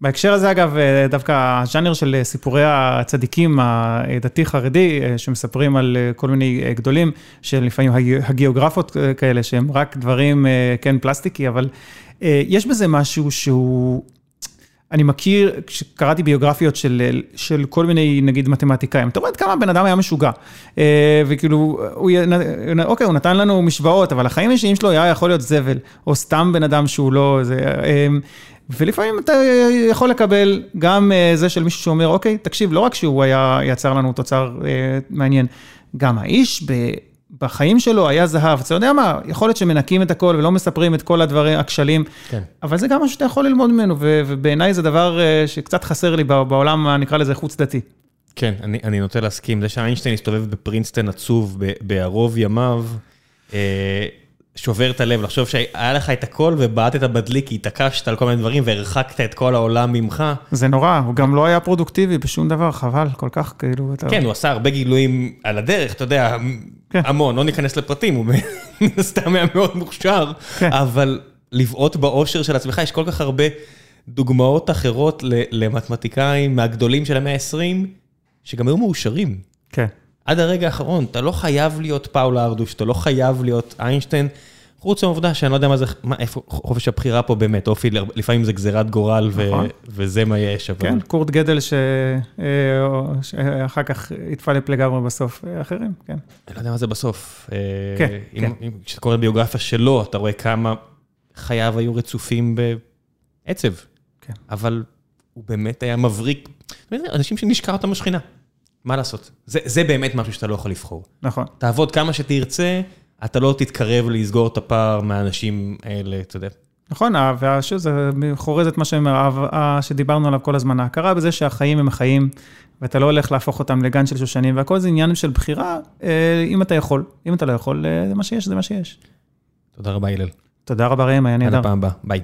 בהקשר הזה, אגב, אה, דווקא הז'אנר של סיפורי הצדיקים הדתי-חרדי, אה, שמספרים על כל מיני גדולים, שלפעמים הגיאוגרפות כאלה, שהם רק דברים, כן, פלסטיקי, אבל יש בזה משהו שהוא... אני מכיר, כשקראתי ביוגרפיות של, של כל מיני, נגיד, מתמטיקאים, אתה רואה כמה הבן אדם היה משוגע. אה, וכאילו, הוא, אוקיי, הוא נתן לנו משוואות, אבל החיים האישיים שלו היה יכול להיות זבל, או סתם בן אדם שהוא לא... זה, אה, ולפעמים אתה יכול לקבל גם אה, זה של מישהו שאומר, אוקיי, תקשיב, לא רק שהוא היה, יצר לנו תוצר מעניין, גם האיש ב... בחיים שלו היה זהב. אתה יודע מה, יכול להיות שמנקים את הכל ולא מספרים את כל הדברים, הכשלים, כן. אבל זה גם משהו שאתה יכול ללמוד ממנו, ובעיניי זה דבר אה, שקצת חסר לי בעולם, נקרא לזה חוץ דתי. כן, אני, אני נוטה להסכים. זה שאיינשטיין הסתובב בפרינסטון עצוב בערוב ימיו, אה, שובר את הלב, לחשוב שהיה לך את הכל ובעטת בדלי כי התעקשת על כל מיני דברים והרחקת את כל העולם ממך. זה נורא, הוא גם לא היה פרודוקטיבי בשום דבר, חבל, כל כך כאילו... אתה... כן, הוא עשה הרבה גילויים על הדרך, אתה יודע, כן. המון, לא ניכנס לפרטים, הוא מן הסתם היה מאוד מוכשר, כן. אבל לבעוט באושר של עצמך, יש כל כך הרבה דוגמאות אחרות למתמטיקאים מהגדולים של המאה ה-20, שגם היו מאושרים. כן. עד הרגע האחרון, אתה לא חייב להיות פאולה ארדוש, אתה לא חייב להיות איינשטיין, חוץ מהעובדה שאני לא יודע מה זה, מה, איפה חופש הבחירה פה באמת, אופי, לפעמים זה גזירת גורל נכון. ו, וזה מה יש. אבל... כן, קורט גדל ש... אה, שאחר כך התפלפ לגמרי בסוף, אה, אחרים, כן. אני לא יודע מה זה בסוף. אה, כן, אם, כן. אם כשאתה קורא ביוגרפיה שלו, אתה רואה כמה חייו היו רצופים בעצב. כן. אבל הוא באמת היה מבריק, אנשים שנשקע אותם בשכינה. מה לעשות? זה, זה באמת משהו שאתה לא יכול לבחור. נכון. תעבוד כמה שתרצה, אתה לא תתקרב לסגור את הפער מהאנשים האלה, אתה יודע. נכון, ושוב, זה חורז את מה שדיברנו עליו כל הזמן, ההכרה בזה שהחיים הם החיים, ואתה לא הולך להפוך אותם לגן של שושנים, והכל זה עניין של בחירה, אה, אם אתה יכול. אם אתה לא יכול, אה, זה מה שיש, זה מה שיש. תודה רבה, הלל. תודה רבה, ראם, היה נהדר. עד הפעם הבאה, ביי.